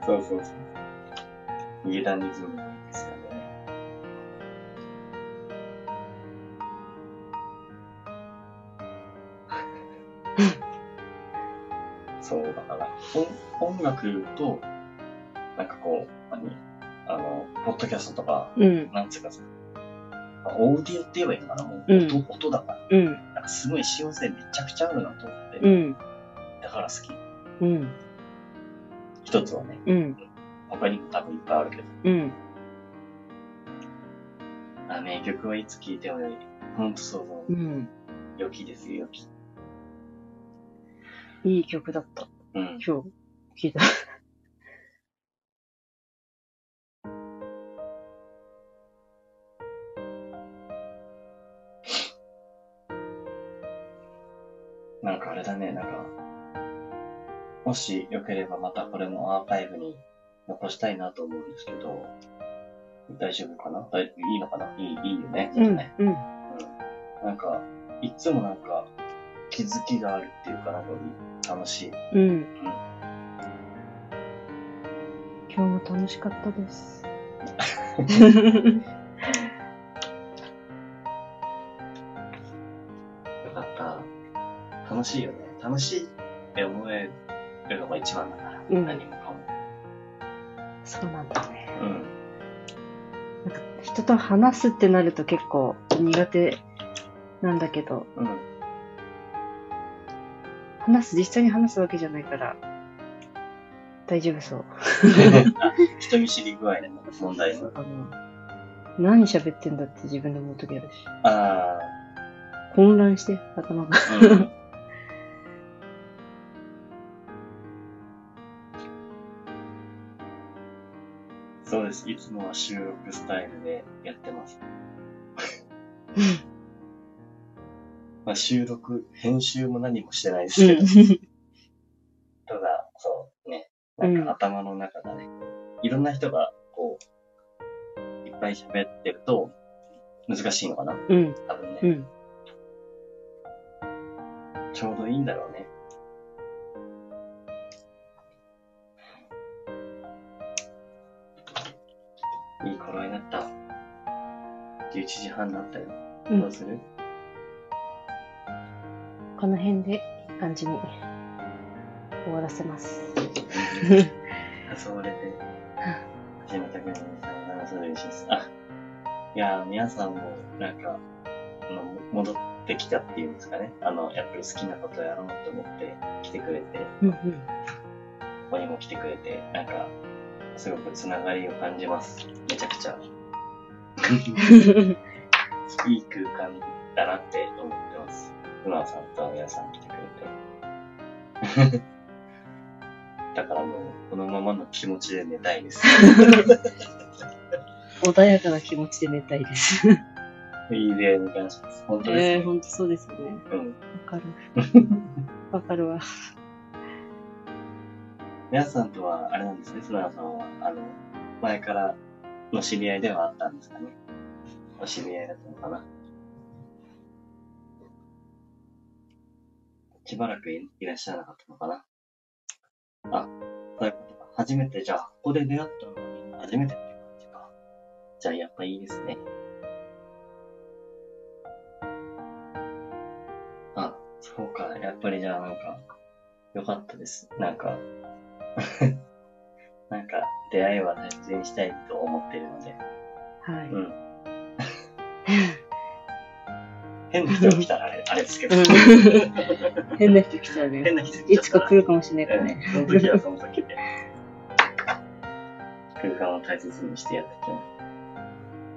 Speaker 1: そうそうそう。ヒゲダンディズムもいいですよね。そう、だから、音音楽と、なんかこう、何あの、ポッドキャストとか、
Speaker 2: うん。
Speaker 1: なんつうかさ、オーディオって言えばいいのかなもう
Speaker 2: うん
Speaker 1: 音、音だから。
Speaker 2: うん。
Speaker 1: なんかすごい幸せめちゃくちゃあるなと思って、
Speaker 2: うん。
Speaker 1: だから好き。
Speaker 2: うん。
Speaker 1: 一つはね、
Speaker 2: うん。
Speaker 1: 他にも多分いっぱいあるけど、
Speaker 2: うん。
Speaker 1: あ、名曲はいつ聴いてもいい。ほんとそうそうう。
Speaker 2: ん。
Speaker 1: 良きですよ、良き。
Speaker 2: いい曲だった。
Speaker 1: うん。
Speaker 2: 今日、聴いた。
Speaker 1: なんかあれだね、なんか、もしよければまたこれもアーカイブに残したいなと思うんですけど、大丈夫かな？大いいのかな？いい、いいよね。
Speaker 2: うん。
Speaker 1: ね
Speaker 2: うん。
Speaker 1: なんか、いつもなんか、気づきがあるっていうかなんか楽しい。
Speaker 2: うん。今日も楽しかったです。
Speaker 1: よかった。楽しいよね。楽しいって思えるのが一番だから。
Speaker 2: うん
Speaker 1: 何もかも。
Speaker 2: そうなんだね。
Speaker 1: うん。
Speaker 2: なんか人と話すってなると結構苦手なんだけど、
Speaker 1: うん。
Speaker 2: 話す、実際に話すわけじゃないから、大丈夫そう。
Speaker 1: あ 人見知り具合の問題の。
Speaker 2: あの、何喋ってんだって自分で思うときあるし。
Speaker 1: あ
Speaker 2: 混乱して、頭が。
Speaker 1: あ、うん。そうです。いつもは収録スタイルでやってます。まあ収録、編集も何もしてないですけど、ただ、そうね、なんか頭の中がね、いろんな人がこう、いっぱい喋ってると難しいのかな
Speaker 2: うん、
Speaker 1: 多分ね。
Speaker 2: うん。
Speaker 1: ちょうどいいんだろうね。いい頃になった。11時半になったよ。
Speaker 2: うん
Speaker 1: どうする？
Speaker 2: この辺でいい感じに終わらせます。
Speaker 1: 誘われて、始めたけど、さよならするしです。あ、いやー、皆さんも、なんか、あの戻ってきたっていうんですかね。あの、やっぱり好きなことやろうと思って来てくれて、
Speaker 2: うんうん。
Speaker 1: ここにも来てくれて、なんか、すごくつながりを感じます。めちゃくちゃ。いい空間だなって思ってます。船尾さんと皆さん来てくれて。だからもう、このままの気持ちで寝たいです。
Speaker 2: 穏やかな気持ちで寝たいです。
Speaker 1: いい出会いに感謝です。本当です、ね。
Speaker 2: ええー、ほんとそうですよね。
Speaker 1: うん。
Speaker 2: わかる。わかるわ。
Speaker 1: 皆さんとは、あれなんですね、船尾さんは、あの、前からの知り合いではあったんですかね。お知り合いだったのかな。しばらくいいらっしゃらなかったのかな。あ、そういうことか。初めて、じゃあ、ここで出会ったのは初めてっていう感じか。じゃあ、やっぱいいですね。あ、そうか。やっぱりじゃあなんか、よかったです。なんか、なんか、出会いは大切にしたいと思っているので。
Speaker 2: はい。
Speaker 1: うん。変な人が来たらあれ、あれですけど。
Speaker 2: 変な人来たらね。
Speaker 1: 変な人来
Speaker 2: いつか来るか
Speaker 1: も
Speaker 2: もしれないからね。
Speaker 1: その時はその時で。空間を大切にしてやっていきま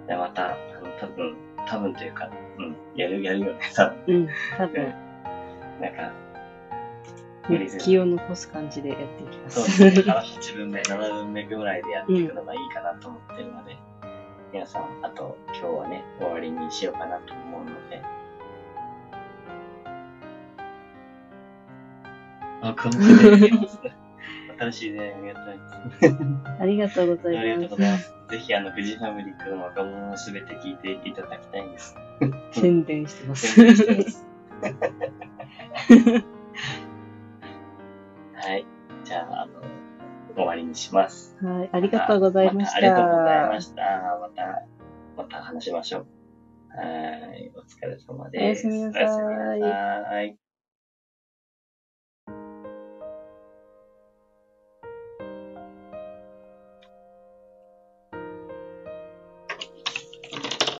Speaker 1: す。で、また、あの、多分、多分というか、うん、やる、やるよね、多分。
Speaker 2: うん、多分、
Speaker 1: なんか、
Speaker 2: 気を残す感じでやっていきま
Speaker 1: そう
Speaker 2: す。
Speaker 1: ですね。から8分目、7分目ぐらいでやっていくのがいいかなと思ってるので、皆さん、あと今日はね、終わりにしようかなと思うので。あ、この手で。新しい出会いありがたいです。
Speaker 2: ありがとうござ
Speaker 1: ありがとう
Speaker 2: います。
Speaker 1: ございます。ぜひ、あの、富士ファブリックの若者のすべて聞いていただきたいんです。
Speaker 2: 宣伝してます。
Speaker 1: 宣伝してます。終わりにします。
Speaker 2: はい、ありがとうございました。
Speaker 1: たありがとうございました。また、また話しましょう。はい。お疲れ様です。おやすみなさい。